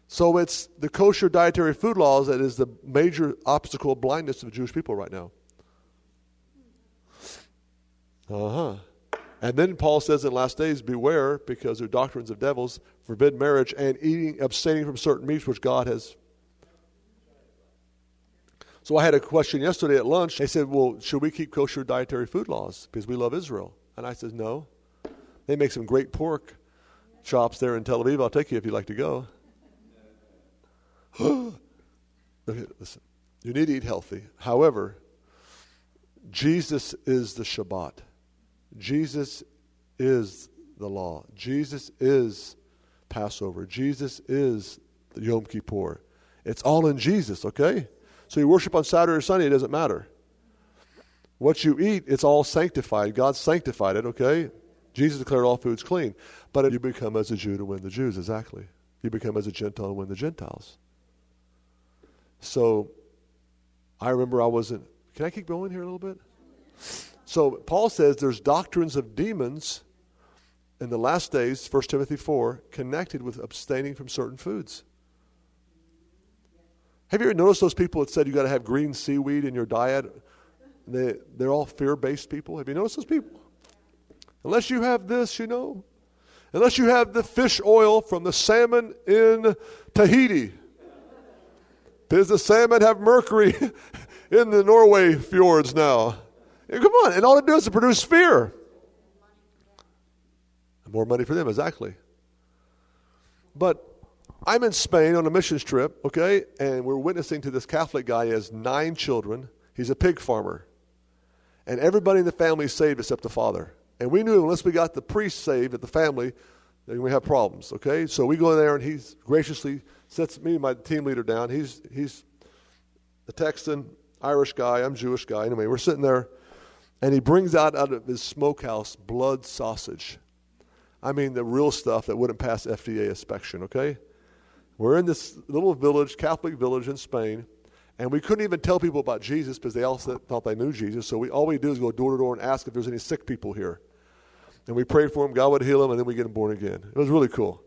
So it's the kosher dietary food laws that is the major obstacle of blindness to the Jewish people right now. Uh huh. And then Paul says in last days, beware, because their doctrines of devils forbid marriage and eating, abstaining from certain meats which God has. So I had a question yesterday at lunch. They said, well, should we keep kosher dietary food laws because we love Israel? And I said, no. They make some great pork chops there in Tel Aviv. I'll take you if you'd like to go. Listen, you need to eat healthy. However, Jesus is the Shabbat. Jesus is the law. Jesus is Passover. Jesus is the Yom Kippur. It's all in Jesus, okay? So you worship on Saturday or Sunday, it doesn't matter. What you eat, it's all sanctified. God sanctified it, okay? Jesus declared all foods clean. But you become as a Jew to win the Jews, exactly. You become as a Gentile to win the Gentiles. So I remember I wasn't. Can I keep going here a little bit? So Paul says there's doctrines of demons in the last days, 1 Timothy 4, connected with abstaining from certain foods. Have you ever noticed those people that said you got to have green seaweed in your diet? They, they're all fear based people. Have you noticed those people? Unless you have this, you know, unless you have the fish oil from the salmon in Tahiti. Does the salmon have mercury in the Norway fjords now? Come on, and all it does is produce fear. More money for them, exactly. But I'm in Spain on a missions trip, okay, and we're witnessing to this Catholic guy. He has nine children. He's a pig farmer. And everybody in the family is saved except the father. And we knew unless we got the priest saved at the family, then we have problems, okay? So we go in there and he graciously sets me and my team leader down. He's, he's a Texan, Irish guy. I'm Jewish guy. Anyway, we're sitting there and he brings out out of his smokehouse blood sausage. I mean, the real stuff that wouldn't pass FDA inspection, okay? We're in this little village, Catholic village in Spain, and we couldn't even tell people about Jesus because they all thought they knew Jesus. So we, all we do is go door to door and ask if there's any sick people here. And we prayed for him. God would heal him, and then we get him born again. It was really cool.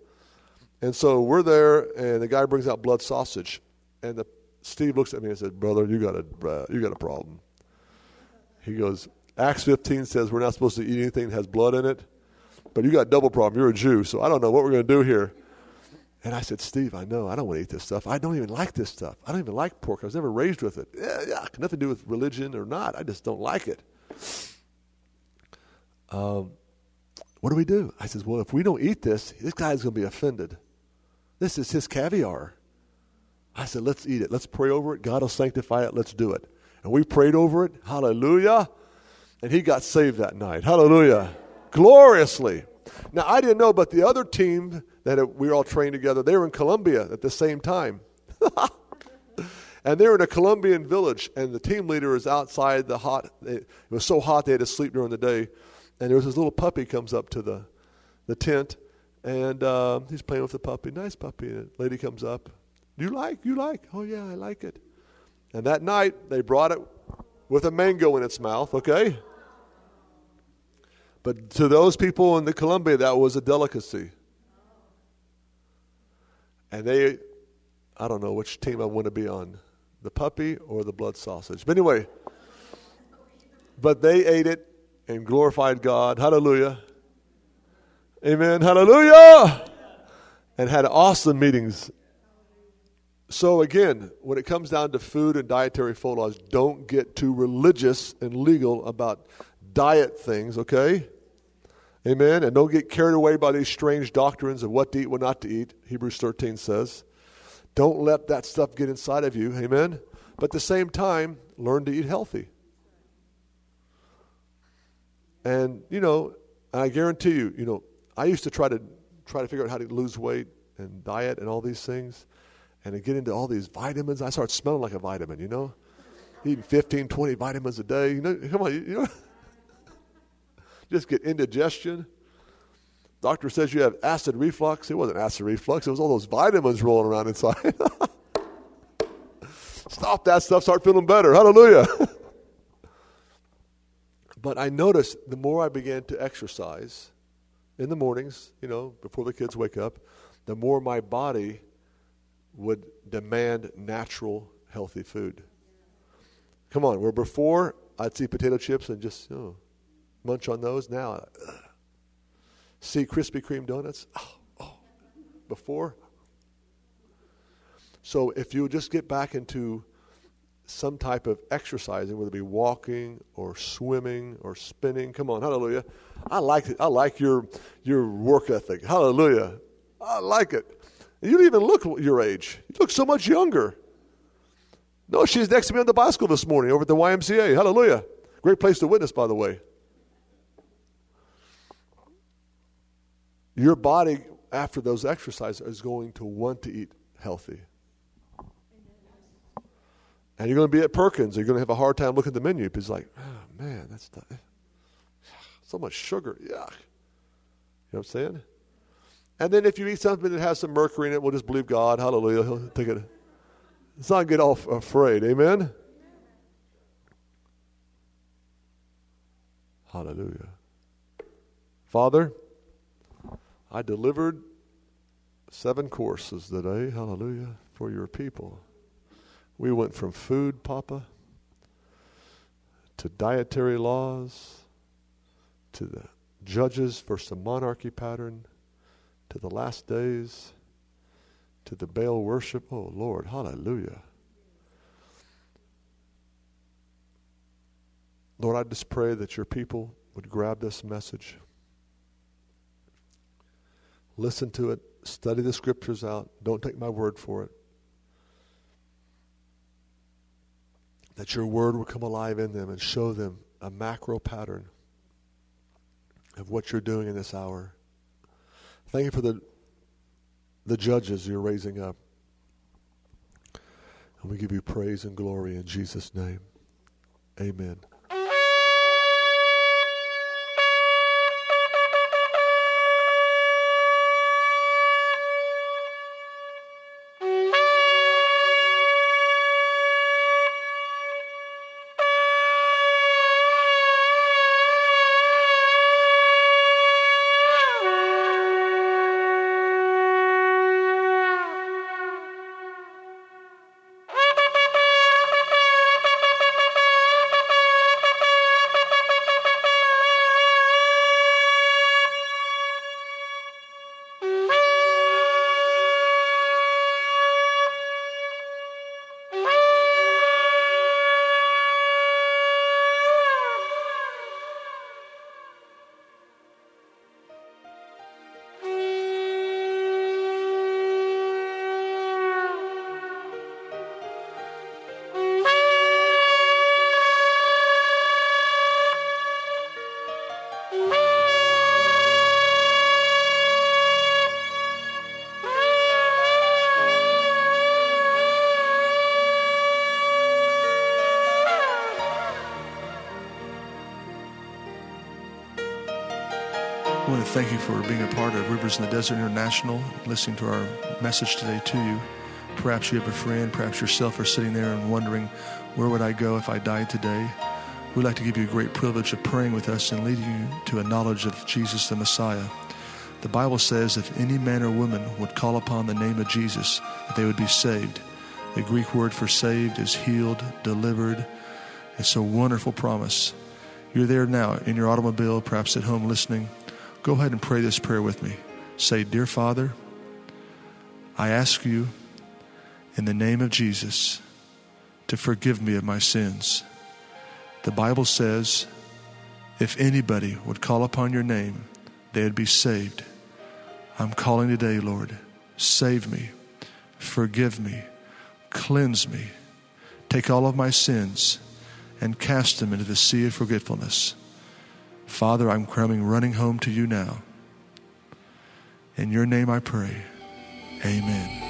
And so we're there, and the guy brings out blood sausage. And the, Steve looks at me and said, Brother, you got, a, uh, you got a problem. He goes, Acts 15 says we're not supposed to eat anything that has blood in it, but you got double problem. You're a Jew, so I don't know what we're going to do here. And I said, Steve, I know. I don't want to eat this stuff. I don't even like this stuff. I don't even like pork. I was never raised with it. Yeah, yeah, nothing to do with religion or not. I just don't like it. Um, what do we do? I says, well, if we don't eat this, this guy's going to be offended. This is his caviar. I said, let's eat it. Let's pray over it. God will sanctify it. Let's do it. And we prayed over it. Hallelujah. And he got saved that night. Hallelujah. Gloriously. Now, I didn't know, but the other team that we all trained together, they were in Colombia at the same time. and they were in a Colombian village, and the team leader is outside the hot. It was so hot they had to sleep during the day. And there was this little puppy comes up to the, the tent, and uh, he's playing with the puppy. Nice puppy. And the lady comes up. You like? You like? Oh, yeah, I like it. And that night, they brought it with a mango in its mouth, okay? But to those people in the Colombia, that was a delicacy. And they, I don't know which team I want to be on the puppy or the blood sausage. But anyway, but they ate it and glorified God. Hallelujah. Amen. Hallelujah. And had awesome meetings. So, again, when it comes down to food and dietary food don't get too religious and legal about diet things, okay? Amen. And don't get carried away by these strange doctrines of what to eat, what not to eat. Hebrews 13 says. Don't let that stuff get inside of you. Amen. But at the same time, learn to eat healthy. And, you know, and I guarantee you, you know, I used to try to try to figure out how to lose weight and diet and all these things and to get into all these vitamins. I started smelling like a vitamin, you know? Eating 15, 20 vitamins a day. You know, come on, you know just get indigestion. Doctor says you have acid reflux. It wasn't acid reflux, it was all those vitamins rolling around inside. Stop that stuff, start feeling better. Hallelujah. but I noticed the more I began to exercise in the mornings, you know, before the kids wake up, the more my body would demand natural, healthy food. Come on, where before I'd see potato chips and just, oh, munch on those now. Uh, see Krispy Kreme donuts? Oh, oh, before? So if you just get back into some type of exercising, whether it be walking or swimming or spinning, come on, hallelujah. I like it. I like your your work ethic. Hallelujah. I like it. You don't even look your age. You look so much younger. No, she's next to me on the bicycle this morning over at the YMCA. Hallelujah. Great place to witness, by the way. your body after those exercises is going to want to eat healthy. And you're going to be at Perkins. You're going to have a hard time looking at the menu because, like, oh, man, that's not, so much sugar. Yuck. You know what I'm saying? And then if you eat something that has some mercury in it, we'll just believe God. Hallelujah. He'll take it. Let's not get all afraid. Amen? Hallelujah. Father, I delivered seven courses today. Hallelujah. For your people. We went from food, Papa, to dietary laws, to the judges versus the monarchy pattern, to the last days, to the Baal worship. Oh, Lord, hallelujah. Lord, I just pray that your people would grab this message, listen to it, study the scriptures out. Don't take my word for it. That your word will come alive in them and show them a macro pattern of what you're doing in this hour. Thank you for the, the judges you're raising up. And we give you praise and glory in Jesus' name. Amen. For being a part of Rivers in the Desert International, listening to our message today to you. Perhaps you have a friend, perhaps yourself are sitting there and wondering, where would I go if I died today? We'd like to give you a great privilege of praying with us and leading you to a knowledge of Jesus the Messiah. The Bible says if any man or woman would call upon the name of Jesus, that they would be saved. The Greek word for saved is healed, delivered. It's a wonderful promise. You're there now in your automobile, perhaps at home listening. Go ahead and pray this prayer with me. Say, Dear Father, I ask you in the name of Jesus to forgive me of my sins. The Bible says, if anybody would call upon your name, they would be saved. I'm calling today, Lord. Save me, forgive me, cleanse me, take all of my sins and cast them into the sea of forgetfulness. Father, I'm coming running home to you now. In your name I pray. Amen.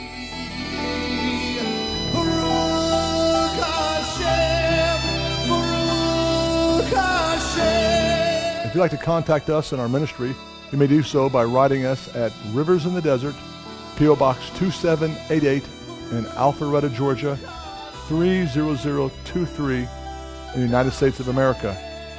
If you'd like to contact us in our ministry, you may do so by writing us at Rivers in the Desert, P.O. Box 2788 in Alpharetta, Georgia 30023 in the United States of America.